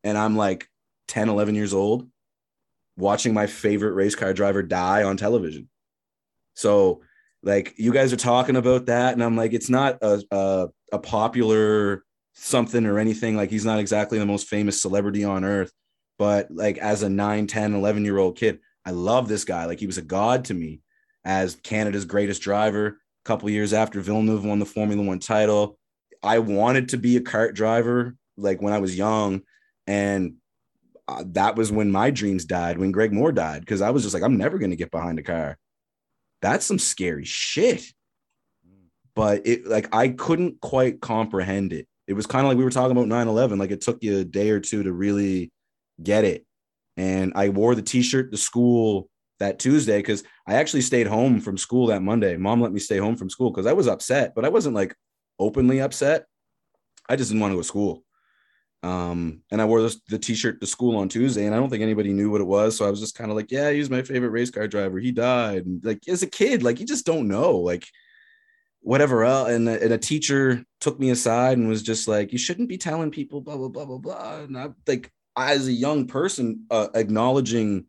And i'm like 10 11 years old watching my favorite race car driver die on television. So like you guys are talking about that and i'm like it's not a, a, a popular something or anything. Like he's not exactly the most famous celebrity on earth but like as a 9 10 11 year old kid i love this guy. Like he was a god to me as Canada's greatest driver. A couple years after Villeneuve won the Formula One title, I wanted to be a CART driver like when I was young, and uh, that was when my dreams died. When Greg Moore died, because I was just like, I'm never going to get behind a car. That's some scary shit. But it like I couldn't quite comprehend it. It was kind of like we were talking about 9-11. Like it took you a day or two to really get it. And I wore the t-shirt to school that Tuesday because I actually stayed home from school that Monday. Mom let me stay home from school because I was upset, but I wasn't like openly upset. I just didn't want to go to school. Um, and I wore this, the t-shirt to school on Tuesday, and I don't think anybody knew what it was. So I was just kind of like, yeah, he's my favorite race car driver. He died. And like as a kid, like you just don't know. Like whatever else. And, a- and a teacher took me aside and was just like, you shouldn't be telling people blah, blah, blah, blah, blah. And I like, as a young person, uh, acknowledging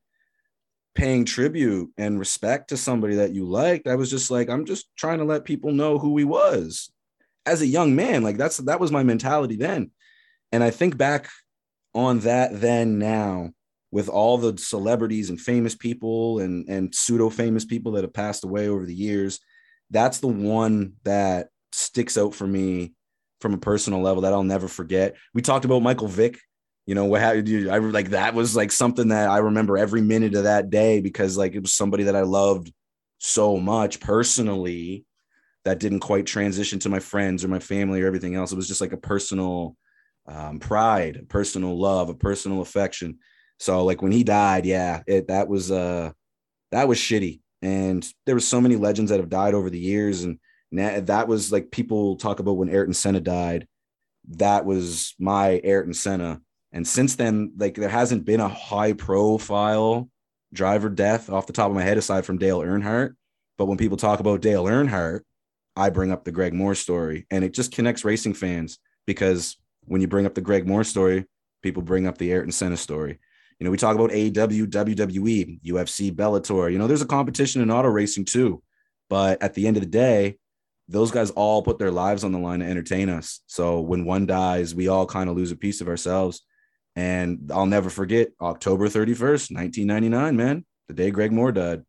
paying tribute and respect to somebody that you liked, I was just like, I'm just trying to let people know who he was as a young man. Like that's that was my mentality then. And I think back on that then now with all the celebrities and famous people and and pseudo famous people that have passed away over the years that's the one that sticks out for me from a personal level that I'll never forget. We talked about Michael Vick. You know what happened? I like that was like something that I remember every minute of that day because like it was somebody that I loved so much personally that didn't quite transition to my friends or my family or everything else. It was just like a personal um, pride, a personal love, a personal affection. So like when he died, yeah, it that was uh that was shitty. And there were so many legends that have died over the years, and na- that was like people talk about when Ayrton Senna died. That was my Ayrton Senna. And since then, like there hasn't been a high profile driver death off the top of my head aside from Dale Earnhardt. But when people talk about Dale Earnhardt, I bring up the Greg Moore story, and it just connects racing fans because when you bring up the Greg Moore story, people bring up the Ayrton Senna story. You know, we talk about AEW, WWE, UFC, Bellator. You know, there's a competition in auto racing too. But at the end of the day, those guys all put their lives on the line to entertain us. So when one dies, we all kind of lose a piece of ourselves. And I'll never forget October 31st, 1999, man, the day Greg Moore died.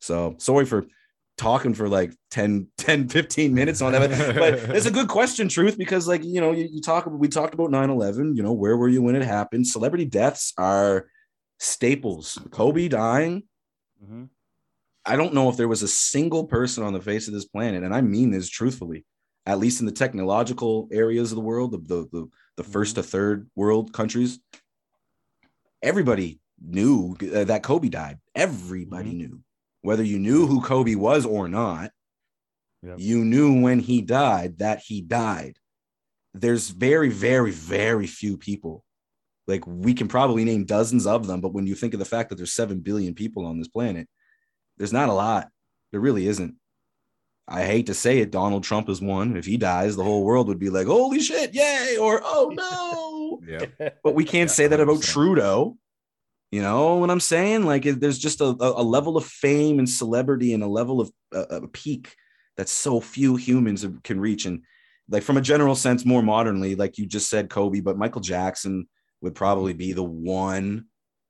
So sorry for talking for like 10, [laughs] 10, 15 minutes on that. But it's a good question, truth, because like, you know, you, you talk, we talked about 9 11, you know, where were you when it happened? Celebrity deaths are staples. Kobe dying. Mm-hmm. I don't know if there was a single person on the face of this planet, and I mean this truthfully, at least in the technological areas of the world, the the the, the first to third world countries. Everybody knew uh, that Kobe died. Everybody Mhm. knew, whether you knew who Kobe was or not. Yep. You knew when he died that he died. There's very, very, very few people. Like we can probably name dozens of them, but when you think of the fact that there's seven billion people on this planet, there's not a lot. There really isn't. I hate to say it, Donald Trump is one. If he dies, the whole world would be like, "Holy shit, yay!" or "Oh [laughs] no." Yeah. but we can't Yeah, say that about Trudeau. You know what I'm saying? Like, it- there's just a, a a level of fame and celebrity and a level of uh, a peak that so few humans can reach. And like, from a general sense, more modernly, like you just said, Kobe, but Michael Jackson would probably be the one,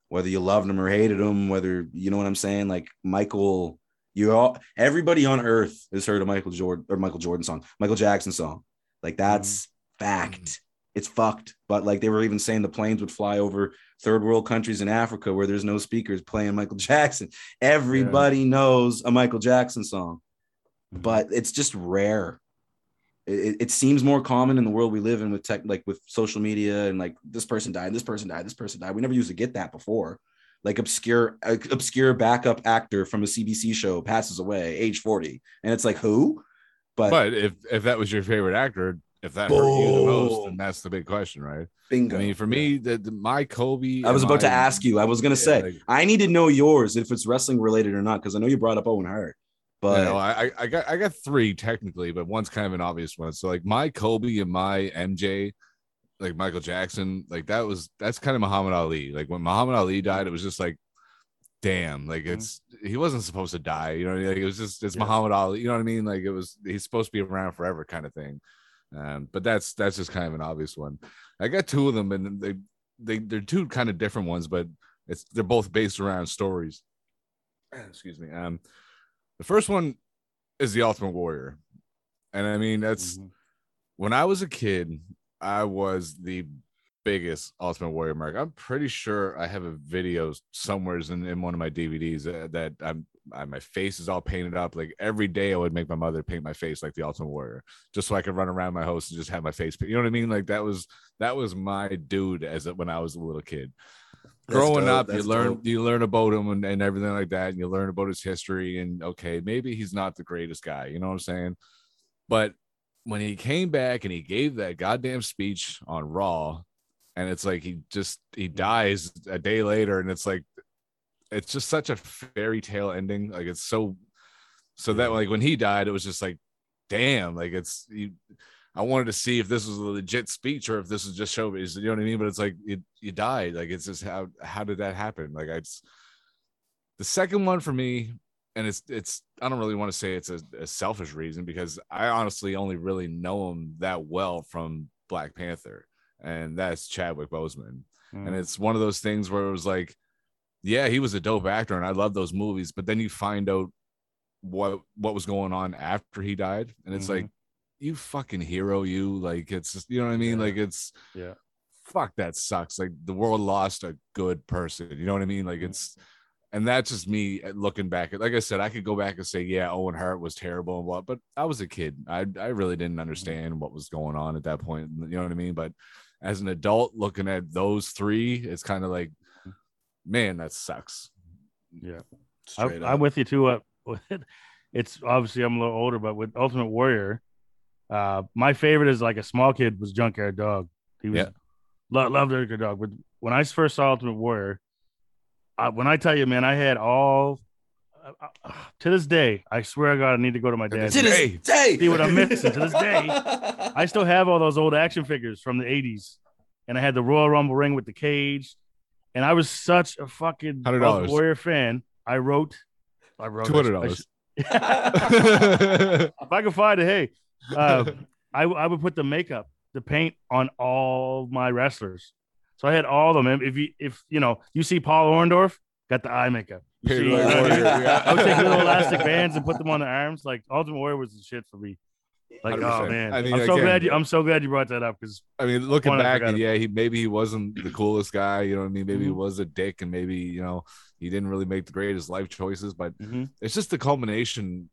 whether you loved him or hated him, whether you know what I'm saying. Like Michael, you all, everybody on earth has heard a Michael Jordan or Michael Jordan song, Michael Jackson song. Like mm-hmm. that's fact it's fucked. But like they were even saying the planes would fly over third world countries in Africa where there's no speakers playing Michael [laughs] Jackson. Everybody knows a Michael Jackson song, mm-hmm. but it's just rare. It, it seems more common in the world we live in with tech, like with social media and like this person died, this person died, this person died. We never used to get that before. Like obscure, uh, obscure backup actor from a CBC show passes away, age 40. And it's like, who? But, But if if that was your favorite actor, if that hurt you the most, Boom. then that's the big question, right? bingo. I mean, for me, the, the- my Kobe. I was about to ask you. I was gonna Yeah, say like- I need to know yours if it's wrestling related or not because I know you brought up Owen Hart, but no, I, I- I got I got three technically, but one's kind of an obvious one. So like my Kobe and my MJ, like Michael Jackson, like that was that's kind of Muhammad Ali. Like when Muhammad Ali died, it was just like, damn, like Mm-hmm. it's he wasn't supposed to die. You know, what I mean? like it was just it's Yeah. Muhammad Ali. You know what I mean? Like it was he's supposed to be around forever, kind of thing. Um, but that's that's just kind of an obvious one. I got two of them, and they they they're two kind of different ones, but it's they're both based around stories. [clears throat] Excuse me. Um, the first one is the Ultimate Warrior, and I mean that's Mhm. when I was a kid, I was the biggest Ultimate Warrior mark. I'm pretty sure I have a video somewhere in, in one of my DVDs that, uh, that I'm I, my face is all painted up. Like every day, I would make my mother paint my face like the Ultimate Warrior, just so I could run around my house and just have my face. You know what I mean? Like that was that was my dude as a, when I was a little kid. That's Growing dope, up, you learn dope. you learn about him and, and everything like that, and you learn about his history. And okay, maybe he's not the greatest guy. You know what I'm saying? But when he came back and he gave that goddamn speech on Raw, and it's like he just he dies a day later, and it's like it's just such a fairy tale ending. Like it's so so that like when he died, it was just like damn, like it's you. I wanted to see if this was a legit speech or if this was just showbiz. You know what I mean? But it's like you, you died. Like it's just how how did that happen? Like I just the second one for me, and it's it's I don't really want to say it's a, a selfish reason because I honestly only really know him that well from Black Panther, and that's Chadwick Boseman. And Mm. it's one of those things where it was like, yeah, he was a dope actor, and I love those movies. But then you find out what what was going on after he died, and it's like, you fucking hero, you like it's just you know what I mean? Yeah. Like it's Yeah. fuck that sucks. Like the world lost a good person. You know what I mean? Like it's and that's just me uh, looking back. Like I said, I could go back and say, yeah, Owen Hart was terrible and what, but I was a kid. I I really didn't understand what was going on at that point. You know what I mean? But as an adult looking at those three, it's kind of like, man, that sucks. Yeah. I, i'm with you too. Uh, [laughs] it's obviously I'm a little older, but with Ultimate Warrior, uh, my favorite is like a small kid was Junkyard Dog. He was Yeah. lo- loved Junkyard Dog. But when I first saw Ultimate Warrior, uh, when I tell you, man, I had all. Uh, [sighs] uh, to this day, I swear to God, I need to go to my dad's. to this Hey. day. See what I'm missing to this day. [laughs] I still have all those old action figures from the 80s. And I had the Royal Rumble ring with the cage. And I was such a fucking $100. Ultimate Warrior fan. I wrote, I wrote Two hundred dollars. [laughs] if I could find it, hey, uh, [laughs] I I would put the makeup, the paint on all my wrestlers. So I had all of them. If you if you know you see Paul Orndorff, got the eye makeup. See, Warrior, yeah. I would take little elastic bands and put them on the arms. Like Ultimate Warrior was the shit for me. Like, oh 100%. man, I mean, I'm so again- glad you. I'm so glad you brought that up because I mean, looking back, yeah, he maybe he wasn't the coolest guy. You know what I mean? Maybe he Mhm. was a dick, and maybe you know he didn't really make the greatest life choices. But Mm-hmm. it's just the culmination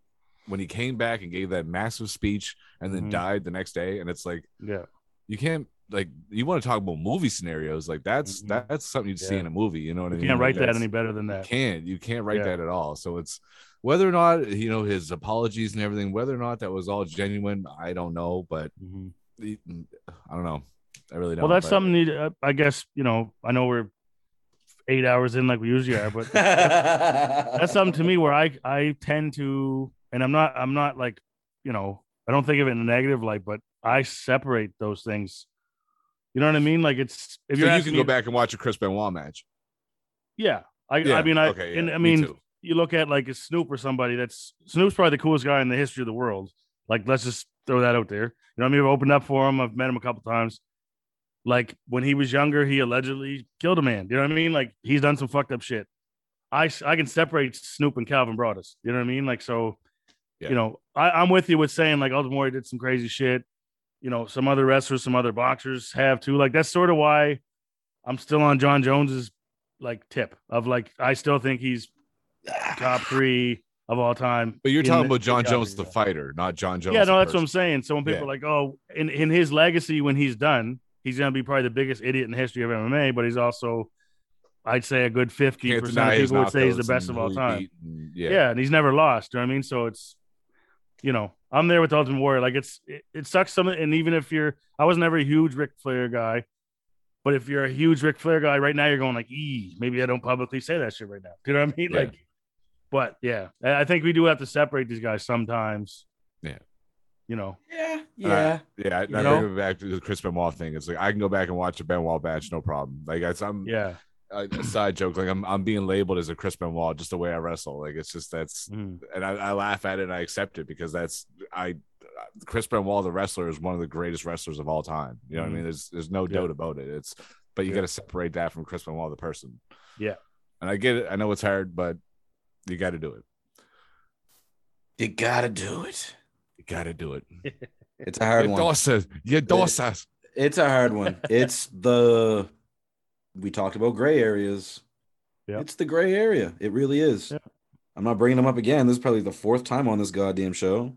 when he came back and gave that massive speech and then Mhm. died the next day. And it's like yeah, you can't like you want to talk about movie scenarios like that's Mhm. that's something you'd see in a movie. You know what I you mean? can't Like, write that any better than You that. can't. You can't write Yeah. that at all. So it's whether or not you know his apologies and everything, whether or not that was all genuine, I don't know. But Mhm. I don't know. I really don't. Well, that's but- something. You, uh, I guess you know. I know we're eight hours in like we usually are, but that's something to me where I I tend to, and I'm not I'm not like, you know, I don't think of it in a negative light, but I separate those things. You know what I mean? Like it's if So you're you can go me- back and watch a Chris Benoit match. yeah. I Yeah, I mean I okay, yeah, and I mean too. you look at like a Snoop or somebody that's Snoop's probably the coolest guy in the history of the world. Like let's just throw that out there. You know what I mean? I've opened up for him. I've met him a couple times. Like when he was younger, he allegedly killed a man. You know what I mean? Like he's done some fucked up shit. I I can separate Snoop and Calvin Broadus. You know what I mean? Like so, Yeah. you know, I, I'm with you with saying like oh, Ultimate Warrior did some crazy shit. You know, some other wrestlers, some other boxers have too. Like that's sort of why I'm still on Jon Jones's like tip of like I still think he's [sighs] top three of all time. But you're talking the- about Jon Jones, the yeah. fighter, not John Jones. Yeah, no, that's what I'm saying. So when people Yeah. are like, oh, in, in his legacy, when he's done, he's gonna be probably the biggest idiot in the history of MMA, but he's also, I'd say, a good 50% of people would say he's the best of all time. beat and- Yeah. yeah. and he's never lost. You know what I mean? So it's, you know, I'm there with the Ultimate Warrior. Like it's, it, it sucks. Some, and even if you're, I was never a huge Ric Flair guy, but if you're a huge Ric Flair guy right now, you're going like, ee, maybe I don't publicly say that shit right now. Do you know what I mean? Yeah. Like, but yeah, I I think we do have to separate these guys sometimes. Yeah. You know, yeah, And I- yeah. Yeah, I, I know? back to the Chris Benoit thing. It's like I can go back and watch a Benoit match, no problem. Like it's, I'm yeah. A a side joke. Like I'm I'm being labeled as a Chris Benoit just the way I wrestle. Like it's just that's Mm. and I, I laugh at it and I accept it because that's I Chris Benoit wall the wrestler is one of the greatest wrestlers of all time. You know what I Mhm. mean? There's there's no Yeah. doubt about it. It's but you Yeah. got to separate that from Chris Benoit the person. Yeah. And I get it. I know it's hard, but you got to do it. You gotta do it. You got to do it. [laughs] It's a hard You one. Dosa. You Dosa. It's a hard one. [laughs] It's the we talked about gray areas. Yeah. It's the gray area. It really is. Yeah. I'm not bringing them up again. This is probably the fourth time on this goddamn show.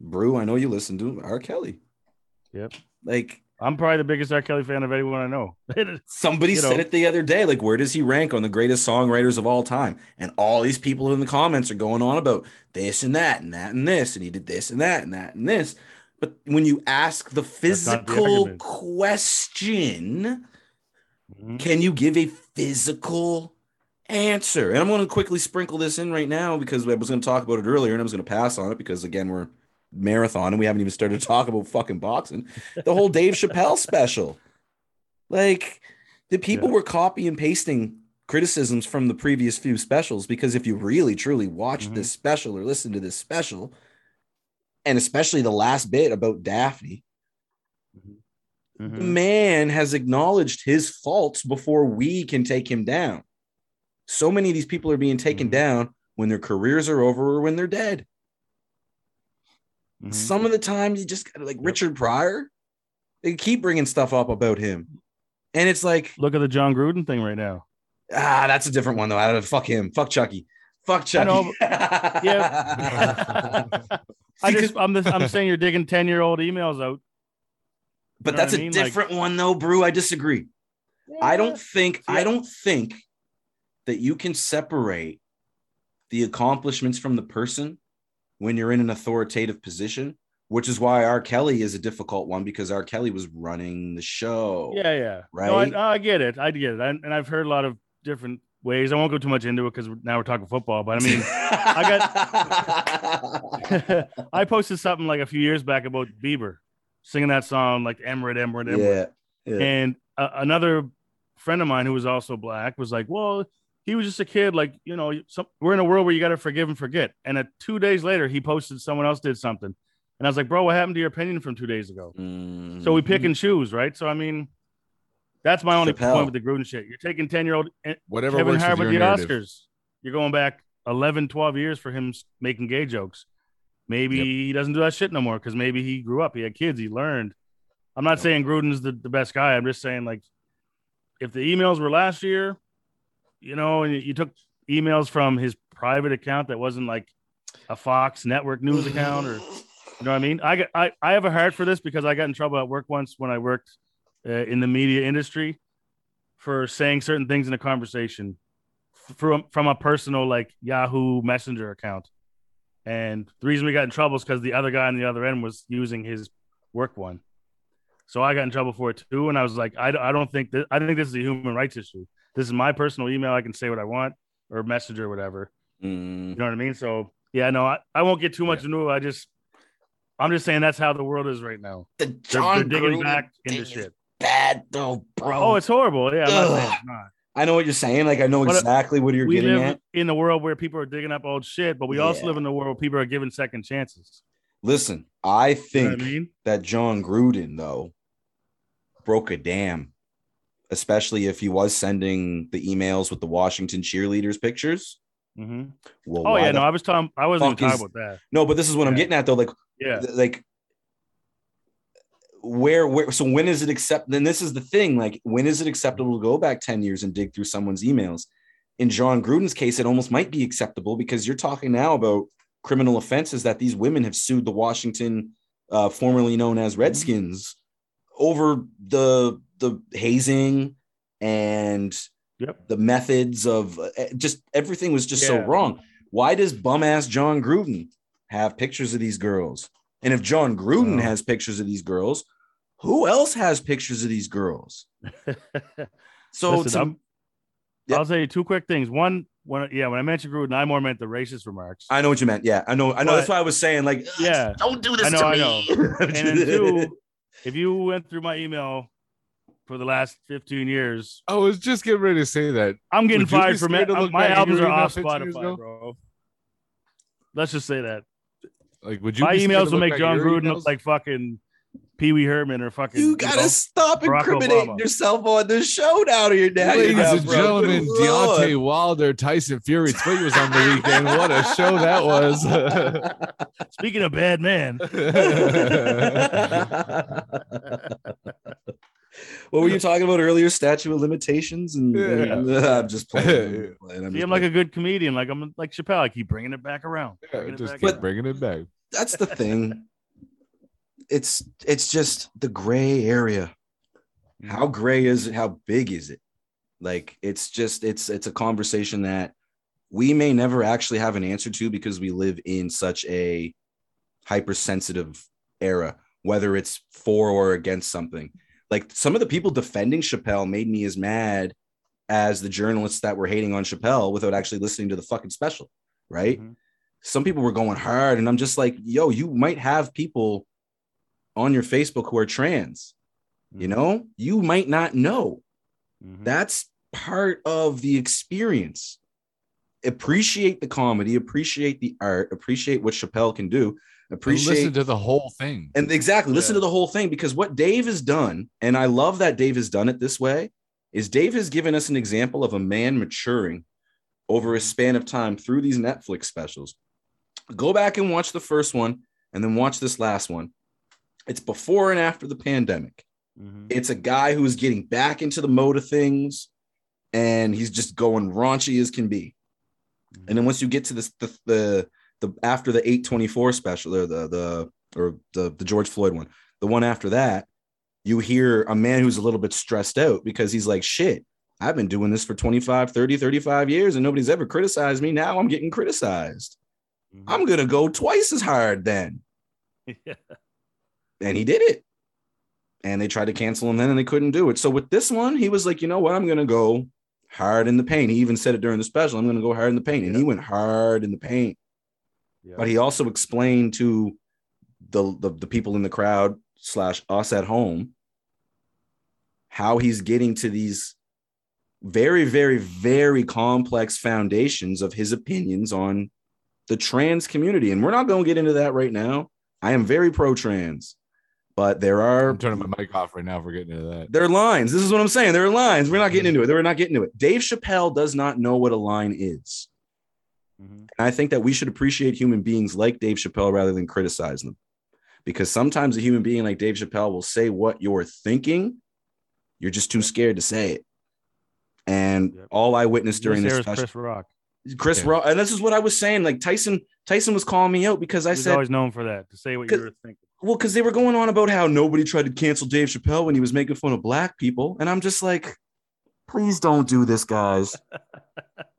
Brew, I know you listen to R. Kelly. Yep. Like I'm probably the biggest R. Kelly fan of anyone I know. [laughs] somebody You said know. it the other day. Like, where does he rank on the greatest songwriters of all time? And all these people in the comments are going on about this and that and that and this, and he did this and that and that and this. But when you ask the not the physical question, Mhm. can you give a physical answer? And I'm going to quickly sprinkle this in right now because I was going to talk about it earlier and I was going to pass on it because, again, we're marathon, and we haven't even started to talk about fucking boxing. The whole Dave Chappelle [laughs] special, like the people Yeah. were copy and pasting criticisms from the previous few specials because if you really truly watch Mhm. this special or listen to this special, and especially the last bit about Daphne, the Mhm. man has acknowledged his faults before we can take him down. So many of these people are being taken Mhm. down when their careers are over or when they're dead. Mhm. Some of the time, you just like Richard Pryor, they keep bringing stuff up about him. And it's like, Look at the Jon Gruden thing right now. ah, that's a different one though. I don't fuck him. Fuck Chucky. Fuck Chucky. know, Yeah. [laughs] I just I'm the, I'm saying you're digging 10 year old emails out. But know that's what a I mean? Like- different one though, Brew. I disagree. I don't think I don't think that you can separate the accomplishments from the person when you're in an authoritative position, which is why R. Kelly is a difficult one because R. Kelly was running the show. Yeah, yeah. No, Right? I, I get it. I get it. I, and I've heard a lot of different ways. I won't go too much into it because now we're talking football. But I mean, I got [laughs] [laughs] I posted something like a few years back about Bieber singing that song like Emirate, Emirate, Emirate. yeah. yeah. And uh, another friend of mine who was also black was like, "Well, he was just a kid. Like, you know, some, we're in a world where you got to forgive and forget." And uh, two days later, he posted someone else did something, and I was like, "Bro, what happened to your opinion from two days ago?" So we pick and choose, right? So I mean, that's my only Chappelle. point with the Gruden shit. You're taking ten year old Whatever Kevin works Hart with with the narrative. Oscars. You're going back 11, 12 years for him making gay jokes. Maybe Yep. he doesn't do that shit no more because maybe he grew up, he had kids, he learned. I'm not saying Gruden's the, the best guy. I'm just saying, like, if the emails were last year, you know, and you, you took emails from his private account that wasn't like a Fox network news account or you know what I mean? I got I, I have a heart for this because I got in trouble at work once when I worked uh, in the media industry for saying certain things in a conversation from from a personal like Yahoo Messenger account. And the reason we got in trouble is because the other guy on the other end was using his work one. So I got in trouble for it too. And I was like, I, I don't think that I think this is a human rights issue. This is my personal email. I can say what I want or message or whatever. Mm. You know what I mean? So yeah, no, I, I won't get too much into it. I just I'm just saying that's how the world is right now. The They're, they're digging Gruden back into shit. bad though, bro. Oh, it's horrible. Yeah, I'm not saying Ugh. it's not. I know what you're saying. Like I know uh, exactly what you're we getting live at. in the world where people are digging up old shit, but we also live in a world where people are given second chances. Listen, I You know think I mean? that Jon Gruden though broke a dam, especially if he was sending the emails with the Washington cheerleaders pictures. hmm Well, Oh yeah, no, I was talking. I wasn't talking about that. No, but this is what I'm getting at though. Like, Yeah, like where where so when is it accept then this is the thing like when is it acceptable to go back 10 years and dig through someone's emails? In jon gruden's case it almost might be acceptable because you're talking now about criminal offenses that these women have sued the washington uh, formerly known as redskins over the the hazing and Yep. the methods of uh, just everything was just so wrong. Why does bum ass jon gruden have pictures of these girls and if Jon Gruden Oh. has pictures of these girls, who else has pictures of these girls? [laughs] So Listen, to- I'm- Yep. I'll tell you two quick things. One, when yeah, when I mentioned Gruden, I more meant the racist remarks. I know what you meant. Yeah, I know. I know. But- that's why I was saying, like, Yeah. don't do this I know, to I me. know. [laughs] and then two, if you went through my email for the last 15 years, I was just getting ready to say that. I'm getting Would fired from scared it. My albums are off Spotify, ago? bro. Let's just say that. Like, would you? My emails will make back John your Gruden emails? look like fucking Pee Wee Herman or fucking. you gotta know? stop Barack incriminating Obama. yourself on this show now here, now. Ladies now, and bro. gentlemen, Good Lord. Deontay Wilder, Tyson Fury. Tweet was on the weekend. What a show that was. Speaking of bad man, [laughs] [laughs] [laughs] what were you talking about earlier? Statue of limitations, and, and- uh, I'm just playing. I'm, [laughs] playing, I'm see, just I'm like playing. a good comedian. Like I'm like Chappelle. I keep bringing it back around. Yeah, Bringing it just back keep in. bringing it back. That's the [laughs] thing. It's it's just the gray area. Mm-hmm. How gray is it? How big is it? Like it's just it's it's a conversation that we may never actually have an answer to because we live in such a hypersensitive era, whether it's for or against something. Like some of the people defending Chappelle made me as mad as the journalists that were hating on Chappelle without actually listening to the fucking special, right? Mhm. some people were going hard, and I'm just like, yo, you might have people on your Facebook who are trans. You Mhm. know, you might not know. Mhm. That's part of the experience. Appreciate the comedy, appreciate the art, appreciate what Chappelle can do, And appreciate listen to the whole thing. and exactly listen Yeah. to the whole thing because what Dave has done, and I love that Dave has done it this way, is Dave has given us an example of a man maturing over a span of time through these Netflix specials. Go back and watch the first one and then watch this last one. It's before and after the pandemic. Mhm. It's a guy who is getting back into the mode of things and he's just going raunchy as can be. And then once you get to this, the, the, the after the 824 special or the, the, or the, the George Floyd one, the one after that, you hear a man who's a little bit stressed out because he's like, shit, I've been doing this for 25, 30, 35 years and nobody's ever criticized me. Now I'm getting criticized. Mhm. I'm going to go twice as hard then. [laughs] Yeah. and he did it. And they tried to cancel him then and they couldn't do it. So with this one, he was like, you know what? I'm gonna go hard in the paint. He even said it during the special. I'm gonna go hard in the paint. And he went hard in the paint. Yeah. But he also explained to the, the the people in the crowd slash us at home how he's getting to these very, very, very complex foundations of his opinions on the trans community. And we're not going to get into that right now. I am very pro trans, but there are I'm turning my mic off right now if we're getting into that. there are lines. This is what I'm saying. There are lines. We're not getting into it. We're not getting into it. Dave Chappelle does not know what a line is. Mhm. And I think that we should appreciate human beings like Dave Chappelle rather than criticize them. Because sometimes a human being like Dave Chappelle will say what you're thinking, you're just too scared to say it. And Yep. all I witnessed during This this special, Chris Rock. Chris Yeah. Rock, and this is what I was saying. Like Tyson, Tyson was calling me out because I He's said, always known for that to say what you were thinking. well, because they were going on about how nobody tried to cancel Dave Chappelle when he was making fun of black people. And I'm just like, please don't do this, guys. [laughs]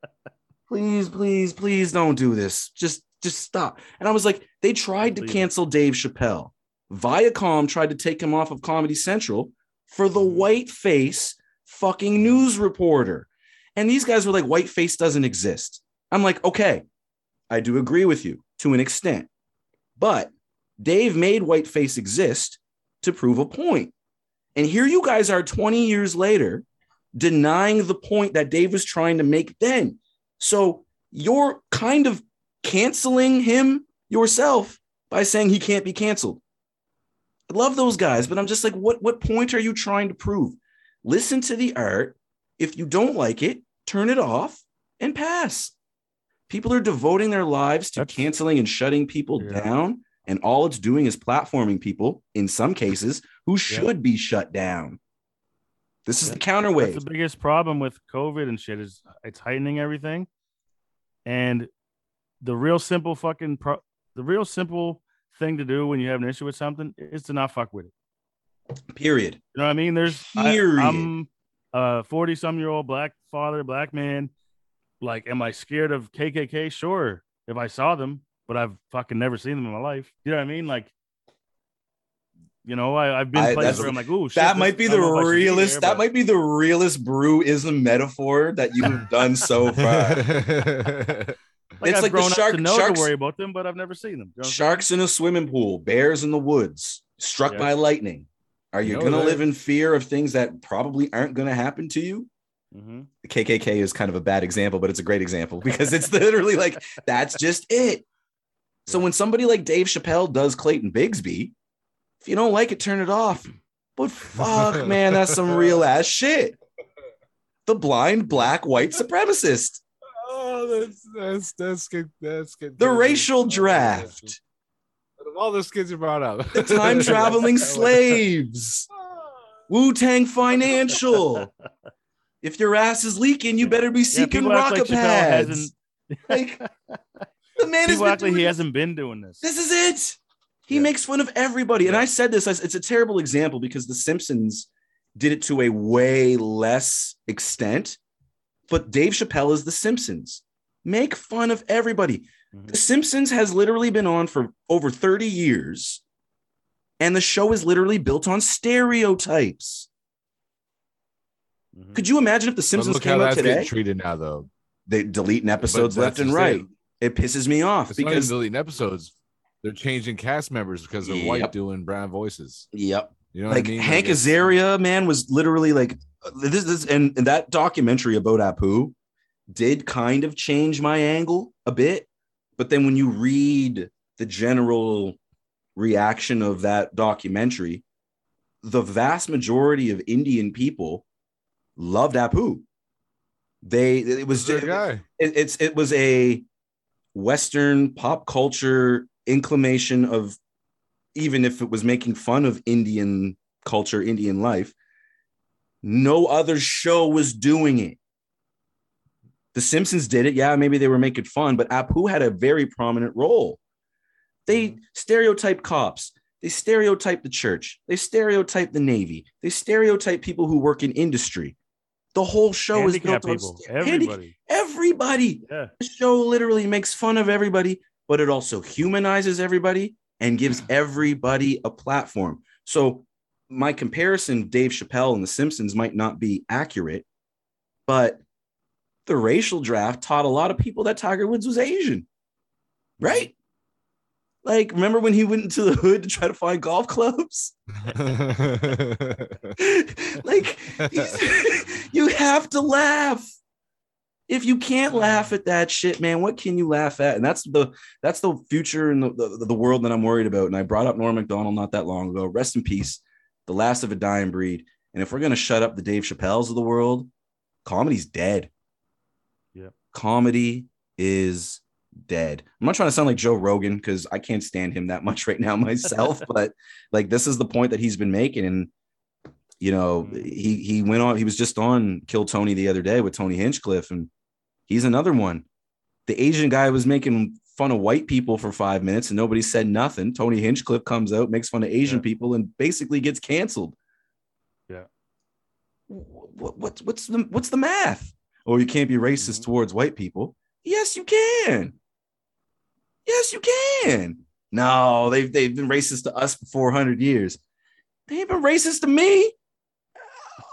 please, please, please don't do this. Just, just stop. And I was like, they tried to cancel Dave Chappelle. Viacom tried to take him off of Comedy Central for the mm-hmm. white face fucking news reporter. And these guys were like, whiteface doesn't exist. I'm like, okay, I do agree with you to an extent. But Dave made whiteface exist to prove a point. And here you guys are 20 years later denying the point that Dave was trying to make then. So you're kind of canceling him yourself by saying he can't be canceled. I love those guys, but I'm just like, what, what point are you trying to prove? Listen to the art. If you don't like it, turn it off and pass. People are devoting their lives to That's- canceling and shutting people Yeah. down. And all it's doing is platforming people in some cases who should be shut down. This is the counterweight. That's the biggest problem with COVID and shit is it's heightening everything. And the real simple fucking pro- the real simple thing to do when you have an issue with something is to not fuck with it. Period. You know what I mean? There's I, Period. I'm a 40 some year old black father, black man. Like, am I scared of KKK? Sure, if I saw them, but I've fucking never seen them in my life. You know what I mean? Like, you know, I, I've been I- places where I'm like, oh, that might be the realest. that might be the realest brewism metaphor that you've done so [laughs] far. Like it's I've like the grown up shark- to know sharks- to worry about them, but I've never seen them. You know Sharks in a swimming pool, bears in the woods, struck Yeah. by lightning. Are you know going to that- live in fear of things that probably aren't going to happen to you? saying? Mhm. The KKK is kind of a bad example, but it's a great example [laughs] because it's literally like that's just it. So when somebody like Dave Chappelle does Clayton Bigsby, if you don't like it, turn it off. But fuck, [laughs] man, that's some real ass shit. The blind black white supremacist, oh, that's that's that's good. That's good. the racial draft, Out of all the skits you brought up, the time [laughs] traveling slaves, Wu Tang Financial. If your ass is leaking, you better be seeking people act rocket like pads. hasn't. Like [laughs] the man is People act like he hasn't been doing this. This is it. He Yeah. makes fun of everybody. And. I said this, it's a terrible example because The Simpsons did it to a way less extent. But Dave Chappelle is The Simpsons. Make fun of everybody. Mhm. The Simpsons has literally been on for over 30 years. And the show is literally built on stereotypes. Mhm. Could you imagine if The But Simpsons look how came out that's today? treated now, though. They deleting episodes left and right. it. It pisses me off It's because deleting episodes. They're changing cast members because they're white doing brown voices. yep, You know like what I mean? Hank it's- Azaria, man, was literally like this. this and, and that documentary about Apu did kind of change my angle a bit. But then when you read the general reaction of that documentary, the vast majority of Indian people loved Apu. They it was just, guy. it, it's it was a Western pop culture inclination of even if it was making fun of Indian culture, Indian life, no other show was doing it. The Simpsons did it. Yeah, maybe they were making fun, but Apu had a very prominent role. They mm-hmm. stereotype cops. They stereotype the church. They stereotype the Navy. They stereotype people who work in industry. The whole show is built people, on handi- everybody. everybody. Yeah. The show literally makes fun of everybody, but it also humanizes everybody and gives mm-hmm. everybody a platform. So my comparison, Dave Chappelle and The Simpsons, might not be accurate, but the racial draft taught a lot of people that Tiger Woods was Asian, mm-hmm. right? Like, remember when he went into the hood to try to find golf clubs? [laughs] [laughs] like, [laughs] you have to laugh. If you can't laugh at that shit, man, what can you laugh at? And that's the that's the future and the, the, the world that I'm worried about. And I brought up Norm Macdonald not that long ago. Rest in peace, the last of a dying breed. And if we're gonna shut up the Dave Chappelles of the world, comedy's dead. Yeah, Comedy is dead. I'm not trying to sound like Joe Rogan because I can't stand him that [laughs] much right now myself, [laughs] but like this is the point that he's been making. And you know, hmm. he he went on, he was just on Kill Tony the other day with Tony Hinchcliffe, and he's another one. The Asian guy was making fun of white people for five minutes and nobody said nothing. Tony Hinchcliffe comes out, makes fun of Asian Yeah. people, and basically gets canceled. Yeah. What, what's what's the what's the math? Oh, you can't be racist Mhm. towards white people. Yes, you can. Yes, you can. No, they've they've been racist to us for 400 years. They ain't been racist to me.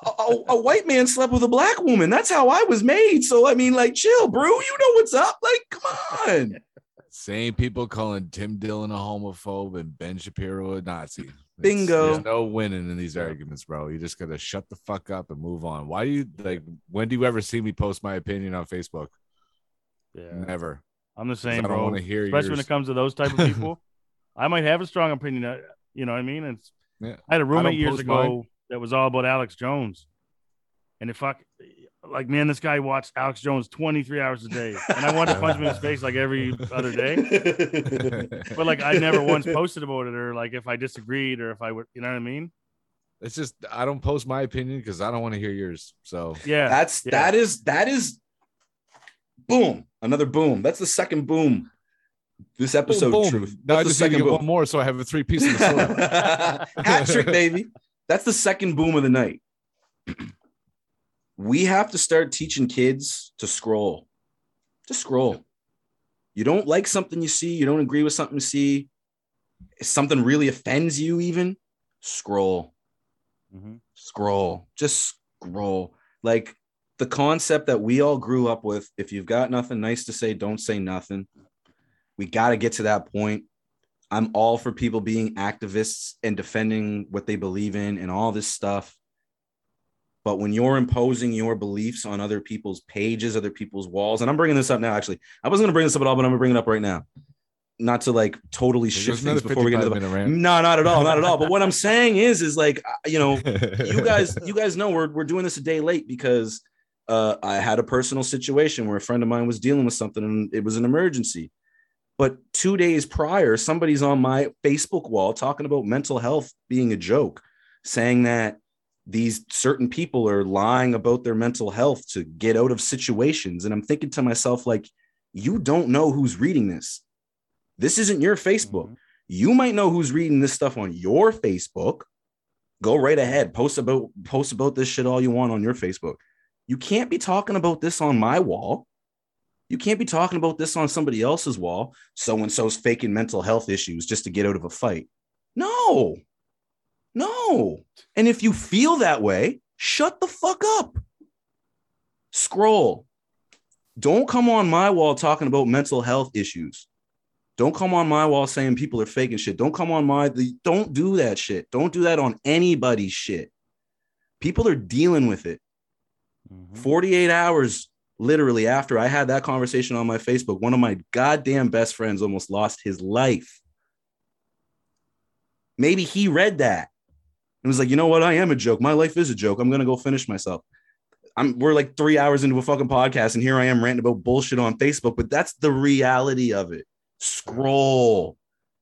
A, a- a white man slept with a black woman. That's how I was made. So I mean, like, chill, bro. You know what's up? Like, come on. [laughs] Same people calling Tim Dillon a homophobe and Ben Shapiro a Nazi. It's- Bingo. There's no winning in these arguments, bro. You just gotta shut the fuck up and move on. Why do you like? When do you ever see me post my opinion on Facebook? Yeah. Never. I'm the same, I don't bro. want to hear you. Especially when it comes to those type of [laughs] people. I might have a strong opinion. uh, You know what I mean? It's, Yeah. I had a roommate years ago mine. That was all about Alex Jones. And if fuck, like, man, this guy watched Alex Jones 23 hours a day. And I wanted to punch him in his face like every other day. [laughs] But like, I never once posted about it or like if I disagreed or if I would, you know what I mean? It's just I don't post my opinion because I don't want to hear yours. So Yeah. That's Yeah. that is that is boom. Another boom. That's the second boom. This episode, boom, boom. truth. Now I That's the just need to second get boom. one more, so I have a three piece of the sword. [laughs] Hat trick, baby. That's the second boom of the night. [clears throat] we have to start teaching kids to scroll. Just scroll. You don't like something you see, you don't agree with something you see, if something really offends you, even scroll, Mhm. scroll, just scroll. Like the concept that we all grew up with if you've got nothing nice to say, don't say nothing. We got to get to that point. I'm all for people being activists and defending what they believe in and all this stuff. But when you're imposing your beliefs on other people's pages, other people's walls, and I'm bringing this up now, actually, I wasn't going to bring this up at all, but I'm going to bring it up right now. Not to like totally shift things before we get into the. 55 rant. No, not at all, not at all. But what I'm saying is, is like, you know, [laughs] you guys, you guys know we're we're doing this a day late because uh, I had a personal situation where a friend of mine was dealing with something and it was an emergency. But two days prior, somebody's on my Facebook wall talking about mental health being a joke, saying that these certain people are lying about their mental health to get out of situations. And I'm thinking to myself, like, you don't know who's reading this. This isn't your Facebook. Mhm. You might know who's reading this stuff on your Facebook. Go right ahead. Post about post about this shit all you want on your Facebook. You can't be talking about this on my wall. You can't be talking about this on somebody else's wall. So and so's faking mental health issues just to get out of a fight. No, no. And if you feel that way, shut the fuck up. Scroll. Don't come on my wall talking about mental health issues. Don't come on my wall saying people are faking shit. Don't come on my the, don't do that shit. Don't do that on anybody's shit. People are dealing with it. Mhm. 48 hours literally after I had that conversation on my Facebook, one of my goddamn best friends almost lost his life. Maybe he read that and was like, you know what? I am a joke. My life is a joke. I'm gonna go finish myself. I'm we're like three hours into a fucking podcast, and here I am ranting about bullshit on Facebook, but that's the reality of it. Scroll.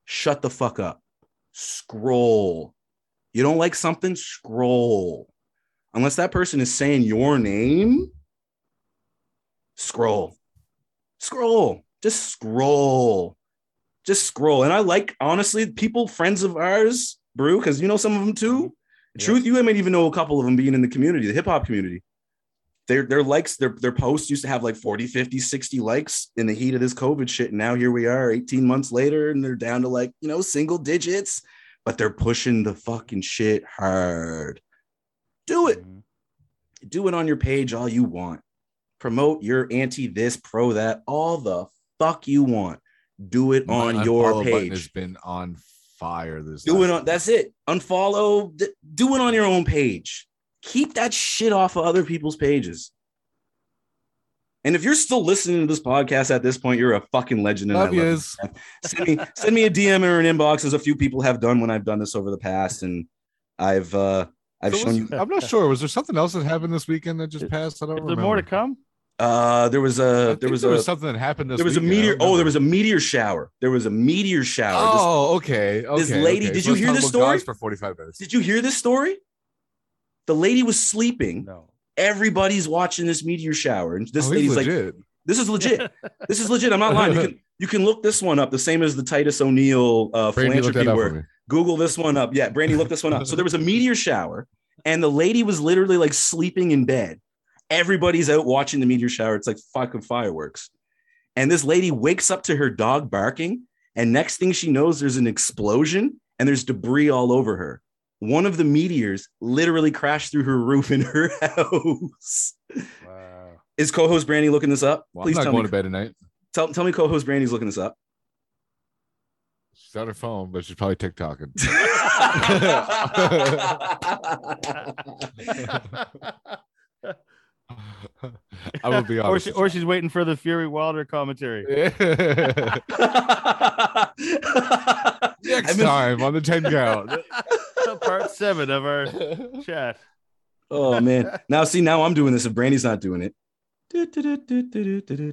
Shut the fuck up. Scroll. You don't like something? Scroll. Unless that person is saying your name, scroll. Scroll. Just scroll. Just scroll. And I like, honestly, people, friends of ours, Brew, because you know some of them too. Yeah. Truth, you might even know a couple of them being in the community, the hip hop community. Their, their likes, their, their posts used to have like 40, 50, 60 likes in the heat of this COVID shit. And now here we are 18 months later, and they're down to like, you know, single digits, but they're pushing the fucking shit hard. Do it Mhm. do it on your page all you want. Promote your anti this, pro that, all the fuck you want. Do it My on your unfollow button has page. been on fire this Do it last on that's it. Unfollow, d- do it on your own page. Keep that shit off of other people's pages. And if you're still listening to this podcast at this point, you're a fucking legend. And I Love love you. [laughs] Send me, send me a DM or an inbox, as a few people have done when I've done this over the past, and I've uh I've So shown was- you. I'm not [laughs] sure. Was there something else that happened this weekend that just passed? I don't Is there more to come? Uh, there was a there was there a something that happened this there was a weekend. I meteor. Oh, there was a meteor shower. There was a meteor shower. This- Oh, okay. okay this lady- okay. did So you hear this story? for 45 minutes? did you hear this story? The lady was sleeping. No. Everybody's watching this meteor shower, and this Oh, he's lady's like, "This is legit. [laughs] this is legit. I'm not lying. You can [laughs] you can look this one up. The same as the Titus O'Neill uh, Brandy, philanthropy that up for work. Google this one up. Yeah, Brandy, look this one up. So there was a meteor shower, and the lady was literally like sleeping in bed. Everybody's out watching the meteor shower. It's like fucking fireworks. And this lady wakes up to her dog barking, and next thing she knows, there's an explosion and there's debris all over her. One of the meteors literally crashed through her roof in her [laughs] house. Wow. Is co-host Brandy looking this up? Well, I'm Please not tell going me. to bed tonight. Tell, tell me co-host Brandy's looking this up. She's on her phone, but she's probably TikToking. [laughs] [laughs] [laughs] I will be or, she, or she's waiting for the Fury Wilder commentary. you. [laughs] Next I've time on the 10 [laughs] count. Part seven of our chat. Oh man. Now see, now I'm doing this if Brandy's not doing it. the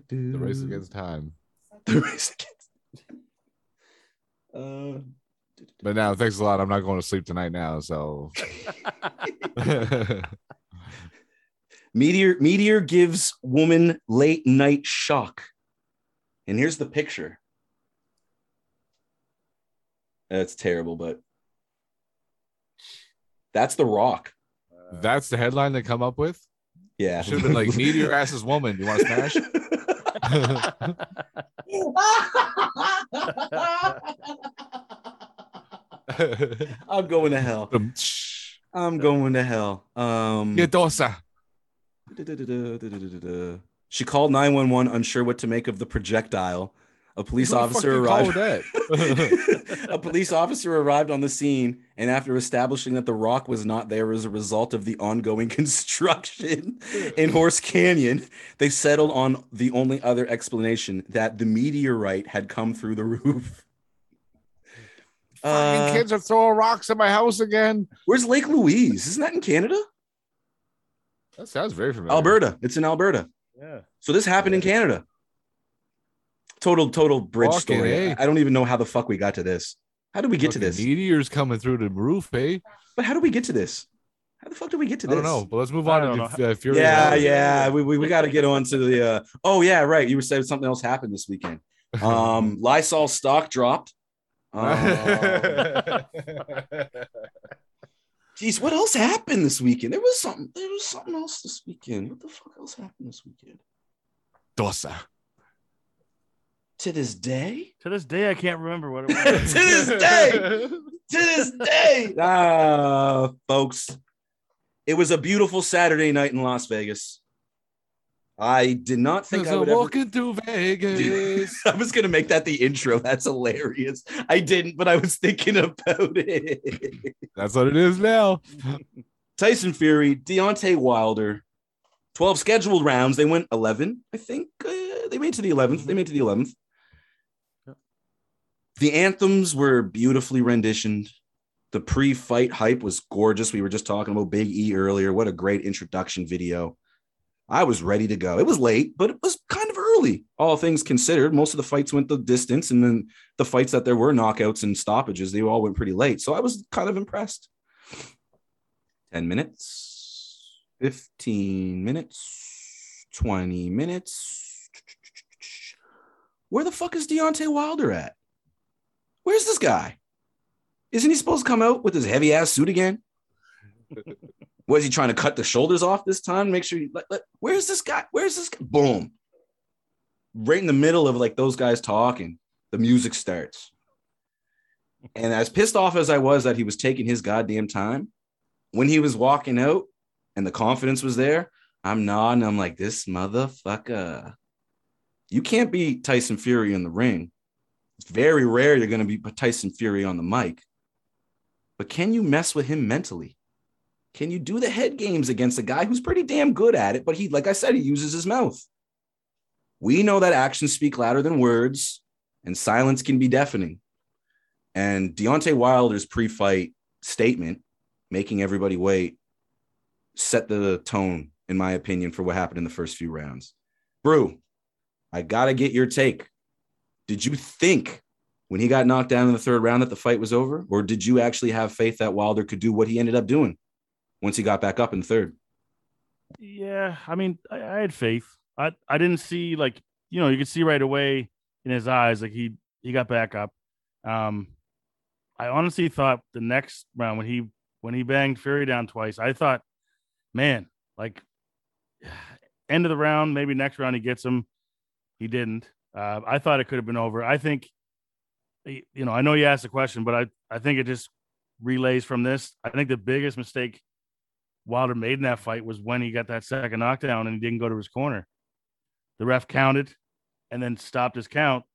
The race against time. the race against. Uh, But now, thanks a lot. I'm not going to sleep tonight now. So, Meteor Meteor gives woman late night shock. And here's the picture. That's terrible, but that's the rock. that's the headline they come up with. Yeah. Should have been like meteor [laughs] asses woman. You want to smash? I'm going to hell. [laughs] I'm going to hell. Um Get dosa. She called 911 unsure what to make of the projectile. A police officer arrived. [laughs] [laughs] a police officer arrived on the scene, and after establishing that the rock was not there as a result of the ongoing [laughs] construction in Horse Canyon, they settled on the only other explanation that the meteorite had come through the roof. Fucking Uh, kids are throwing rocks at my house again. where's Lake Louise? Isn't that in Canada? That sounds very familiar. Alberta. It's in Alberta. Yeah. So this happened in Canada. Total, total bridge Fucking story. I don't even know how the fuck we got to this. How did we get to Fucking this? Meteors coming through the roof, eh? But how did we get to this? How the fuck did we get to this? I this? don't know, but let's move on don't to the uh, Fury. Yeah, Road. yeah. We, we, we got to get on to the. Uh... Oh, yeah, right. You were saying something else happened this weekend. Um, [laughs] Lysol stock dropped. Uh, [laughs] [laughs] geez, what else happened this weekend? There was something. There was something else this weekend. What the fuck else happened this weekend? Dosa. To this day. To this day, I can't remember what it [laughs] was. to this day. to this day. Ah, folks, it was a beautiful Saturday night in Las Vegas. I did not think I would I'm ever. walking through Vegas. [laughs] I was gonna make that the intro. That's hilarious. I didn't, but I was thinking about it. [laughs] That's what it is now. Tyson Fury, Deontay Wilder, 12 scheduled rounds. They went 11, I think. Uh, they made to the 11th. They made to the 11th. The anthems were beautifully renditioned. The pre fight hype was gorgeous. We were just talking about Big E earlier. What a great introduction video. I was ready to go. It was late, but it was kind of early, all things considered. Most of the fights went the distance, and then the fights that there were knockouts and stoppages, they all went pretty late. So I was kind of impressed. 10 minutes, 15 minutes, 20 minutes. Where the fuck is Deontay Wilder at? Where's this guy? Isn't he supposed to come out with his heavy ass suit again? [laughs] Was he trying to cut the shoulders off this time? Make sure you let, where's this guy? Where's this guy? Boom. Right in the middle of like those guys talking, the music starts. And as pissed off as I was that he was taking his goddamn time, when he was walking out and the confidence was there, I'm nodding. I'm like, this motherfucker. You can't beat Tyson Fury in the ring. It's very rare you're going to be Tyson Fury on the mic. But can you mess with him mentally? Can you do the head games against a guy who's pretty damn good at it? But he, like I said, he uses his mouth. We know that actions speak louder than words, and silence can be deafening. And Deontay Wilder's pre fight statement, making everybody wait, set the tone, in my opinion, for what happened in the first few rounds. Brew, I got to get your take. Did you think when he got knocked down in the third round that the fight was over? Or did you actually have faith that Wilder could do what he ended up doing once he got back up in third? Yeah, I mean, I, I had faith. I I didn't see like you know you could see right away in his eyes like he he got back up. Um, I honestly thought the next round when he when he banged Fury down twice, I thought, man, like [sighs] end of the round, maybe next round he gets him. He didn't. Uh, I thought it could have been over. I think, you know, I know you asked the question, but I I think it just relays from this. I think the biggest mistake Wilder made in that fight was when he got that second knockdown and he didn't go to his corner. The ref counted and then stopped his count,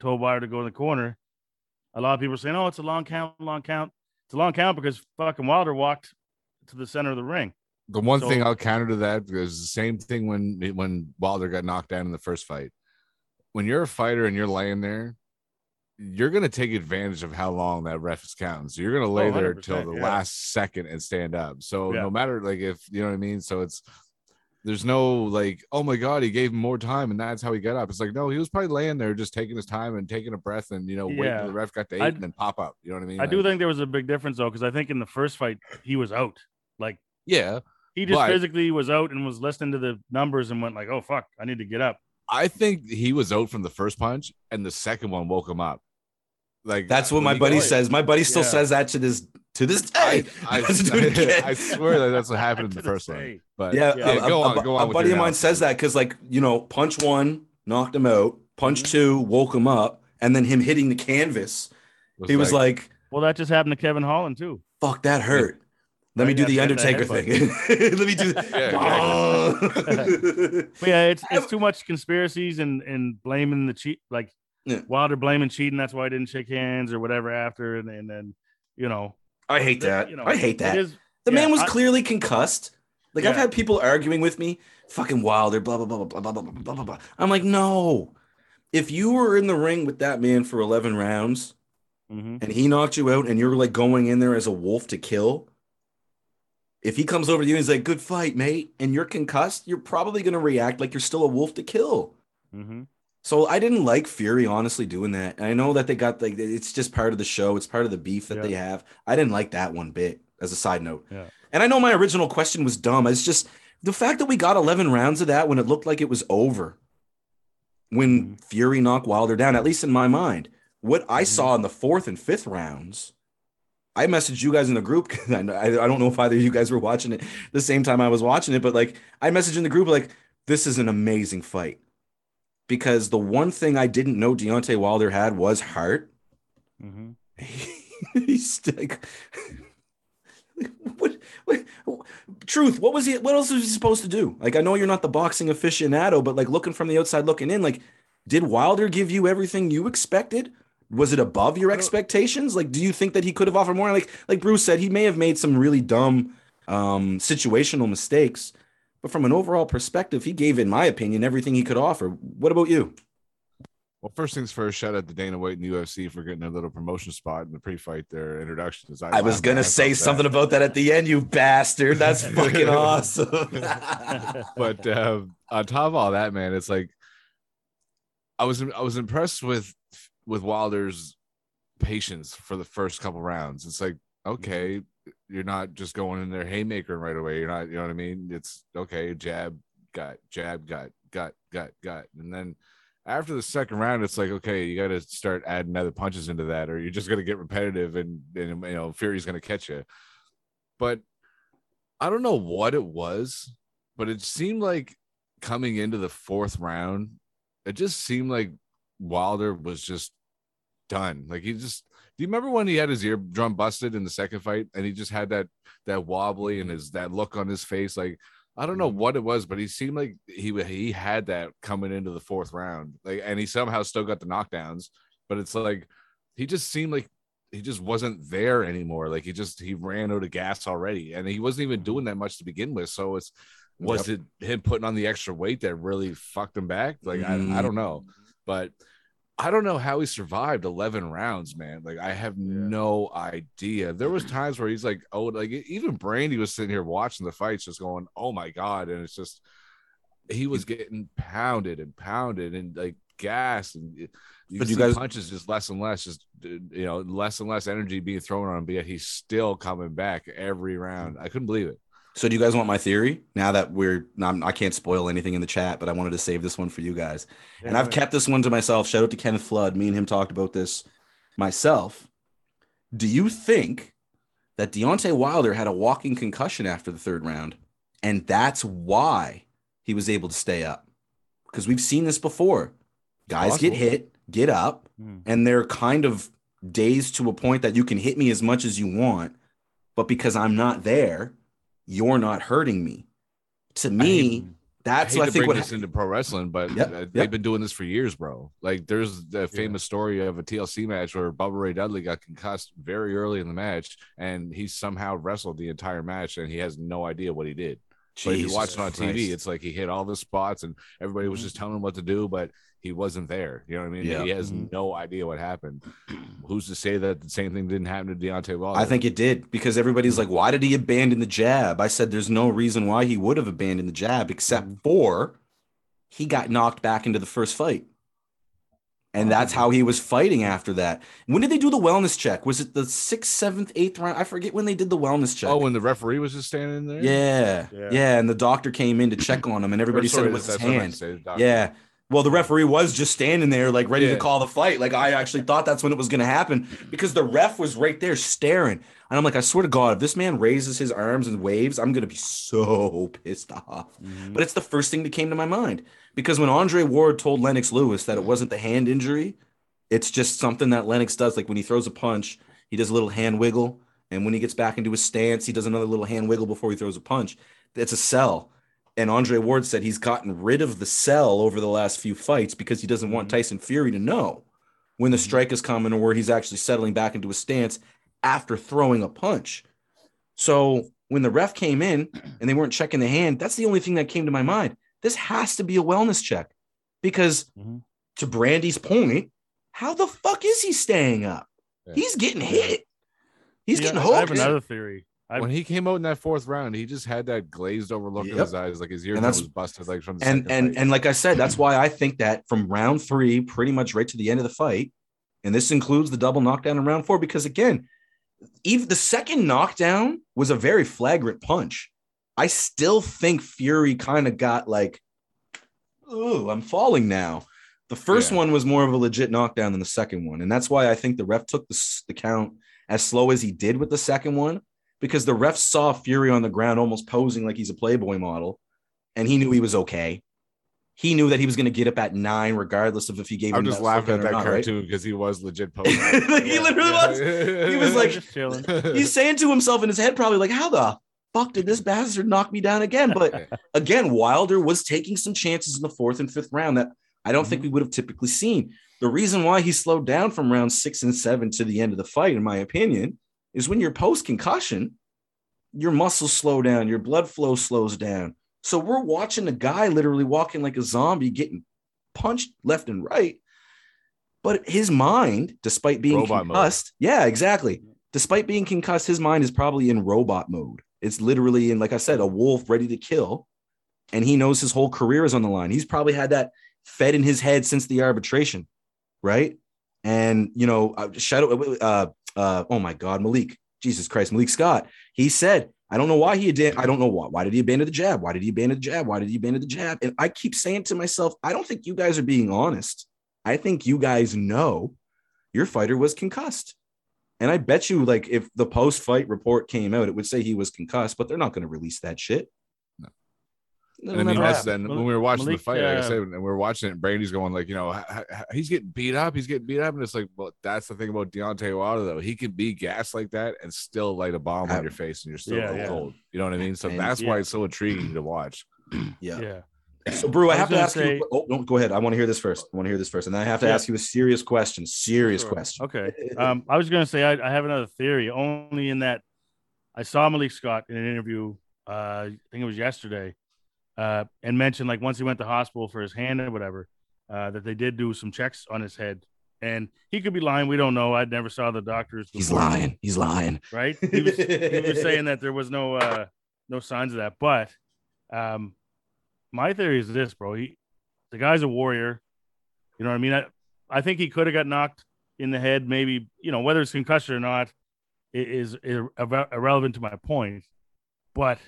told Wilder to go in the corner. A lot of people are saying, oh, it's a long count, long count. It's a long count because fucking Wilder walked to the center of the ring. The one So- thing I'll counter to that is the same thing when when Wilder got knocked down in the first fight. When you're a fighter and you're laying there, you're gonna take advantage of how long that ref is counting. So you're gonna lay Oh, there till the yeah. last second and stand up. So Yeah. no matter like if you know what I mean. So it's there's no like, oh my god, he gave him more time and that's how he got up. It's like no, he was probably laying there just taking his time and taking a breath and you know waiting Yeah. till the ref got to eight I- and then pop up. You know what I mean? I do think there was a big difference though, because I think in the first fight he was out. Like yeah. he just But- physically was out and was listening to the numbers and went like, "Oh fuck, I need to get up." I think he was out from the first punch, and the second one woke him up. Like That's what my buddy got- says. My buddy still Yeah. says that to this to this day. I, Let's do it again. I swear that that's what happened [laughs] in the first one. But yeah, yeah, a, go a- on, go on. a with buddy of mine says that because, like, you know, punch one knocked him out, punch Mm-hmm. two woke him up, and then him hitting the canvas. Was he was like, Well, that just happened to Kevin Holland too. "Fuck, that hurt." Let me Right do the Undertaker thing. [laughs] Let me do. [laughs] Yeah, yeah, it's it's too much conspiracies and and blaming the cheat like Yeah. Wilder blaming cheating. That's why I didn't shake hands or whatever after, and and then you know I hate that. You know, I hate that. is- The yeah, man was I- clearly concussed. Like I've had people arguing with me, fucking Wilder, blah blah blah blah blah blah blah blah blah blah. I'm like, no. If you were in the ring with that man for 11 rounds Mhm. and he knocked you out and you're like going in there as a wolf to kill, if he comes over to you and he's like, good fight, mate, and you're concussed, you're probably gonna react like you're still a wolf to kill. Mhm. So I didn't like Fury honestly doing that. I know that they got like it's just part of the show. It's part of the beef that Yeah. they have. I didn't like that one bit as a side note. Yeah. And I know my original question was dumb. It's just the fact that we got 11 rounds of that when it looked like it was over. When Mm-hmm. Fury knocked Wilder down, at least in my mind. What I Mhm. saw in the fourth and fifth rounds, I messaged you guys in the group. I, I I don't know if either of you guys were watching it the same time I was watching it, but like I messaged in the group like, this is an amazing fight. Because the one thing I didn't know Deontay Wilder had was heart. Mhm. [laughs] He's like, what? truth. What was he? What else was he supposed to do? Like, I know you're not the boxing aficionado, but like looking from the outside looking in, like, did Wilder give you everything you expected? Was it above your expectations? Like, do you think that he could have offered more? Like, like Bruce said, he may have made some really dumb um, situational mistakes, but from an overall perspective, he gave, in my opinion, everything he could offer. What about you? Well, first things first, shout out to Dana White and the UFC for getting a little promotion spot in the pre-fight their introductions. I was gonna say something that. about that at the end, you bastard. That's [laughs] fucking awesome. [laughs] but uh, on top of all that, man, it's like I was I was impressed with with Wilder's patience for the first couple rounds. It's like okay, you're not just going in there haymaker right away. You're not, you know what I mean? It's okay, jab, gut, jab, gut, gut, gut, gut. and then after the second round, it's like okay, you got to start adding other punches into that, or you're just gonna get repetitive, and and you know Fury's gonna catch you. But I don't know what it was, but it seemed like coming into the fourth round, it just seemed like Wilder was just done. Like he just do you remember when he had his eardrum busted in the second fight and he just had that that wobbly and his that look on his face? Like I don't know mm-hmm. what it was, but he seemed like he he had that coming into the fourth round. Like and he somehow still got the knockdowns, but it's like he just seemed like he just wasn't there anymore. Like he just he ran out of gas already, and he wasn't even doing that much to begin with. So it's was it him putting on the extra weight that really fucked him back? Like I, I mm-hmm. don't know, but I don't know how he survived 11 rounds, man. Like I have no idea. There was [clears throat] times where he's like, oh, like even Brandy was sitting here watching the fights, just going, oh my god, and it's just he was getting pounded and pounded and like gas and you But you you guys- punches just less and less, just you know, less and less energy being thrown on him, but yet he's still coming back every round. Mm. I couldn't believe it. So, do you guys want my theory? Now that we're, I'm, I can't spoil anything in the chat, but I wanted to save this one for you guys. and I've kept this one to myself. Shout out to Kenneth Flood. Me and him talked about this myself. Do you think that Deontay Wilder had a walking concussion after the third round? And that's why he was able to stay up? Because we've seen this before. Guys get hit, get up, Hmm. and they're kind of dazed to a point that you can hit me as much as you want, but because I'm not there, you're not hurting me. To me, that's I hate what I to think bring what this into pro wrestling, but Yep, yep. they've been doing this for years, bro. Like there's the famous story of a TLC match where Bubba Ray Dudley got concussed very early in the match, and he somehow wrestled the entire match, and he has no idea what he did. But if you watch it on TV, it's like he hit all the spots, and everybody was just telling him what to do, but he wasn't there. You know what I mean? Yeah. He has Mhm. no idea what happened. Who's to say that the same thing didn't happen to Deontay Wilder? I think it did because everybody's like, why did he abandon the jab? I said there's no reason why he would have abandoned the jab except for he got knocked back into the first fight. And that's how he was fighting after that. When did they do the wellness check? Was it the sixth, seventh, eighth round? I forget when they did the wellness check. Oh, when the referee was just standing there. yeah, Yeah. yeah, And the doctor came in to check on him, and everybody said it was his that's what I meant hand. say, the doctor. Yeah. Well, the referee was just standing there, like ready to call the fight. Like I actually thought that's when it was going to happen because the ref was right there staring, and I'm like, I swear to God, if this man raises his arms and waves, I'm going to be so [laughs] pissed off. Mhm. But it's the first thing that came to my mind because when Andre Ward told Lennox Lewis that it wasn't the hand injury, it's just something that Lennox does. Like when he throws a punch, he does a little hand wiggle, and when he gets back into his stance, he does another little hand wiggle before he throws a punch. It's a sell. And Andre Ward said he's gotten rid of the cell over the last few fights because he doesn't want Tyson Fury to know when the strike is coming or where he's actually settling back into a stance after throwing a punch. So when the ref came in [clears throat] and they weren't checking the hand, that's the only thing that came to my mind. This has to be a wellness check because Mhm. to Brandy's point, how the fuck is he staying up? Yeah. He's getting hit. He's See, getting hooked. I have another theory. I, when he came out in that fourth round, he just had that glazed over look in his eyes, like his that's- was busted, like from the and and fight. and like I said, that's why I think that from round three, pretty much right to the end of the fight, and this includes the double knockdown in round four, because again, even the second knockdown was a very flagrant punch. I still think Fury kind of got like, oh, I'm falling now. The first Yeah. one was more of a legit knockdown than the second one, and that's why I think the ref took the, the count as slow as he did with the second one, because the ref saw Fury on the ground almost posing like he's a Playboy model, and he knew he was okay. He knew that he was going to get up at nine, regardless of if he gave I'm him just laughing at that not, cartoon because he was legit posing. [laughs] Like, he literally was. He was like- chilling. He's saying to himself in his head, probably like, "How the fuck did this bastard knock me down again? But [laughs] again, Wilder was taking some chances in the fourth and fifth round that I don't think mhm. we would have typically seen. The reason why he slowed down from round six and seven to the end of the fight, in my opinion, is when you're post concussion, your muscles slow down, your blood flow slows down. So we're watching a guy literally walking like a zombie, getting punched left and right. But his mind, despite being Robot mode. concussed, yeah, exactly. Despite being concussed, his mind is probably in robot mode. It's literally in, like I said, a wolf ready to kill. And he knows his whole career is on the line. He's probably had that fed in his head since the arbitration, right? And you know, uh, Shadow, uh, uh, oh my God, Malik, Jesus Christ, Malik Scott. He said, I don't know why he did. I don't know why. Why did he abandon the jab? Why did he abandon the jab? Why did he abandon the jab? And I keep saying to myself, I don't think you guys are being honest. I think you guys know your fighter was concussed. And I bet you, like, if the post fight report came out, it would say he was concussed, but they're not going to release that shit. No. They'll And I mean, never that's happen. then Malik- when we were watching Malik, the fight, like I uh, said, and we were watching it, and Brandy's going like, you know, "H- h- he's getting beat up, he's getting beat up, and it's like, well, that's the thing about Deontay Wilder, though. He can be gassed like that and still light a bomb on your face, and you're still Yeah, cold. yeah. cold. You know what I mean? So And- that's yeah. why it's so intriguing to watch. [clears throat] yeah. Yeah. So, Brew, I, I have to gonna ask say- you. Oh, no, go ahead. I want to hear this first. I want to hear this first, and then I have to Yeah. ask you a serious question. Serious Sure. question. Okay. [laughs] Um, I was gonna say I, I have another theory, only in that I saw Malik Scott in an interview. Uh, I think it was yesterday, uh, and mentioned like once he went to hospital for his hand or whatever, uh, that they did do some checks on his head, and he could be lying. We don't know. I never saw the doctors. He's lying. He's lying. Right? He was, he was saying [laughs] that there was no uh, no signs of that, but um, my theory is this, bro. He the guy's a warrior. You know what I mean? I, I think he could have got knocked in the head, maybe, you know, whether it's concussion or not is, is irre- irrelevant to my point. But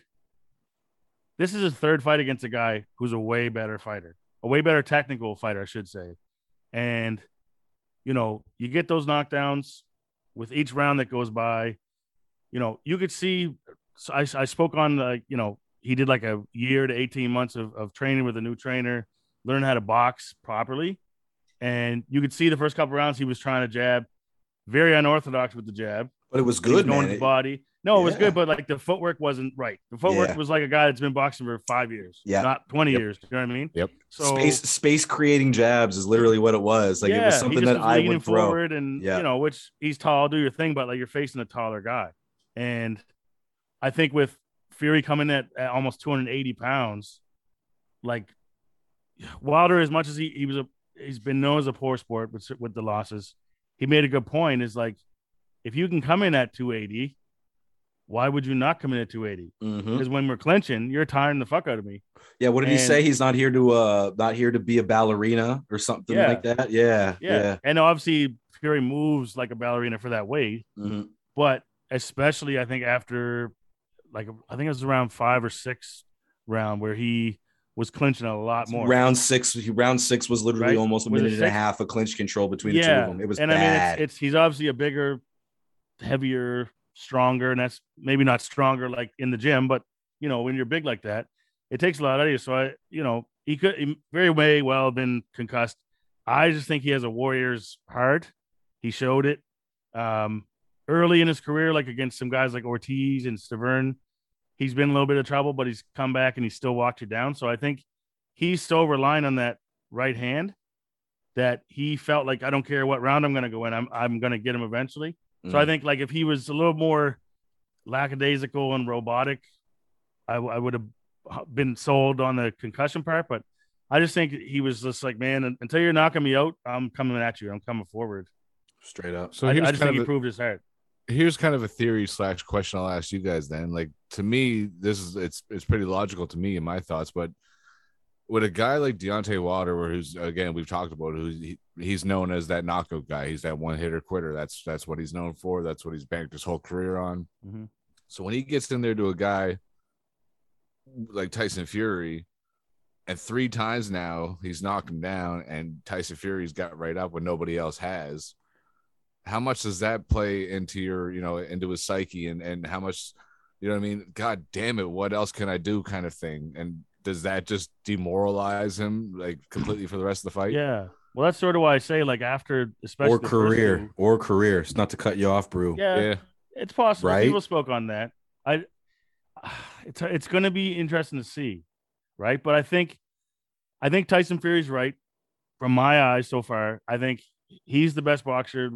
this is his third fight against a guy who's a way better fighter, a way better technical fighter, I should say. And, you know, you get those knockdowns with each round that goes by. You know, you could see, I, I spoke on, like, you know, he did like a year to 18 months of, of training with a new trainer, learn how to box properly. And you could see the first couple rounds he was trying to jab, very unorthodox with the jab. But it was He was good, going man. to the body. No, it was good, but like the footwork wasn't right. The footwork Yeah. was like a guy that's been boxing for five years, Yeah. not 20 Yep. years. You know what I mean? Yep. So space space creating jabs is literally what it was. Like it was something that was I would throw. forward, and Yeah. you know, which he's tall, do your thing, but like you're facing a taller guy, and I think with Fury coming at, at almost 280 pounds, like Wilder, as much as he, he was a he's been known as a poor sport with with the losses, he made a good point. Is like if you can come in at 280, why would you not come in at 280? Mhm. Because when we're clinching, you're tiring the fuck out of me. Yeah, what did he say? He's not here to uh not here to be a ballerina or something Yeah. like that. Yeah, Yeah. yeah. And obviously Fury moves like a ballerina for that weight. Mhm. but especially I think after like I think it was around five or six round where he was clinching a lot more. Round six, he- round six was literally Right? almost a Was minute and a half of clinch control between the two of them. It was and bad. I mean it's, it's he's obviously a bigger, heavier, stronger, and that's maybe not stronger like in the gym, but you know when you're big like that, it takes a lot out of you. So I, you know, he could he very well have been concussed. I just think he has a warrior's heart. He showed it um, early in his career, like against some guys like Ortiz and Stiverne. He's been a little bit of trouble, but he's come back and he still walked you down. So I think he's still relying on that right hand that he felt like I don't care what round I'm going to go in, I'm I'm going to get him eventually. So I Mm. think like if he was a little more lackadaisical and robotic, I, I would have been sold on the concussion part. But I just think he was just like, man, until you're knocking me out, I'm coming at you. I'm coming forward. straight up. So I, I just kind think he a- proved his heart. here's kind of a theory slash question I'll ask you guys then. Like to me, this is it's it's pretty logical to me in my thoughts, but with a guy like Deontay Wilder, who's again we've talked about, who's he, he's known as that knockout guy. He's that one hitter quitter. That's that's what he's known for. That's what he's banked his whole career on. Mhm. So when he gets in there to a guy like Tyson Fury, and three times now he's knocked him down, and Tyson Fury's got right up when nobody else has. How much does that play into your, you know, into his psyche, and and how much, you know, what I mean, God damn it, what else can I do, kind of thing, and does that just demoralize him like completely for the rest of the fight? Yeah. Well, that's sort of why I say like after, especially Or career, two- or career. It's not to cut you off, Brew. yeah, yeah. it's possible. Right? People spoke on that. I it's it's going to be interesting to see, right? But I think I think Tyson Fury's right from my eyes so far. I think he's the best boxer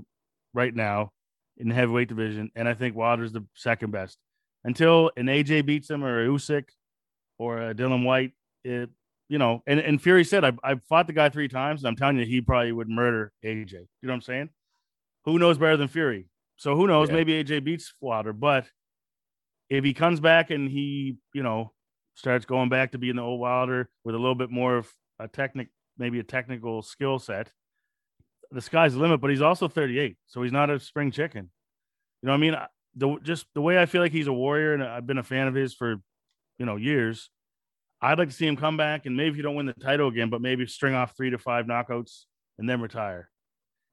right now in the heavyweight division, and I think Wilder's the second best. Until an AJ beats him or a Usyk or a Dillian Whyte, it you know, and, and Fury said I I fought the guy three times, and I'm telling you, he probably would murder AJ. You know what I'm saying? Who knows better than Fury? So who knows? Yeah. Maybe AJ beats Wilder, but if he comes back and he, you know, starts going back to being the old Wilder with a little bit more of a technic, maybe a technical skill set, the sky's the limit. But he's also 38, so he's not a spring chicken. You know what I mean? The just the way I feel like he's a warrior, and I've been a fan of his for, you know, years. I'd like to see him come back and maybe you don't win the title again, but maybe string off three to five knockouts and then retire.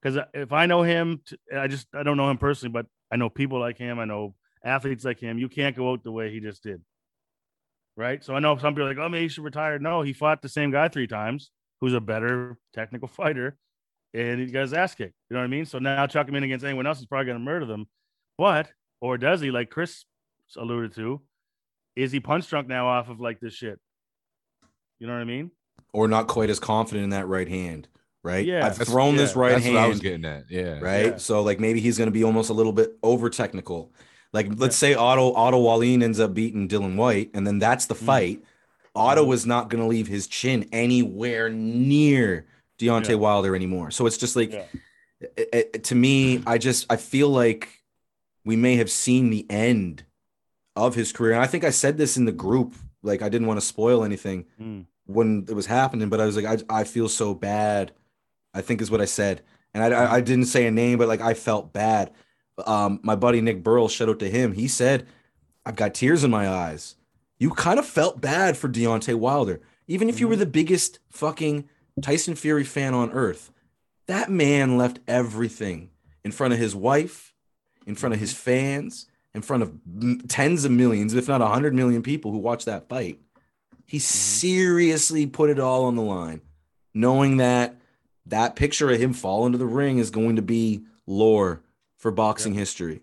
Because if I know him, I just I don't know him personally, but I know people like him. I know athletes like him. You can't go out the way he just did. Right. So I know some people are like, oh, maybe he should retire. No, he fought the same guy three times who's a better technical [laughs] fighter. And he got his ass kicked. You know what I mean? So now chuck him in against anyone else, he's probably going to murder them. But, or does he, like Chris alluded to, is he punch drunk now off of like this shit? You know what I mean? Or not quite as confident in that right hand, right? Yeah. I've That's- thrown this right That's hand. what I was getting at. Yeah. right? Yeah. So like maybe he's going to be almost a little bit over technical. Like let's say Otto Otto Wallin ends up beating Dillian Whyte, and then that's the Mhm. fight. Otto is not going to leave his chin anywhere near Deontay Yeah. Wilder anymore. So it's just like Yeah. it- it- to me, I just I feel like we may have seen the end of his career. And I think I said this in the group. Like I didn't want to spoil anything Mm. when it was happening, but I was like, I, I feel so bad. I think is what I said, and I, I I didn't say a name, but like I felt bad. Um, my buddy Nick Burl, shout out to him. He said, "I've got tears in my eyes." You kind of felt bad for Deontay Wilder, even if you were the biggest fucking Tyson Fury fan on earth. That man left everything in front of his wife, in front of his fans, in front of tens of millions, if not a hundred million people who watched that fight. He seriously put it all on the line, knowing that that picture of him falling to the ring is going to be lore for boxing history.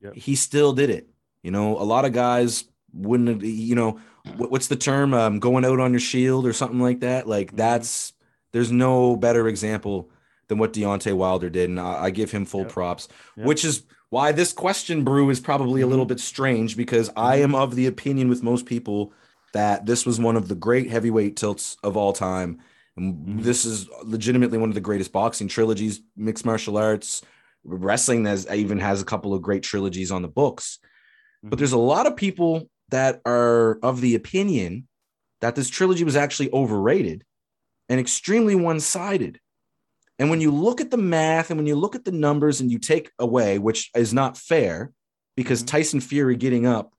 Yep. He still did it. You know, a lot of guys wouldn't, you know, what's the term? Um, going out on your shield or something like that. Like Mhm. that's there's no better example than what Deontay Wilder did, and I, I give him full Yep. props. Yep. Which is why this question, Brew, is probably a little mm-hmm. bit strange because I mm-hmm. am of the opinion with most people that this was one of the great heavyweight tilts of all time. And Mhm. this is legitimately one of the greatest boxing trilogies, mixed martial arts, wrestling has even has a couple of great trilogies on the books. But mm-hmm. there's a lot of people that are of the opinion that this trilogy was actually overrated and extremely one-sided. And when you look at the math and when you look at the numbers and you take away, which is not fair, because Mhm. Tyson Fury getting up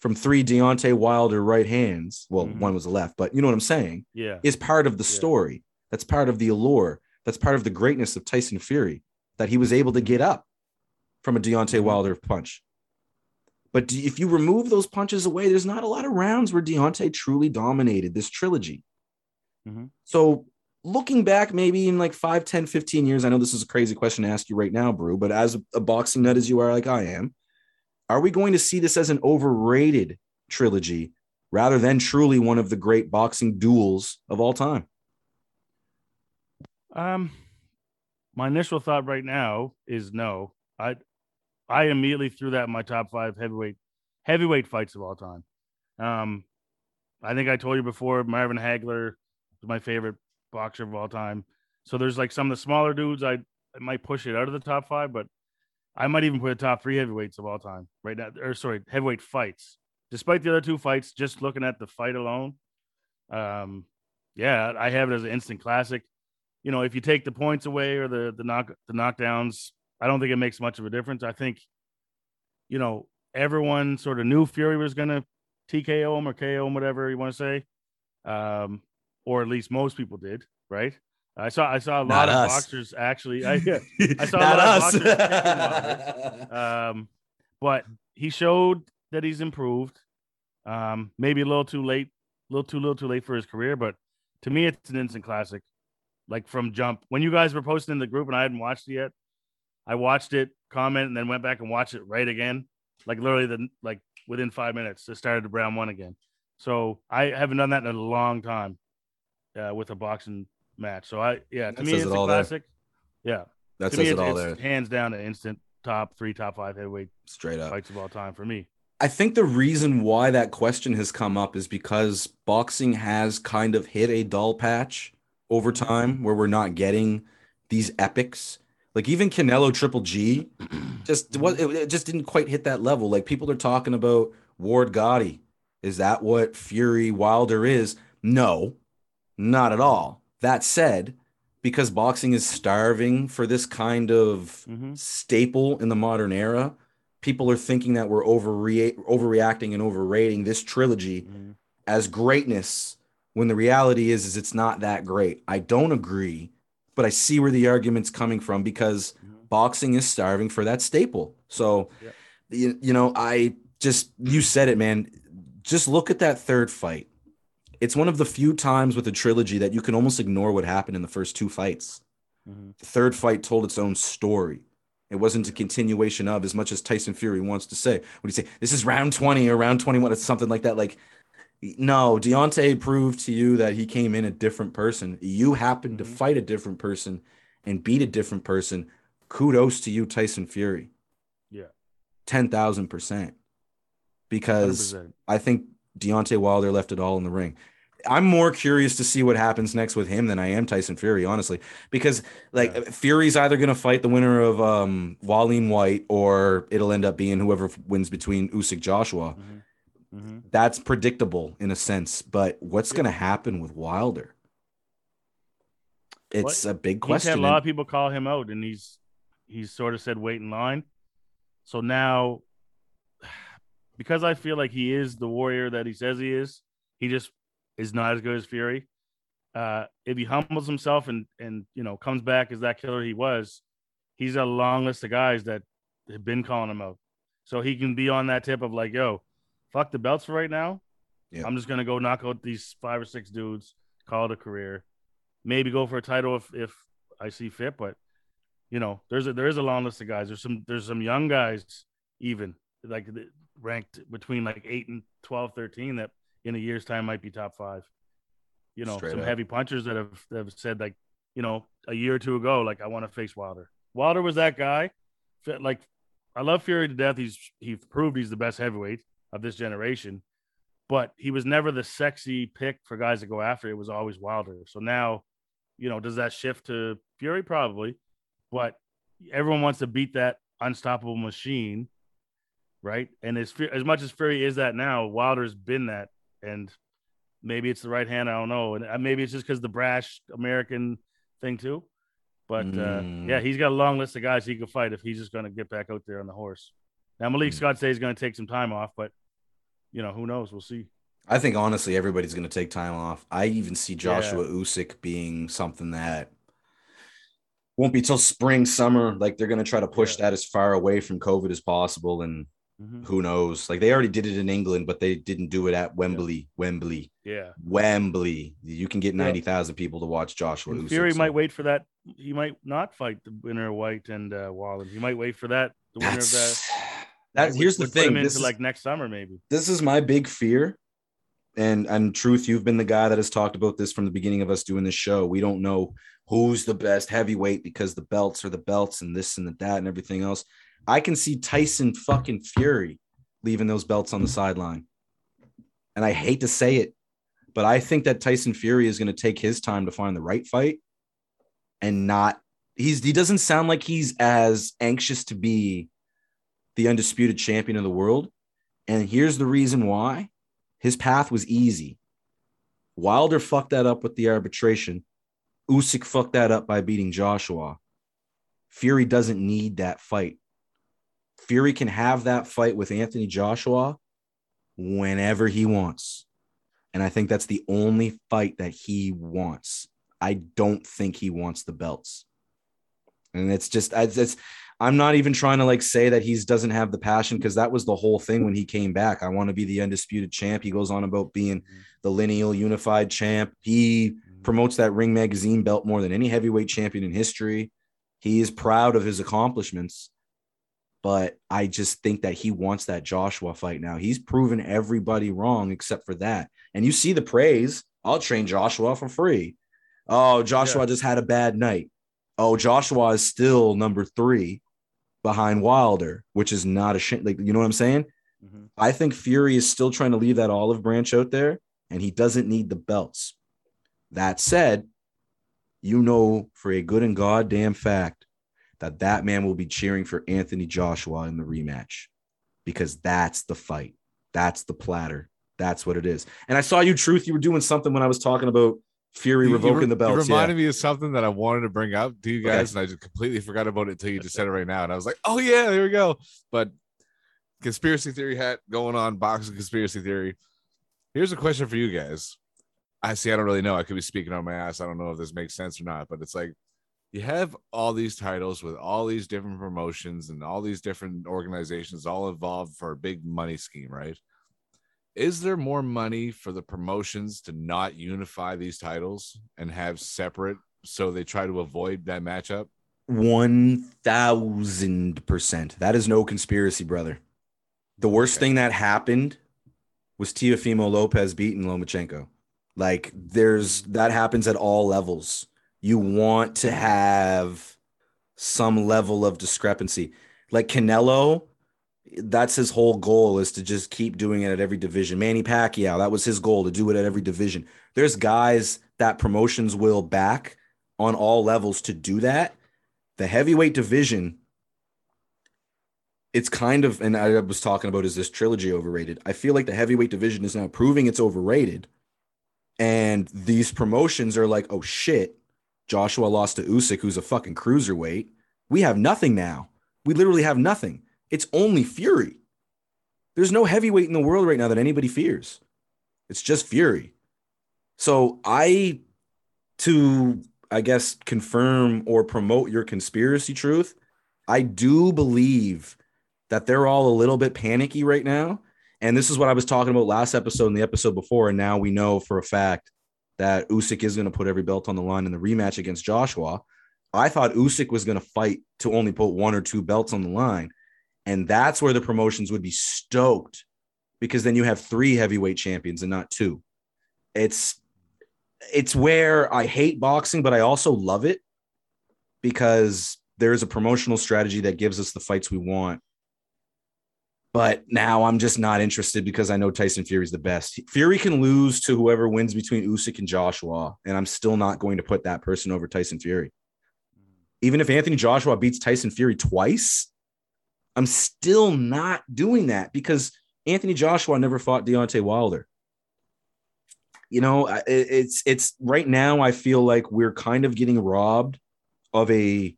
from three Deontay Wilder right hands, well, Mhm. one was the left, but you know what I'm saying, Yeah. is part of the Yeah. story. That's part of the allure. That's part of the greatness of Tyson Fury that he was able to get up from a Deontay Mhm. Wilder punch. But do- if you remove those punches away, there's not a lot of rounds where Deontay truly dominated this trilogy. Mhm. So looking back, maybe in like 5, 10, 15 years, I know this is a crazy question to ask you right now, Brew, but as a, boxing nut as you are, like I am, are we going to see this as an overrated trilogy rather than truly one of the great boxing duels of all time? Um, my initial thought right now is no. I I immediately threw that in my top five heavyweight heavyweight fights of all time. Um, I think I told you before, Marvin Hagler my favorite boxer of all time. So there's like some of the smaller dudes I, I might push it out of the top five, but I might even put a top three heavyweights of all time right now. Or sorry, heavyweight fights. Despite the other two fights, just looking at the fight alone, um, yeah, I have it as an instant classic you know, if you take the points away or the the knock the knockdowns, I don't think it makes much of a difference. I think, you know, everyone sort of knew Fury was gonna TKO him or KO him, whatever you want to say, um, or at least most people did, right? I saw I saw a lot Not of us. boxers actually. I, [laughs] I saw a lot of boxers [laughs] um, but he showed that he's improved. Um, maybe a little too late, a little too little too late for his career, but to me, it's an instant classic. Like from jump, when you guys were posting in the group and I hadn't watched it yet, I watched it, comment, and then went back and watched it right again. Like literally the like within five minutes. It started to round one again. So I haven't done that in a long time uh, with a boxing match. So I yeah, to That me it's it a all there. classic. Yeah, That to says me it it's, all there. hands down an instant top three, top five heavyweight Straight up. fights of all time for me. I think the reason why that question has come up is because boxing has kind of hit a dull patch over time where we're not getting these epics. Like even Canelo Triple G [clears throat] just was it, it just didn't quite hit that level. Like people are talking about Ward Gatti. Is that what Fury Wilder is? No, not at all. That said, because boxing is starving for this kind of Mhm. staple in the modern era, people are thinking that we're overre- overreacting and overrating this trilogy Mhm. as greatness when the reality is is it's not that great. I don't agree, but I see where the argument's coming from because Mhm. boxing is starving for that staple. So Yep. you, you know, I just you said it, man. Just look at that third fight. It's one of the few times with a trilogy that you can almost ignore what happened in the first two fights. Mhm. The third fight told its own story. It wasn't a continuation of as much as Tyson Fury wants to say. When he say this is round 20 or round 21, it's something like that. Like, no, Deontay proved to you that he came in a different person. You happened to Mhm. fight a different person and beat a different person. Kudos to you, Tyson Fury. Yeah. 10,000%. Because 100%. I think Deontay Wilder left it all in the ring. I'm more curious to see what happens next with him than I am Tyson Fury, honestly, because like Yeah. Fury's either going to fight the winner of um, Wallin Whyte or it'll end up being whoever wins between Usyk Joshua. Mhm. Mhm. That's predictable in a sense, but what's Yeah. going to happen with Wilder? It's a big He's question. had a lot of people call him out, and he's he's sort of said wait in line. So now, [sighs] because I feel like he is the warrior that he says he is, he just is not as good as Fury. Uh, if he humbles himself and and you know comes back as that killer he was, he's a long list of guys that have been calling him out. So he can be on that tip of like, yo, fuck the belts for right now. Yeah. I'm just gonna go knock out these five or six dudes, call it a career, maybe go for a title if if I see fit. But you know, there's a there is a long list of guys. There's some there's some young guys even like ranked between like eight and 12, 13 that in a year's time might be top five. You know, Straight some up. heavy punchers that have that have said like, you know, a year or two ago, like I want to face Wilder. Wilder was that guy. Like, I love Fury to death. He's he proved he's the best heavyweight of this generation, but he was never the sexy pick for guys to go after. It was always Wilder. So now, you know, does that shift to Fury? Probably, but everyone wants to beat that unstoppable machine, right? And as as much as Fury is that now, Wilder's been that, and maybe it's the right hand. I don't know, and uh, maybe it's just because the brash American thing too. But uh, Mm. yeah, he's got a long list of guys he could fight if he's just going to get back out there on the horse. Now Malik Mm. Scott says he's going to take some time off, but you know who knows? We'll see. I think honestly, everybody's going to take time off. I even see Yeah. Joshua Usyk being something that won't be till spring, summer. Like they're going to try to push Yeah. that as far away from COVID as possible. And Mhm. who knows? Like they already did it in England, but they didn't do it at Wembley. Wembley. Yeah, Wembley. You can get 90,000 people to watch Joshua And Fury so might wait for that. He might not fight the winner of Whyte and uh, Wallin. He might wait for that. The winner of that. That would- here's the would thing. This is, like next summer, maybe. this is my big fear. And and truth, you've been the guy that has talked about this from the beginning of us doing this show. We don't know who's the best heavyweight because the belts are the belts and this and the, that and everything else. I can see Tyson fucking Fury leaving those belts on the sideline. And I hate to say it, but I think that Tyson Fury is going to take his time to find the right fight and not he's he doesn't sound like he's as anxious to be the undisputed champion of the world. And here's the reason why his path was easy. Wilder fucked that up with the arbitration. Usyk fucked that up by beating Joshua. Fury doesn't need that fight. Fury can have that fight with Anthony Joshua whenever he wants. And I think that's the only fight that he wants. I don't think he wants the belts. And it's just, it's, it's I'm not even trying to like say that he doesn't have the passion because that was the whole thing when he came back. I want to be the undisputed champ. He goes on about being the lineal unified champ. He mm-hmm. promotes that Ring Magazine belt more than any heavyweight champion in history. He is proud of his accomplishments. But I just think that he wants that Joshua fight now. He's proven everybody wrong except for that. And you see the praise. I'll train Joshua for free. Oh, Joshua just had a bad night. Oh, Joshua is still number three behind Wilder, which is not a shame. Like, you know what I'm saying? Mhm. I think Fury is still trying to leave that olive branch out there, and he doesn't need the belts. That said, you know for a good and goddamn fact that that man will be cheering for Anthony Joshua in the rematch because that's the fight. That's the platter. That's what it is. And I saw you, Truth. You were doing something when I was talking about Fury You- you revoking re- the. You yeah. reminded me of something that I wanted to bring up to you Okay. guys, and I just completely forgot about it until you just said it right now. And I was like, oh yeah, there we go. But conspiracy theory hat going on, boxing conspiracy theory. Here's a question for you guys. I see, I don't really know. I could be speaking on my ass. I don't know if this makes sense or not, but it's like you have all these titles with all these different promotions and all these different organizations all involved for a big money scheme, right? Is there more money for the promotions to not unify these titles and have separate so they try to avoid that matchup? One thousand percent. That is no conspiracy, brother. The worst Okay. thing that happened was Teofimo Lopez beating Lomachenko. Like, there's that happens at all levels. You want to have some level of discrepancy. Like Canelo, that's his whole goal is to just keep doing it at every division. Manny Pacquiao, that was his goal to do it at every division. There's guys that promotions will back on all levels to do that. The heavyweight division, it's kind of, and I was talking about is this trilogy overrated? I feel like the heavyweight division is now proving it's overrated. And these promotions are like, oh shit, Joshua lost to Usyk, who's a fucking cruiserweight. We have nothing now. We literally have nothing. It's only Fury. There's no heavyweight in the world right now that anybody fears. It's just Fury. So I, to I guess confirm or promote your conspiracy truth, I do believe that they're all a little bit panicky right now. And this is what I was talking about last episode and the episode before. And now we know for a fact that Usyk is going to put every belt on the line in the rematch against Joshua. I thought Usyk was going to fight to only put one or two belts on the line. And that's where the promotions would be stoked because then you have three heavyweight champions and not two. It's it's where I hate boxing, but I also love it because there's a promotional strategy that gives us the fights we want. But now I'm just not interested because I know Tyson Fury's the best. Fury can lose to whoever wins between Usyk and Joshua, and I'm still not going to put that person over Tyson Fury. Even if Anthony Joshua beats Tyson Fury twice, I'm still not doing that because Anthony Joshua never fought Deontay Wilder. You know, it's it's right now. I feel like we're kind of getting robbed of a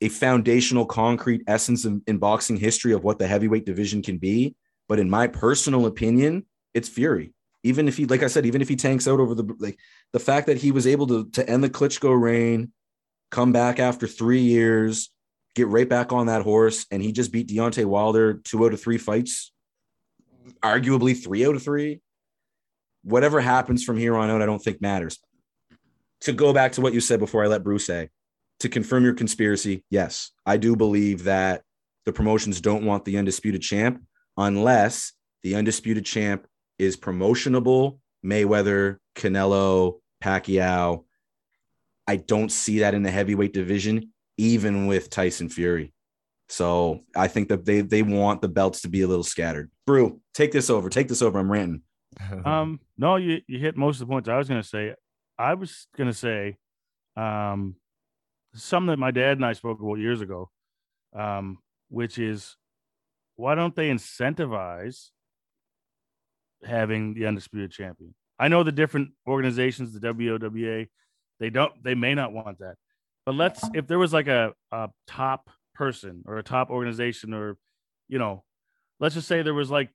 a foundational, concrete essence in, in boxing history of what the heavyweight division can be. But in my personal opinion, it's Fury. Even if he, like I said, even if he tanks out over the like the fact that he was able to to end the Klitschko reign, come back after three years, get right back on that horse, and he just beat Deontay Wilder two out of three fights, arguably three out of three. Whatever happens from here on out, I don't think matters. To go back to what you said before I let Bruce say, to confirm your conspiracy, yes, I do believe that the promotions don't want the undisputed champ unless the undisputed champ is promotionable. Mayweather, Canelo, Pacquiao. I don't see that in the heavyweight division, even with Tyson Fury. So I think that they they want the belts to be a little scattered. Brew, take this over. Take this over. I'm ranting. [laughs] Um, no, you you hit most of the points I was gonna say. I was gonna say, um, something that my dad and I spoke about years ago, um, which is why don't they incentivize having the undisputed champion? I know the different organizations, the WOWA, they don't, they may not want that, but let's if there was like a a top person or a top organization or, you know, let's just say there was like,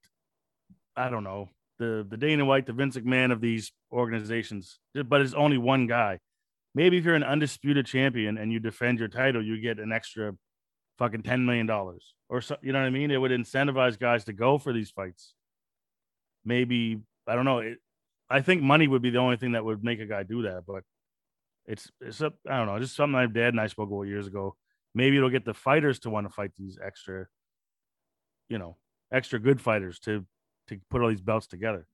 I don't know, the the Dana White, the Vince McMahon of these organizations, but it's only one guy. Maybe if you're an undisputed champion and you defend your title, you get an extra fucking ten million dollars or so. You know what I mean? It would incentivize guys to go for these fights. Maybe I don't know. It, I think money would be the only thing that would make a guy do that, but it's it's a, I don't know, just something my dad and I spoke about years ago. maybe it'll get the fighters to want to fight these extra, you know, extra good fighters to to put all these belts together.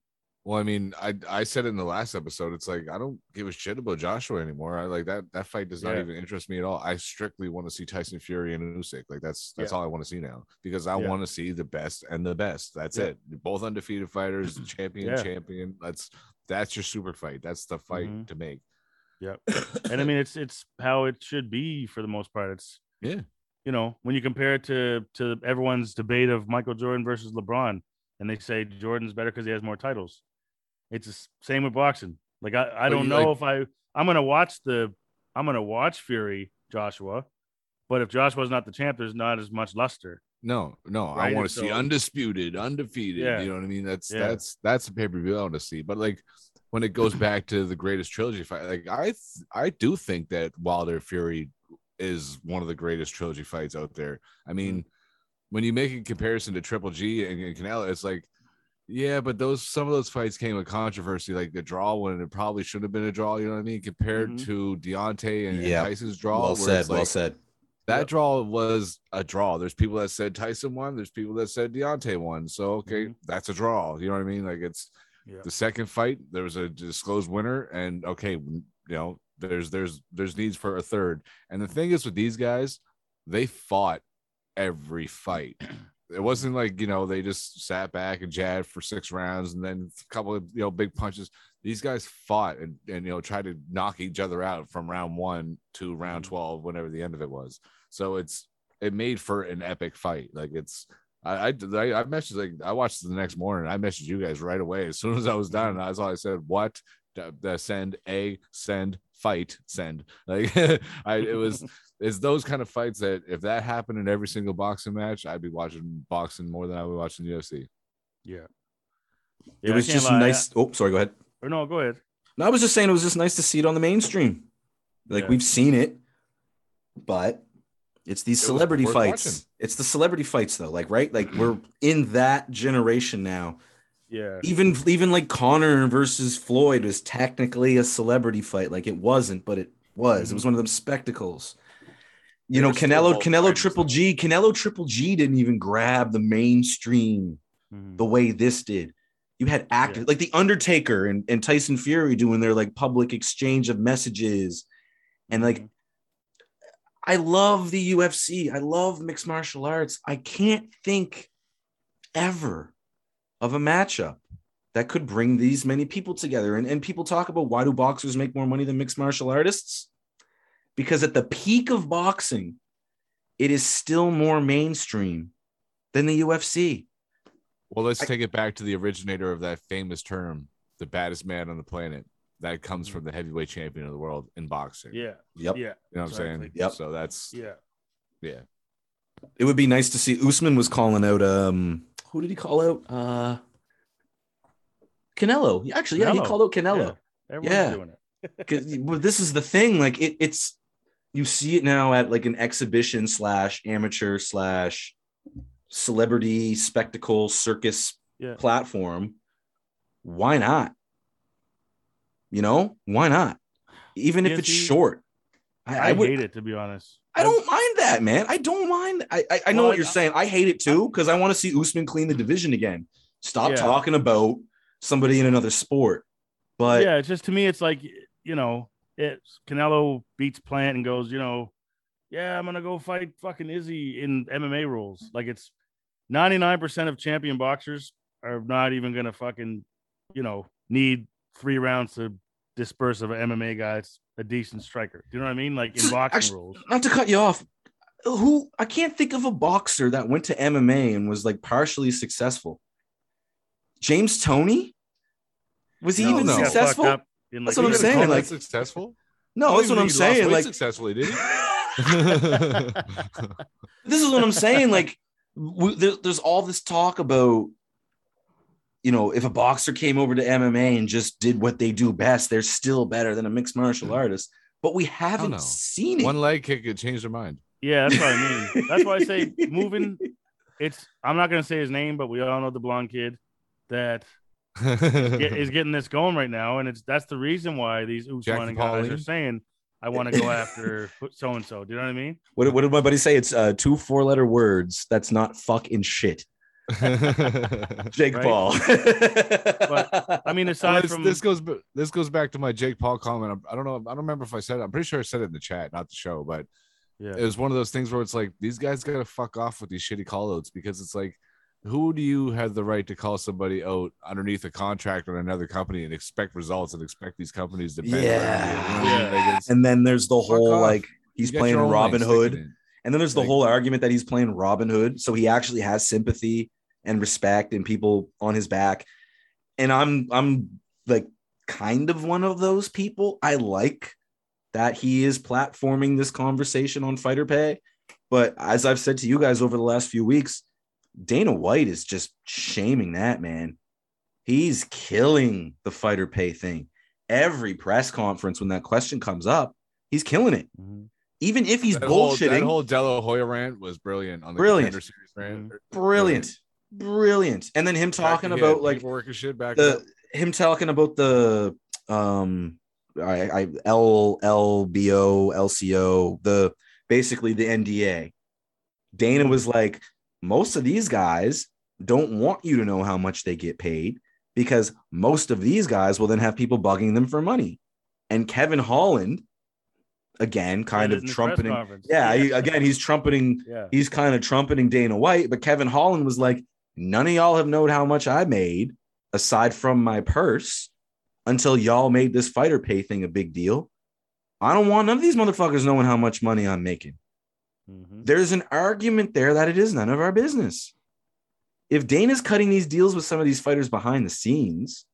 Well, I mean, I I said in the last episode. It's like I don't give a shit about Joshua anymore. I like that that fight does not Yeah. even interest me at all. I strictly want to see Tyson Fury and Usyk. Like that's that's Yeah. all I want to see now because I Yeah. want to see the best and the best. That's it. Both undefeated fighters, champion, champion. That's that's your super fight. That's the fight Mhm. to make. Yep. [coughs] and I mean, it's it's how it should be for the most part. It's Yeah. you know, when you compare it to to everyone's debate of Michael Jordan versus LeBron, and they say Jordan's better because he has more titles. It's the same with boxing. Like I, I don't know like- if I I'm gonna watch the I'm gonna watch Fury Joshua, but if Joshua's not the champ, there's not as much luster. No, no, I want to see undisputed, undefeated. Yeah. You know what I mean? That's Yeah. that's that's the pay per view I want to see. But like when it goes back to the greatest trilogy fight, like I th- I do think that Wilder Fury is one of the greatest trilogy fights out there. I mean, mm-hmm. when you make a comparison to Triple G and, and Canelo, it's like, yeah, but those some of those fights came with controversy, like the draw one. it probably should have been a draw. You know what I mean? Compared Mhm. to Deontay and, and Tyson's draw, well said. it's well said. that Yep. draw was a draw. There's people that said Tyson won. There's people that said Deontay won. So okay, Mhm. that's a draw. You know what I mean? Like it's Yeah. the second fight. There was a disclosed winner, and okay, you know there's there's there's needs for a third. And the thing is with these guys, they fought every fight. [clears throat] It wasn't like you know they just sat back and jabbed for six rounds and then a couple of you know big punches. These guys fought and and you know tried to knock each other out from round one to round Mhm. twelve, whenever the end of it was. So it's it made for an epic fight. Like it's I I I, messaged like I watched it the next morning. I messaged you guys right away as soon as I was done. That's all I said. What? The, the send a send fight send [laughs] like I it was [laughs] it's those kind of fights that if that happened in every single boxing match, I'd be watching boxing more than I would watching UFC. Yeah. it Yeah, I was just lie, I- nice. Oh, sorry. Go ahead. or no, go ahead. No, I was just saying it was just nice to see it on the mainstream. Like Yeah. we've seen it, but it's these It celebrity worth fights. watching. It's the celebrity fights though, like right? Like we're in that generation now. Yeah. Even even like Conor versus Floyd was technically a celebrity fight. Like it wasn't, but it was. It was one of them spectacles. You know, Canelo, Canelo Triple. G, Canelo Triple G didn't even grab the mainstream Mhm. the way this did. You had actors like the Undertaker and, and Tyson Fury doing their like public exchange of messages. And like, Mhm. I love the UFC. I love mixed martial arts. I can't think ever of a matchup that could bring these many people together. And, and people talk about why do boxers make more money than mixed martial artists? Because at the peak of boxing, it is still more mainstream than the UFC. Well, let's I- take it back to the originator of that famous term, the baddest man on the planet. That comes from the heavyweight champion of the world in boxing. Yeah. Yep. Yeah. You know what I'm saying? Exactly. Yep. So that's Yeah. yeah. it would be nice to see Usman was calling out um who did he call out? Uh Canelo. Actually, yeah, he called out Canelo. Everyone's Yeah. doing it. [laughs] 'Cause- but this is the thing, like it, it's you see it now at like an exhibition slash amateur slash celebrity spectacle circus Yeah. platform. Why not? You know, why not? Even if it's short. I, I, I would hate it to be honest. I don't mind that, man. I don't mind. I I, I know Well, what you're I- saying. I hate it too because I want to see Usman clean the division again. Stop Yeah. talking about somebody in another sport. But yeah, it's just to me, it's like you know, it's Canelo beats Plant and goes, you know, yeah, I'm gonna go fight fucking Izzy in MMA rules. Like it's 99% of champion boxers are not even gonna fucking, you know, need three rounds to disperse of an MMA guy. It's a decent striker. Do you know what I mean? Like in So, boxing actually- rules. not to cut you off, who I can't think of a boxer that went to MMA and was like partially successful. James Toney? Was he No, even no. He got fucked successful? up in, That's what I'm saying, like- successful. No, I that's what I'm even think he lost saying. Like successfully, did he? [laughs] [laughs] this is what I'm saying. Like, w- there, there's all this talk about, you know, if a boxer came over to MMA and just did what they do best, they're still better than a mixed martial artist. But we haven't seen it. One leg kick could change their mind. Yeah, that's what I mean. That's why I say [laughs] moving. It's I'm not gonna say his name, but we all know the blonde kid that is get, is getting this going right now, and it's that's the reason why these Usman Jackie and guys are saying I want to go after so and so. Do you know what I mean? What, what did my buddy say? It's uh, two four letter words. That's not fucking shit. [laughs] Jake Right. Paul. I mean, aside this, from this goes this goes back to my Jake Paul comment. I'm- don't know. I don't remember if I said it. I'm pretty sure I said it in the chat, not the show. But yeah, it was one of those things where it's like these guys gotta fuck off with these shitty call outs because it's like, who do you have the right to call somebody out underneath a contract on another company and expect results and expect these companies to bend around you? Yeah. You know what I mean? Like, it's- and then there's the whole off. like you playing Robin Hood. And then there's the Like- whole argument that he's playing Robin Hood, so he actually has sympathy and respect and people on his back. And I'm I'm like kind of one of those people. I like that he is platforming this conversation on fighter pay, but as I've said to you guys over the last few weeks, Dana White is just shaming that man. He's killing the fighter pay thing. Every press conference when that question comes up, he's killing it. Mhm. Even if he's that whole, bullshitting, that whole De La Hoya rant was brilliant on the Brilliant. Contender series rant. brilliant brilliant and then him talking Back- he had about like and shit back the him talking about the um i i l l b o l c o the basically the nda dana was like most of these guys don't want you to know how much they get paid because most of these guys will then have people bugging them for money. And kevin holland again kind of in the press trumpeting conference. yeah he, again he's trumpeting yeah. he's kind of trumpeting Dana White, but Kevin Holland was like, none of y'all have known how much I made aside from my purse until y'all made this fighter pay thing a big deal. I don't want none of these motherfuckers knowing how much money I'm making. Mhm. There's an argument there that it is none of our business. If Dana's cutting these deals with some of these fighters behind the scenes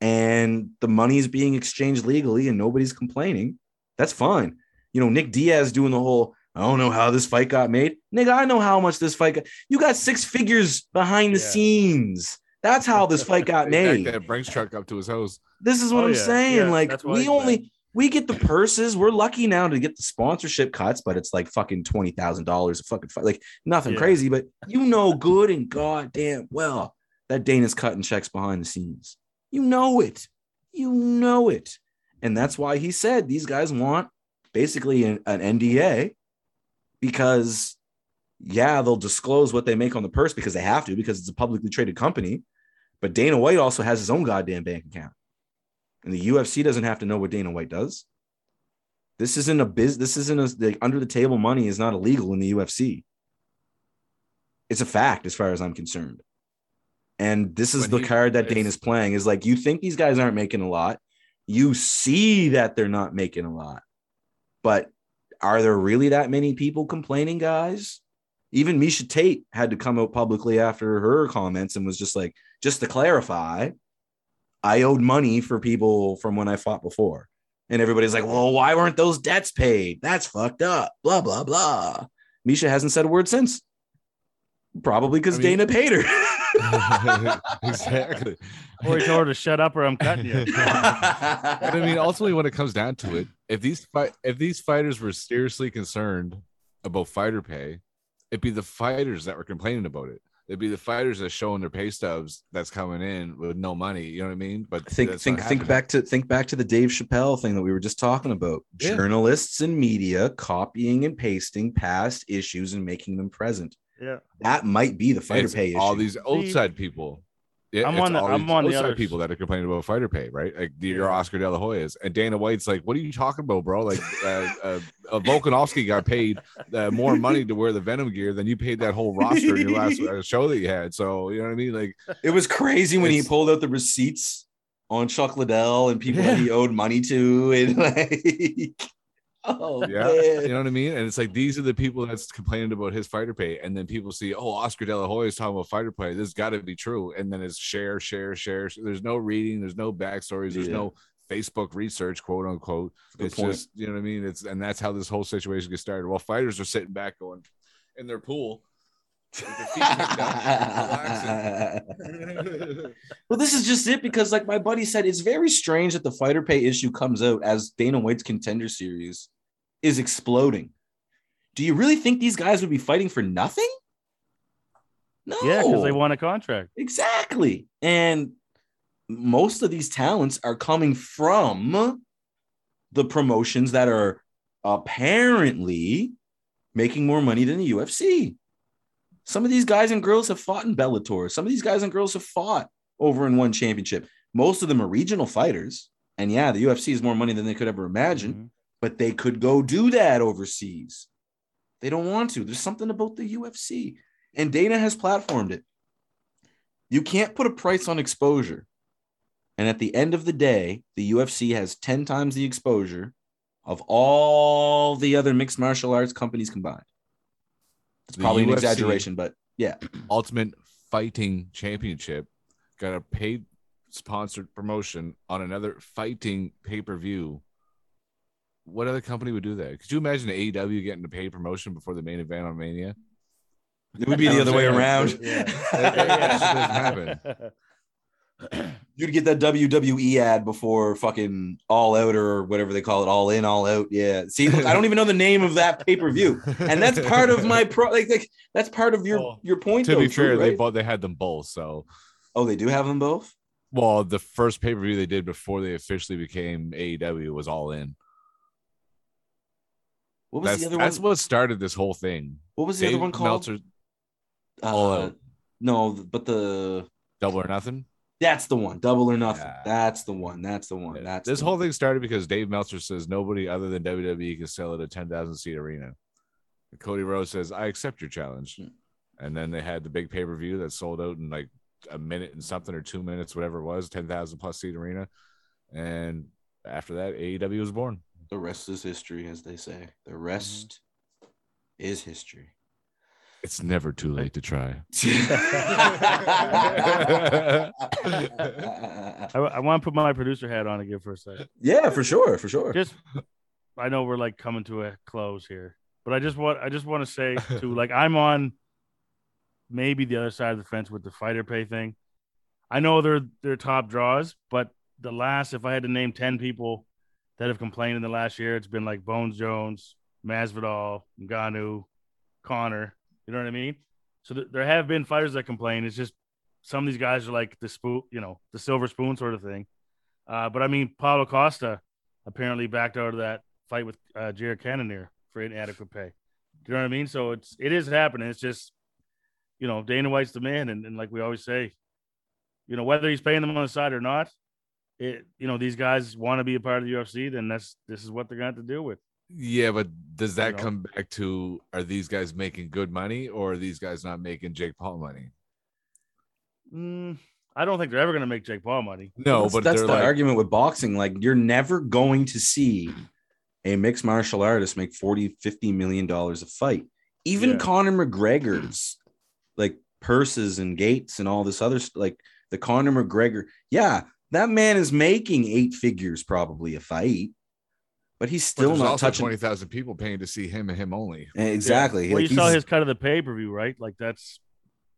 and the money is being exchanged legally and nobody's complaining, that's fine. You know, Nick Diaz doing the whole, I don't know how this fight got made. Nigga, I know how much this fight got. You got six figures behind the Yeah. scenes. That's how this fight got [laughs] made. that Brinks truck up to his house. This is what Oh, I'm yeah. saying. Yeah, like we it's only bad. we get the purses. We're lucky now to get the sponsorship cuts, but it's like fucking twenty thousand dollars a fucking fight. Like nothing Yeah. crazy, but you know good and goddamn well that Dana's cutting checks behind the scenes. You know it. You know it. And that's why he said these guys want basically an, an NDA because yeah, they'll disclose what they make on the purse because they have to because it's a publicly traded company. But Dana White also has his own goddamn bank account. And the UFC doesn't have to know what Dana White does. This isn't a biz. This isn't a the under the table money is not illegal in the UFC. It's a fact as far as I'm concerned. And this is When the he- card that Dana's playing is like you think these guys aren't making a lot. You see that they're not making a lot. But are there really that many people complaining, guys? Even Miesha Tate had to come out publicly after her comments and was just like, just to clarify, I owed money for people from when I fought before. And everybody's like, well, why weren't those debts paid? That's fucked up. Blah, blah, blah. Miesha hasn't said a word since. Probably because I mean- Dana paid her. [laughs] [laughs] exactly. Or he told her to shut up or I'm cutting you. [laughs] And I mean, ultimately, when it comes down to it, if these fight, if these fighters were seriously concerned about fighter pay, it'd be the fighters that were complaining about it. It'd be the fighters that showing their pay stubs that's coming in with no money. You know what I mean? But think think think back to think back to the Dave Chappelle thing that we were just talking about. Yeah. Journalists and media copying and pasting past issues and making them present. Yeah. That might be the fighter It's pay issue. all these outside people. Yeah, I'm on the- all I'm on the other- people that are complaining about fighter pay, right? Like the, your Oscar De La Hoyas and Dana White's like, "What are you talking about, bro? Like, uh, uh, uh, Volkanovski got paid uh, more money to wear the Venom gear than you paid that whole roster in your last uh, [laughs] show that you had. So you know what I mean? Like, It was crazy when he pulled out the receipts on Chuck Liddell and people that he owed money to, and [laughs] like, [laughs] oh yeah, man. you know what I mean? And it's like these are the people that's complaining about his fighter pay, and then people see, oh, Oscar De La Hoya is talking about fighter pay. This got to be true, and then it's share, share, share. There's no reading, there's no backstories, there's Yeah. no Facebook research, quote unquote. Good it's point. just you know what I mean. It's and that's how this whole situation gets started. While fighters are sitting back going in their pool. with their feet kicked up, relaxing. [laughs] well, this is just it because, like my buddy said, it's very strange that the fighter pay issue comes out as Dana White's contender series is exploding. Do you really think these guys would be fighting for nothing? No. Yeah, because they want a contract. Exactly. And most of these talents are coming from the promotions that are apparently making more money than the UFC. Some of these guys and girls have fought in Bellator. Some of these guys and girls have fought over in one championship. Most of them are regional fighters. And yeah, the UFC is more money than they could ever imagine, Mhm. But they could go do that overseas. They don't want to. There's something about the UFC. And Dana has platformed it. You can't put a price on exposure. And at the end of the day, the UFC has 10 times the exposure of all the other mixed martial arts companies combined. It's probably an exaggeration, but yeah. [clears throat] Ultimate Fighting Championship got a paid sponsored promotion on another fighting pay per view. What other company would do that? Could you imagine AEW getting a paid promotion before the main event on Mania? It would be the other way around. Yeah. That shit doesn't You'd get that WWE ad before fucking All Out or whatever they call it, All In, All Out. Yeah. See, look, I don't even know the name of that pay per view, and that's part of my pro. Like, like that's part of your Well, your point. to though, be Drew, fair, they right? both they had them both. So, oh, they do have them both. well, the first pay per view they did before they officially became AEW was All In. What was That's the other that's one? what started this whole thing. What was the Dave other one called? Meltzer, Uh. No, but the Double or Nothing. that's the one. Double or nothing. Yeah. That's the one. That's the one. That's this whole one. thing started because Dave Meltzer says nobody other than WWE can sell at a 10,000 seat arena. And Cody Rhodes says, I accept your challenge. Hmm. And then they had the big pay per view that sold out in like a minute and something or two minutes, whatever it was, 10,000 plus seat arena. And after that, AEW was born. The rest is history, as they say. The rest mm-hmm. is history. It's never too late to try. [laughs] I, I want to put my producer hat on again for a second. yeah, for sure, for sure. Just, I know we're like coming to a close here, but I just want I just want to say to like I'm on maybe the other side of the fence with the fighter pay thing. I know they're they're top draws, but the last if I had to name ten people that have complained in the last year, it's been like Bones Jones, Masvidal, Ngannou, Conor. You know what I mean? So th- there have been fighters that complain. It's just some of these guys are like the spoon, you know, the silver spoon sort of thing. Uh, but I mean, Paulo Costa apparently backed out of that fight with uh, Jared Cannonier for inadequate pay. Do you know what I mean? So it's it is happening. It's just, you know, Dana White's the man, and, and like we always say, you know, whether he's paying them on the side or not, it you know these guys want to be a part of the UFC, then that's this is what they're going to have to deal with. Yeah, but does that know? come back to are these guys making good money or are these guys not making Jake Paul money? Mm, I don't think they're ever going to make Jake Paul money. No, that's, but that's the like, argument with boxing. Like, you're never going to see a mixed martial artist make 40, 50 million dollars a fight. Even Yeah. Conor McGregor's like purses and gates and all this other like the Conor McGregor. Yeah, that man is making eight figures probably a fight, but he's still there's not also touching. 20,000 people paying to see him and him only. Exactly. Well, Like, you saw his cut of the pay per view, right? Like that's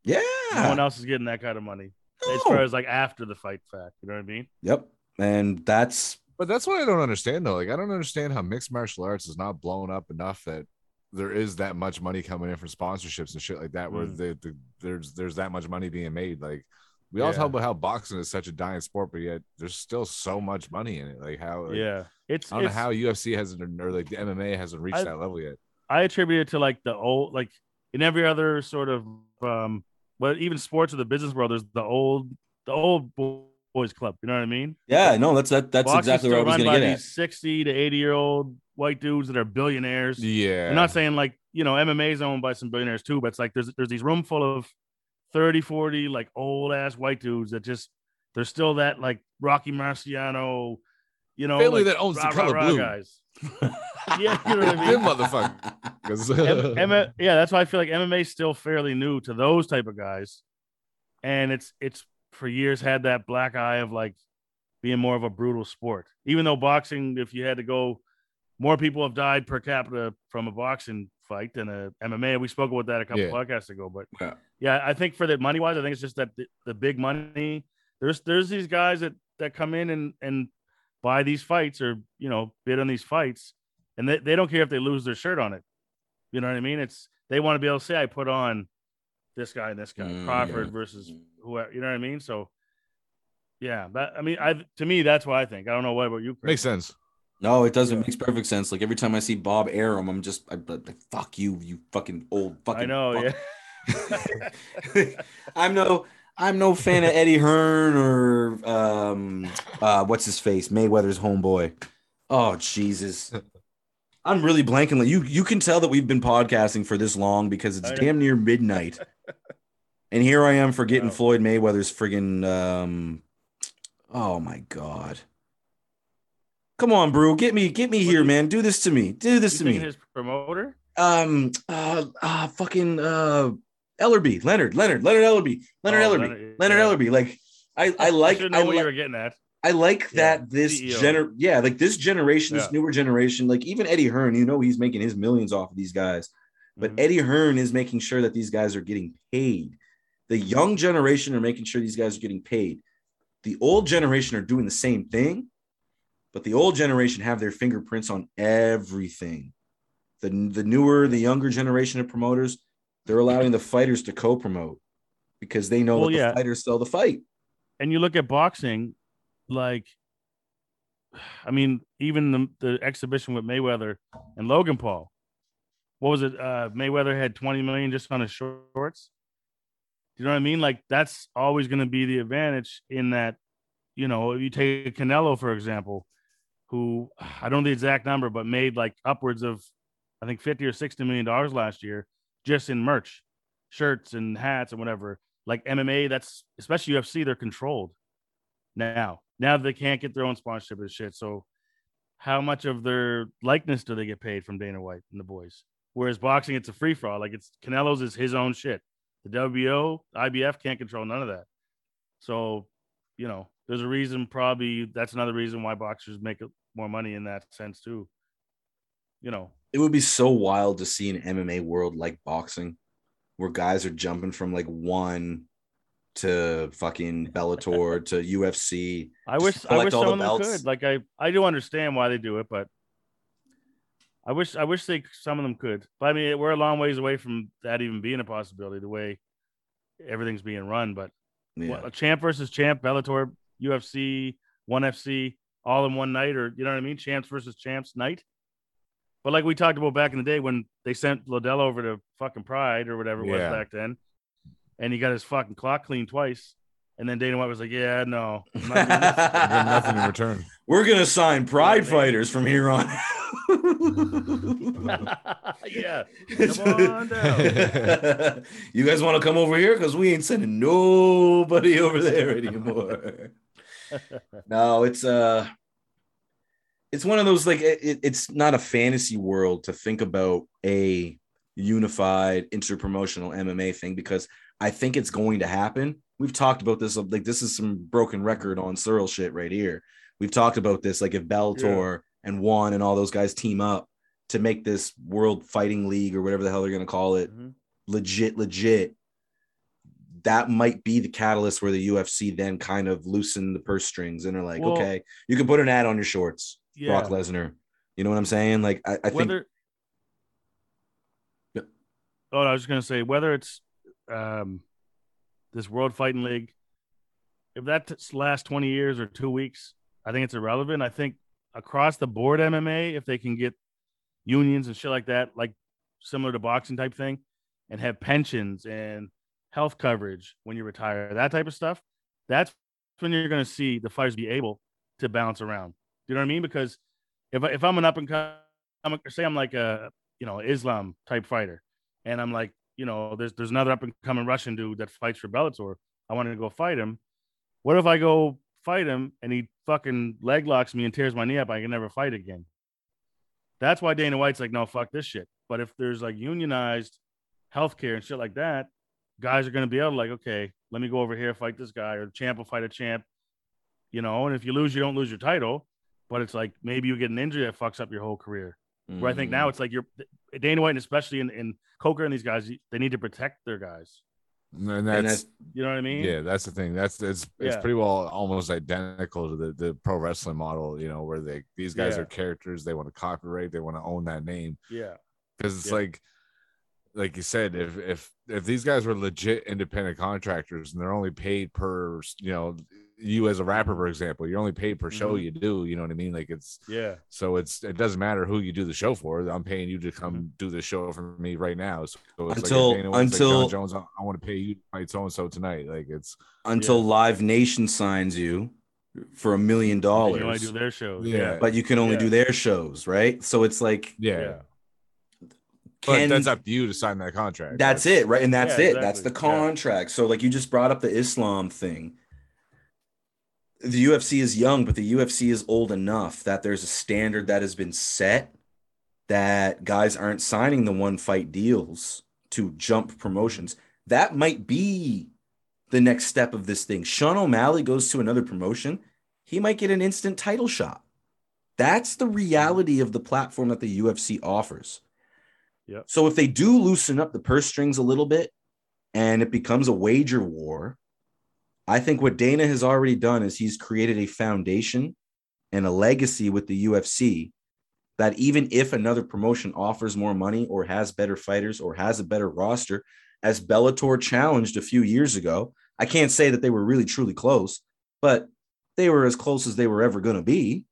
Yeah. no one else is getting that kind of money as far as like after the fight fact. You know what I mean? Yep. And that's But that's what I don't understand though. Like I don't understand how mixed martial arts is not blown up enough that there is that much money coming in for sponsorships and shit like that where Mm. the, the, there's there's that much money being made. Like we all Yeah. talk about how boxing is such a dying sport, but yet there's still so much money in it. Like how like, yeah, it's I don't know how UFC hasn't or like the MMA hasn't reached I- that level yet. I attribute it to like the old, like in every other sort of, um, but even sports or the business world, there's the old, the old boys club. You know what I mean? yeah, no, that's that, that's Boxing's exactly where I still was gonna by get at. these Sixty to eighty year old white dudes that are billionaires. Yeah. I'm not saying like you know MMA is owned by some billionaires too, but it's like there's there's these room full of 30, 40 like old ass white dudes that just there's still that like Rocky Marciano, you know, Family like, that owns the rah, rah, color rah blue. guys. [laughs] Yeah, you know what I mean? Them motherfuckers. M- [laughs] M- yeah, that's why I feel like MMA is still fairly new to those type of guys, and it's it's for years had that black eye of like being more of a brutal sport. Even though boxing, if you had to go, more people have died per capita from a boxing fight than a MMA. We spoke about that a couple Yeah. podcasts ago, but Yeah. yeah, I think for the money wise, I think it's just that the, the big money. There's there's these guys that that come in and and buy these fights or you know bid on these fights, and they, they don't care if they lose their shirt on it. You know what I mean? It's they want to be able to say I put on this guy and this guy, Mm, Crawford yeah. versus whoever. You know what I mean? So yeah, that I mean, I to me that's what I think. I don't know what about you. Chris? Makes sense. No, it doesn't. Yeah. Makes perfect sense. Like every time I see Bob Arum, I'm just I, I- like, fuck you, you fucking old fucking. I know, fuck. yeah. [laughs] I'm no I'm no fan of Eddie Hearn or um uh what's his face Mayweather's homeboy. Oh Jesus. I'm really blanking. Like you you can tell that we've been podcasting for this long because it's damn near midnight. [laughs] and here I am forgetting Wow. Floyd Mayweather's friggin' um oh my god. Come on, bro. Get me get me here, man. Do this to me. Do this You to me his promoter? um uh uh fucking uh Ellerbe, Leonard, Leonard, Leonard Ellerbe, Leonard Oh, Ellerbe, Leonard, Leonard yeah. Ellerbe. Like I I like I, know what li- you were getting at. I like Yeah, that this gener yeah, like this generation, this Yeah. newer generation, like even Eddie Hearn, you know he's making his millions off of these guys. But Mhm. Eddie Hearn is making sure that these guys are getting paid. The young generation are making sure these guys are getting paid. The old generation are doing the same thing, but the old generation have their fingerprints on everything. The, the newer, the younger generation of promoters, they're allowing the fighters to co-promote because they know Well, that the yeah. fighters sell the fight. and you look at boxing, like, I mean, even the, the exhibition with Mayweather and Logan Paul, what was it? Uh, Mayweather had 20 million just on his shorts. Do you know what I mean? Like, that's always going to be the advantage in that, you know, if you take Canelo, for example, who I don't know the exact number, but made like upwards of, I think, 50 or 60 million dollars last year just in merch, shirts and hats and whatever like MMA, that's especially UFC, they're controlled now. Now they can't get their own sponsorship and shit. So, how much of their likeness do they get paid from Dana White and the boys? Whereas boxing, it's a free for all. Like it's Canelo's is his own shit. The WBO, IBF can't control none of that. So, you know, there's a reason. Probably that's another reason why boxers make more money in that sense too. You know, It would be so wild to see an MMA world like boxing, where guys are jumping from like one to fucking Bellator [laughs] to UFC. I wish I wish all some the of them belts. could. Like I I do understand why they do it, but I wish I wish they some of them could. But I mean, we're a long ways away from that even being a possibility. The way everything's being run, but Yeah. what, a champ versus champ, Bellator, UFC, One FC, all in one night, or you know what I mean? Champs versus champs night. But like we talked about back in the day when they sent Liddell over to fucking Pride or whatever it was Yeah. back then, and he got his fucking clock cleaned twice, and then Dana White was like, "Yeah, no, I'm not doing this." [laughs] Nothing in return. We're gonna sign pride man. fighters from here on. [laughs] [laughs] yeah, come on down. [laughs] you guys want to come over here because we ain't sending nobody over there anymore. [laughs] no, it's uh it's one of those like it, it- it's not a fantasy world to think about a unified interpromotional MMA thing because I think it's going to happen. We've talked about this like this is some broken record on Searle shit right here. We've talked about this like if Bellator and One and all those guys team up to make this World Fighting League or whatever the hell they're going to call it Mhm. legit, legit, that might be the catalyst where the UFC then kind of loosen the purse strings and are like, Well- okay, you can put an ad on your shorts, Yeah. Brock Lesnar. You know what I'm saying? Like, I, I think whether Yeah. oh i was just going to say whether it's um this world fighting league if that lasts 20 years or two weeks i think it's irrelevant i think across the board mma if they can get unions and shit like that like similar to boxing type thing and have pensions and health coverage when you retire that type of stuff that's when you're going to see the fighters be able to bounce around do you know what i mean because if, I- if i'm an up and come say I'm like a you know Islam type fighter, and I'm like you know there's there's another up and coming Russian dude that fights for Bellator. I wanted to go fight him. What if I go fight him and he fucking leg locks me and tears my knee up? I can never fight again. That's why Dana White's like, no, fuck this shit. But if there's like unionized healthcare and shit like that, guys are gonna be able to like, okay, let me go over here fight this guy, or the champ will fight a champ. You know, and if you lose, you don't lose your title. But it's like maybe you get an injury that fucks up your whole career. Where I think Mm. now it's like you're Dana White, and especially in, in Coker and these guys, they need to protect their guys. And And that's, that's- You know what I mean? yeah, that's the thing. That's it's it's pretty well almost identical to the, the pro wrestling model, you know, where they these guys Yeah. are characters, they want to copyright, they want to own that name. Yeah. Because it's Yeah. like like you said, if if if these guys were legit independent contractors and they're only paid per you know you as a rapper, for example, you're only paid per show Mhm. you do. You know what I mean? Like it's Yeah. so it's it doesn't matter who you do the show for. I'm paying you to come Mm-hmm. do the show for me right now. So it's Until- like if Dana was like, until- Jones, I, I want to pay you to fight so and so tonight. Like it's Until Yeah. Live Nation signs you for a million dollars. You only dollars, do their shows. Yeah. but you can only Yeah. do their shows, right? So it's like, yeah. Yeah. But that's up to you to sign that contract. That's it, right? And that's Yeah, it. That's the exactly. Yeah. contract. So, like you just brought up the Islam thing. The UFC is young, but the UFC is old enough that there's a standard that has been set that guys aren't signing the one fight deals to jump promotions. That might be the next step of this thing. Sean O'Malley goes to another promotion, he might get an instant title shot. That's the reality of the platform that the UFC offers. Yep. So if they do loosen up the purse strings a little bit and it becomes a wager war, I think what Dana has already done is he's created a foundation and a legacy with the UFC that even if another promotion offers more money or has better fighters or has a better roster, as Bellator challenged a few years ago, I can't say that they were really truly close, but they were as close as they were ever going to be.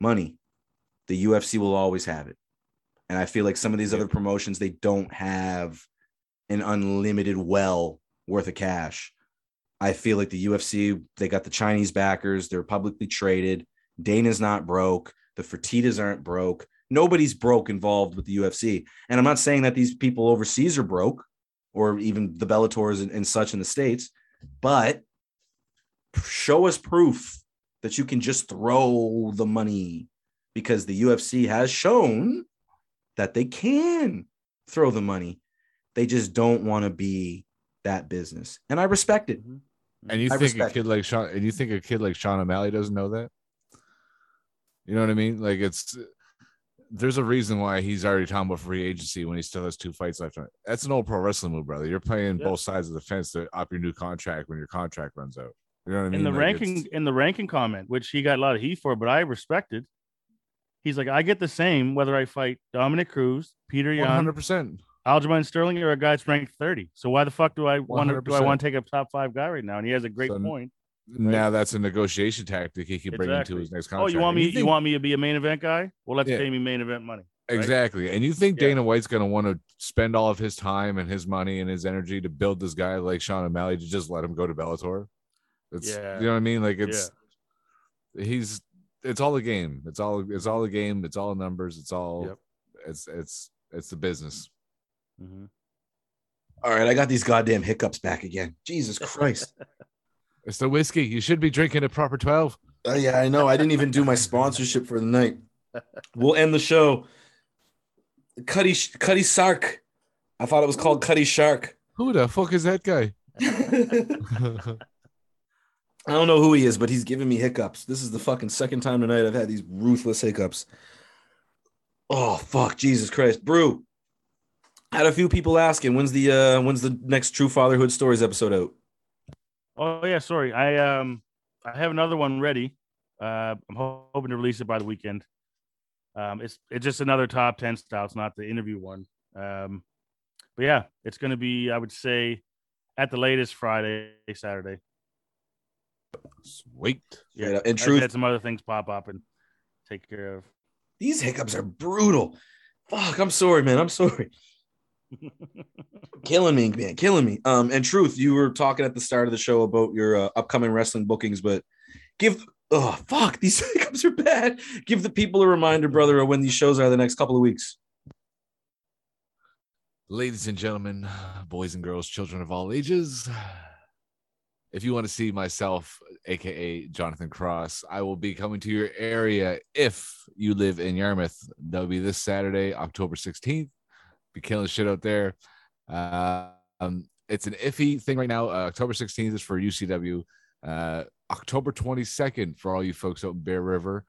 Money. The UFC will always have it. And I feel like some of these other promotions, they don't have an unlimited well worth of cash. I feel like the UFC, they got the Chinese backers, they're publicly traded. Dana's not broke. The Fertitas aren't broke. Nobody's broke involved with the UFC. And I'm not saying that these people overseas are broke or even the Bellators and, and such in the States, but show us proof that you can just throw the money because the UFC has shown that they can throw the money. They just don't want to be that business. And I respect it. Mm-hmm. And you I think a respect kid like Sean and you think a kid like Sean O'Malley doesn't know that? You know what I mean? Like it's there's a reason why he's already talking about free agency when he still has two fights left. That's an old pro wrestling move, brother. You're playing Yeah. both sides of the fence to up your new contract when your contract runs out. You know what I mean? in the Like, ranking it's- in the ranking comment, which he got a lot of heat for, but I respected. He's like, I get the same whether I fight Dominick Cruz, Petr Yan, 100%. Aljamain Sterling, or a guy that's ranked 30. So why the fuck do I want to do I want to take a top five guy right now? And he has a great So point. Now that's a negotiation tactic he can bring Exactly. into his next contract. Oh, you want me? You, think- want me to be a main event guy? Well, let's Yeah. pay me main event money. right? Exactly. And you think Yeah. Dana White's going to want to spend all of his time and his money and his energy to build this guy like Sean O'Malley to just let him go to Bellator? It's, Yeah. You know what I mean? Like it's, he's, it's all a game. It's all, it's all a game. It's all numbers. It's all, Yep. it's, it's, it's the business. Mhm. All right, I got these goddamn hiccups back again. Jesus Christ. [laughs] It's the whiskey. You should be drinking a proper 12. Oh, yeah, I know. I didn't even do my sponsorship for the night. We'll end the show. Cutty Cutty Sark. I thought it was called Cuddy Shark. Who the fuck is that guy? [laughs] [laughs] I don't know who he is, but he's giving me hiccups. This is the fucking second time tonight I've had these ruthless hiccups. Oh fuck, Jesus Christ, Brew. Had a few people asking when's the uh when's the next True Fatherhood Stories episode out? Oh yeah, sorry. I um I have another one ready. Uh, I'm ho- hoping to release it by the weekend. Um, it's it's just another top ten style. It's not the interview one. Um, but yeah, it's going to be I would say at the latest Friday, Saturday. Sweet. Straight Yeah, up. In truth, had some other things pop up and take care of. these hiccups are brutal. Fuck, I'm sorry, man. I'm sorry. [laughs] killing me, man, killing me. Um, and truth, you were talking at the start of the show about your uh, upcoming wrestling bookings, but give oh fuck, these [laughs] hiccups are bad. Give the people a reminder, brother, of when these shows are the next couple of weeks. Ladies and gentlemen, boys and girls, children of all ages, if you want to see myself, aka Jonathan Cross, I will be coming to your area if you live in Yarmouth. That'll be this Saturday, October 16th. Be killing shit out there. Uh, um, it's an iffy thing right now. Uh, October 16th is for UCW. Uh, October 22nd for all you folks out in Bear River.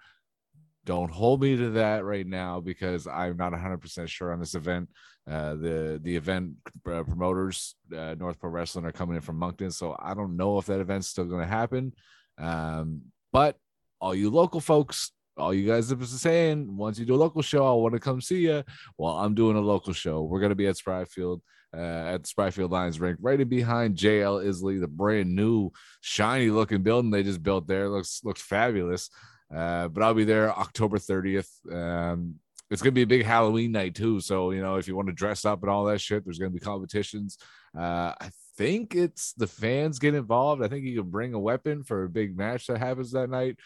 Don't hold me to that right now because I'm not 100% sure on this event. Uh, the the event uh, promoters, uh, North Pro Wrestling, are coming in from Moncton, so I don't know if that event's still going to happen. Um, but all you local folks, all you guys been saying, once you do a local show, I want to come see you. Well, I'm doing a local show. We're gonna be at Spryfield, uh, at Spryfield Lions Rink, right in behind JL Ilsley, the brand new shiny looking building they just built there. Looks looks fabulous. Uh, but I'll be there October 30th. Um, it's gonna be a big Halloween night too. So you know, if you want to dress up and all that shit, there's gonna be competitions. Uh, I think it's the fans get involved. I think you can bring a weapon for a big match that happens that night.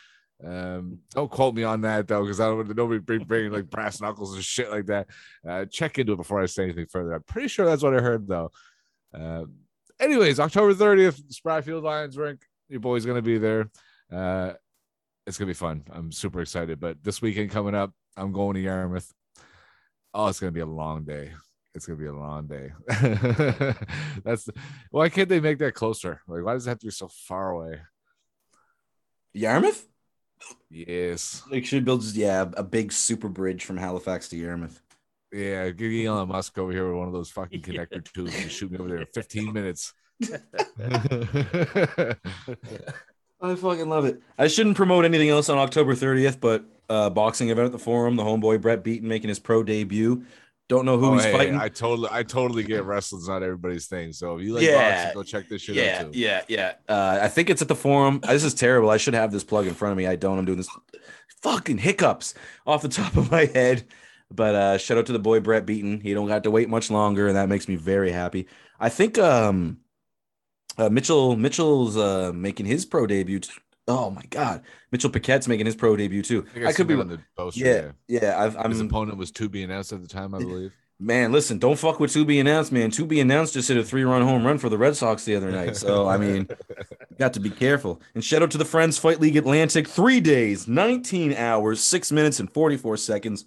Um, don't quote me on that though, because I don't want nobody bring bringing like brass knuckles and shit like that. Uh, check into it before I say anything further. I'm pretty sure that's what I heard though. Uh, anyways, October 30th, Spryfield Lions Rink. Your boy's gonna be there. Uh, it's gonna be fun. I'm super excited. But this weekend coming up, I'm going to Yarmouth. Oh, it's gonna be a long day. It's gonna be a long day. [laughs] That's the, why can't they make that closer? Like, why does it have to be so far away? Yarmouth? Yes. They should build just yeah a big super bridge from Halifax to Yarmouth. Yeah, get [laughs] Elon Musk over here with one of those fucking Yeah. connector tubes and shoot me over there in [laughs] 15 minutes. [laughs] I fucking love it. I shouldn't promote anything else on October 30th, but uh boxing event at the forum, the homeboy Brett Beaton making his pro debut. Don't know who Oh, he's hey, fighting. I totally, I totally get wrestling's not everybody's thing. So if you like Yeah. boxing, go check this shit yeah, out too. yeah, yeah. Uh, I think it's at the forum. This is terrible. I should have this plug in front of me. I don't. I'm doing this fucking hiccups off the [laughs] top of my head. But uh, shout out to the boy Brett Beaton. He don't got to wait much longer, and that makes me very happy. I think um, uh, Mitchell Mitchell's uh, making his pro debut. t- Oh my God, Mitchell Paquette's making his pro debut too. think I, could be. on the poster. Yeah, yeah. I've, His I'm opponent was to be announced at the time, I believe. Man, listen, don't fuck with To Be Announced, man. To Be Announced just hit a three run home run for the Red Sox the other night. So, I mean, [laughs] got to be careful. And shout out to the Friends Fight League Atlantic. Three days, 19 hours, six minutes, and 44 seconds.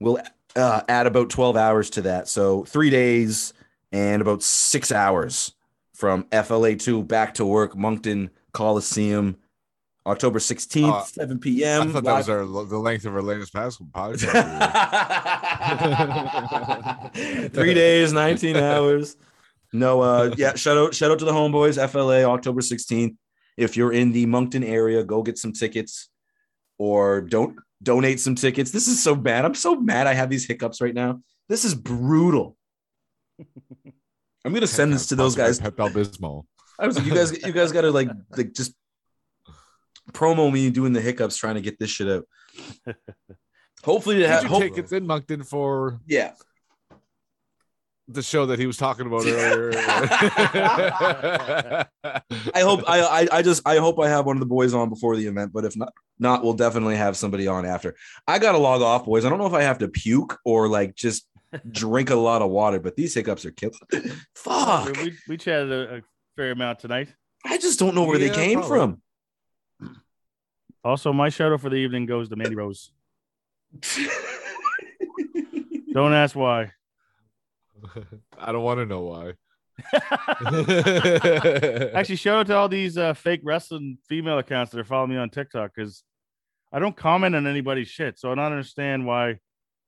We'll uh, add about 12 hours to that. So, three days and about six hours from FLA2 back to work, Moncton Coliseum, October 16th, Uh, 7 p.m. I thought that was our the length of our latest Pascal podcast. [laughs] Three days, 19 [laughs] hours. No, uh, yeah, shout out, shout out to the homeboys, FLA, October 16th. If you're in the Moncton area, go get some tickets or don't donate some tickets. This is so bad. I'm so mad I have these hiccups right now. This is brutal. I'm gonna send this to those guys. Pep Bismol. I was like, you guys, you guys gotta like like just promo me doing the hiccups trying to get this shit out. [laughs] Hopefully to Get have hope, tickets in Moncton for yeah. the show that he was talking about earlier. [laughs] I hope I, I I just I hope I have one of the boys on before the event, but if not, not we'll definitely have somebody on after. I gotta log off, boys. I don't know if I have to puke or like just drink a lot of water, but these hiccups are killing. Fuck, We, we chatted a, a fair amount tonight. I just don't know where they came probably. from. Also, my shout out for the evening goes to Mandy Rose. Don't ask why. [laughs] I don't want to know why. [laughs] Actually, shout out to all these uh, fake wrestling female accounts that are following me on TikTok because I don't comment on anybody's shit, so I don't understand why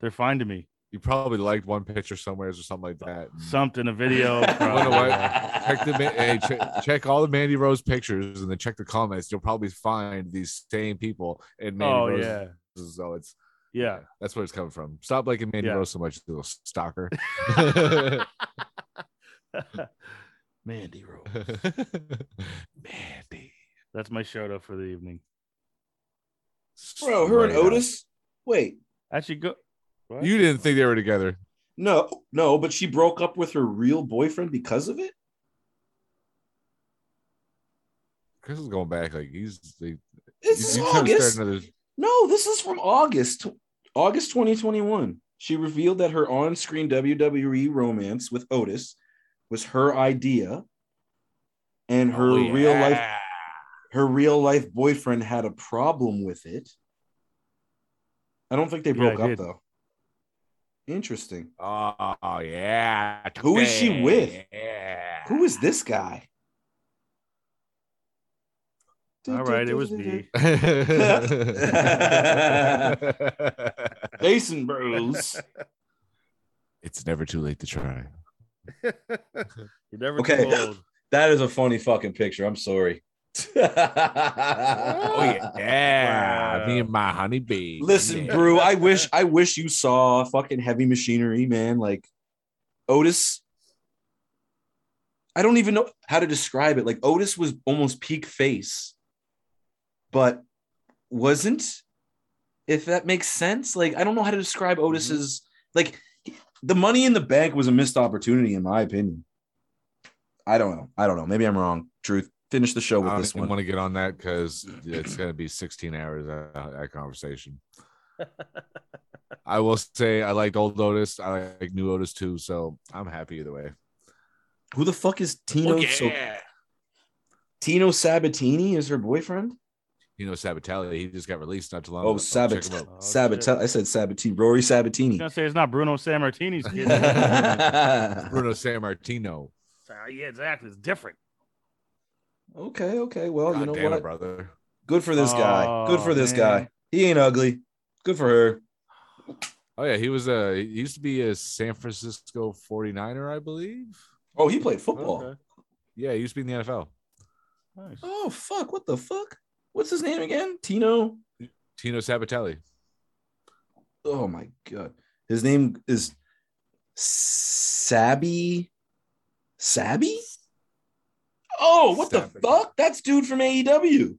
they're finding me. You probably liked one picture somewhere or something like that. Something, a video. [laughs] You know probably. what? check the Ma- hey, check, check all the Mandy Rose pictures and then check the comments. You'll probably find these same people in Mandy Oh Rose. yeah, So it's yeah. that's where it's coming from. Stop liking Mandy Yeah. Rose so much, you little stalker. [laughs] Mandy Rose. [laughs] Mandy. That's my shout out for the evening. Bro, her and Right on. Otis. Wait, Actually, go. What? You didn't think they were together. no, no, but she broke up with her real boyfriend because of it. Chris is going back like he's they, This you- is you trying to August. another No, this is from August, August 2021. She revealed that her on-screen WWE romance with Otis was her idea, and her Oh, real life her real life boyfriend had a problem with it. I don't think they broke I up did. though. Interesting. Oh yeah. Who is she with? Yeah. Who is this guy? All right, it was me. [laughs] Jason Bros. it's never too late to try. [laughs] You're never Okay. too old. That is a funny fucking picture. I'm sorry. Oh yeah, [laughs] yeah. Me and my honey bee. Listen, Yeah. Brew, I wish I wish you saw fucking heavy machinery, man. Like Otis. I don't even know how to describe it. Like Otis was almost peak face, but wasn't. If that makes sense. Like, I don't know how to describe mm-hmm. Otis's like the money in the bank was a missed opportunity, in my opinion. I don't know. I don't know. Maybe I'm wrong. Truth. Finish the show with I this even one. want to get on that because [clears throat] it's gonna be 16 hours uh, that conversation. [laughs] I will say I liked old Otis. I like new Otis too, so I'm happy either way. Who the fuck is Tino? So Tino Sabatini is her boyfriend. you know Sabbatelli. He just got released not too long Oh, ago. Sabat Check him out. Oh, Sabatini. I said Sabatini. Rory I was Sabatini. gonna say it's not Bruno Sammartini's kid. [laughs] Bruno Sammartino. Sorry, [laughs] yeah, exactly. It's different. Okay, okay. Well, you know damn it, what? brother. Good for this guy. Good for this man. guy. He ain't ugly. Good for her. Oh yeah, he was a he used to be a San Francisco 49er, I believe. Oh, he played football. Okay. Yeah, he used to be in the NFL. Nice. Oh fuck! What the fuck? What's his name again? Tino. Tino Sabbatelli. Oh my god. His name is Sabby. Sabby? Oh, what the Sabby. fuck? That's dude from AEW.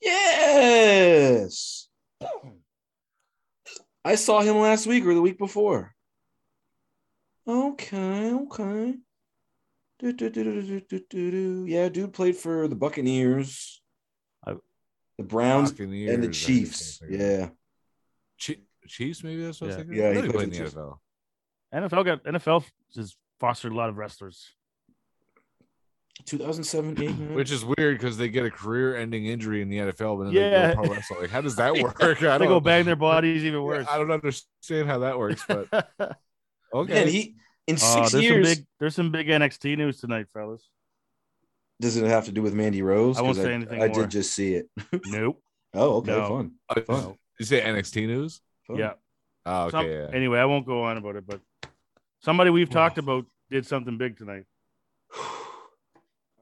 Yes. I saw him last week or the week before. Okay, okay. Do, do, do, do, do, do, do, do. Yeah, dude played for the Buccaneers, I- the Browns, Buccaneers, and the Chiefs. Yeah. Chi- Chiefs, maybe that's what I was Yeah. thinking. Yeah, he he played played in the the NFL. NFL got NFL has fostered a lot of wrestlers. 2017. Which is weird because they get a career-ending injury in the NFL, but then Yeah. they go pro wrestling. Like, how does that [laughs] work? I They don't, go bang their bodies even Yeah, worse. I don't understand how that works, but [laughs] okay. Man, he in Oh, six there's years. some big there's some big NXT news tonight, fellas. Does it have to do with Mandy Rose? I won't 'Cause say anything I more. did just see it. [laughs] Nope. Oh, okay, No. fun. Uh, Fun. you say NXT news? fun. Yeah. Oh, okay. Some- yeah. Anyway, I won't go on about it, but somebody we've talked about did something big tonight. [sighs] [sighs] [sighs]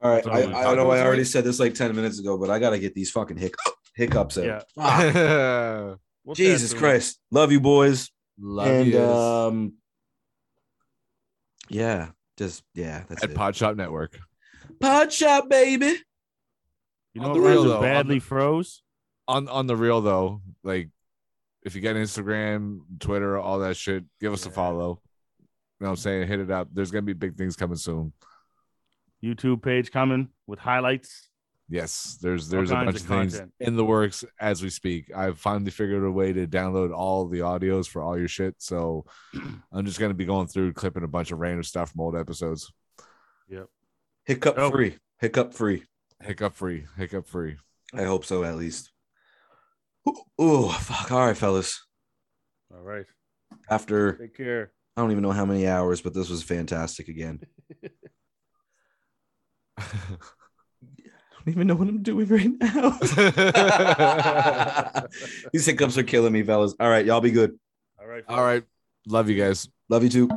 All right. That's all I, we I know about I already said this like 10 minutes ago, but I got to get these fucking hic- [laughs] hiccups out. Yeah. [laughs] Fuck. [laughs] We'll Jesus soon. Christ. Love you, boys. Love and you. um, yeah, just, yeah, that's at it. Pod Shop Network. Pod shop, baby. You On know the real, really though, on badly the- froze? On on the real though, like if you get Instagram, Twitter, all that shit, give us a follow. You know what I'm saying? Hit it up. There's gonna be big things coming soon. YouTube page coming with highlights. Yes, there's there's a bunch of of things content. in the works as we speak. I've finally figured a way to download all the audios for all your shit. So [clears throat] I'm just gonna be going through clipping a bunch of random stuff from old episodes. Yep. Hiccup Oh. free. Hiccup free. Hiccup free, hiccup free. I hope so, at least. Oh, fuck. All right, fellas. All right. After Take care. I don't even know how many hours, but this was fantastic again. [laughs] I don't even know what I'm doing right now. [laughs] These hiccups are killing me, fellas. All right, y'all be good. All right. all right. Love you guys. Love you too.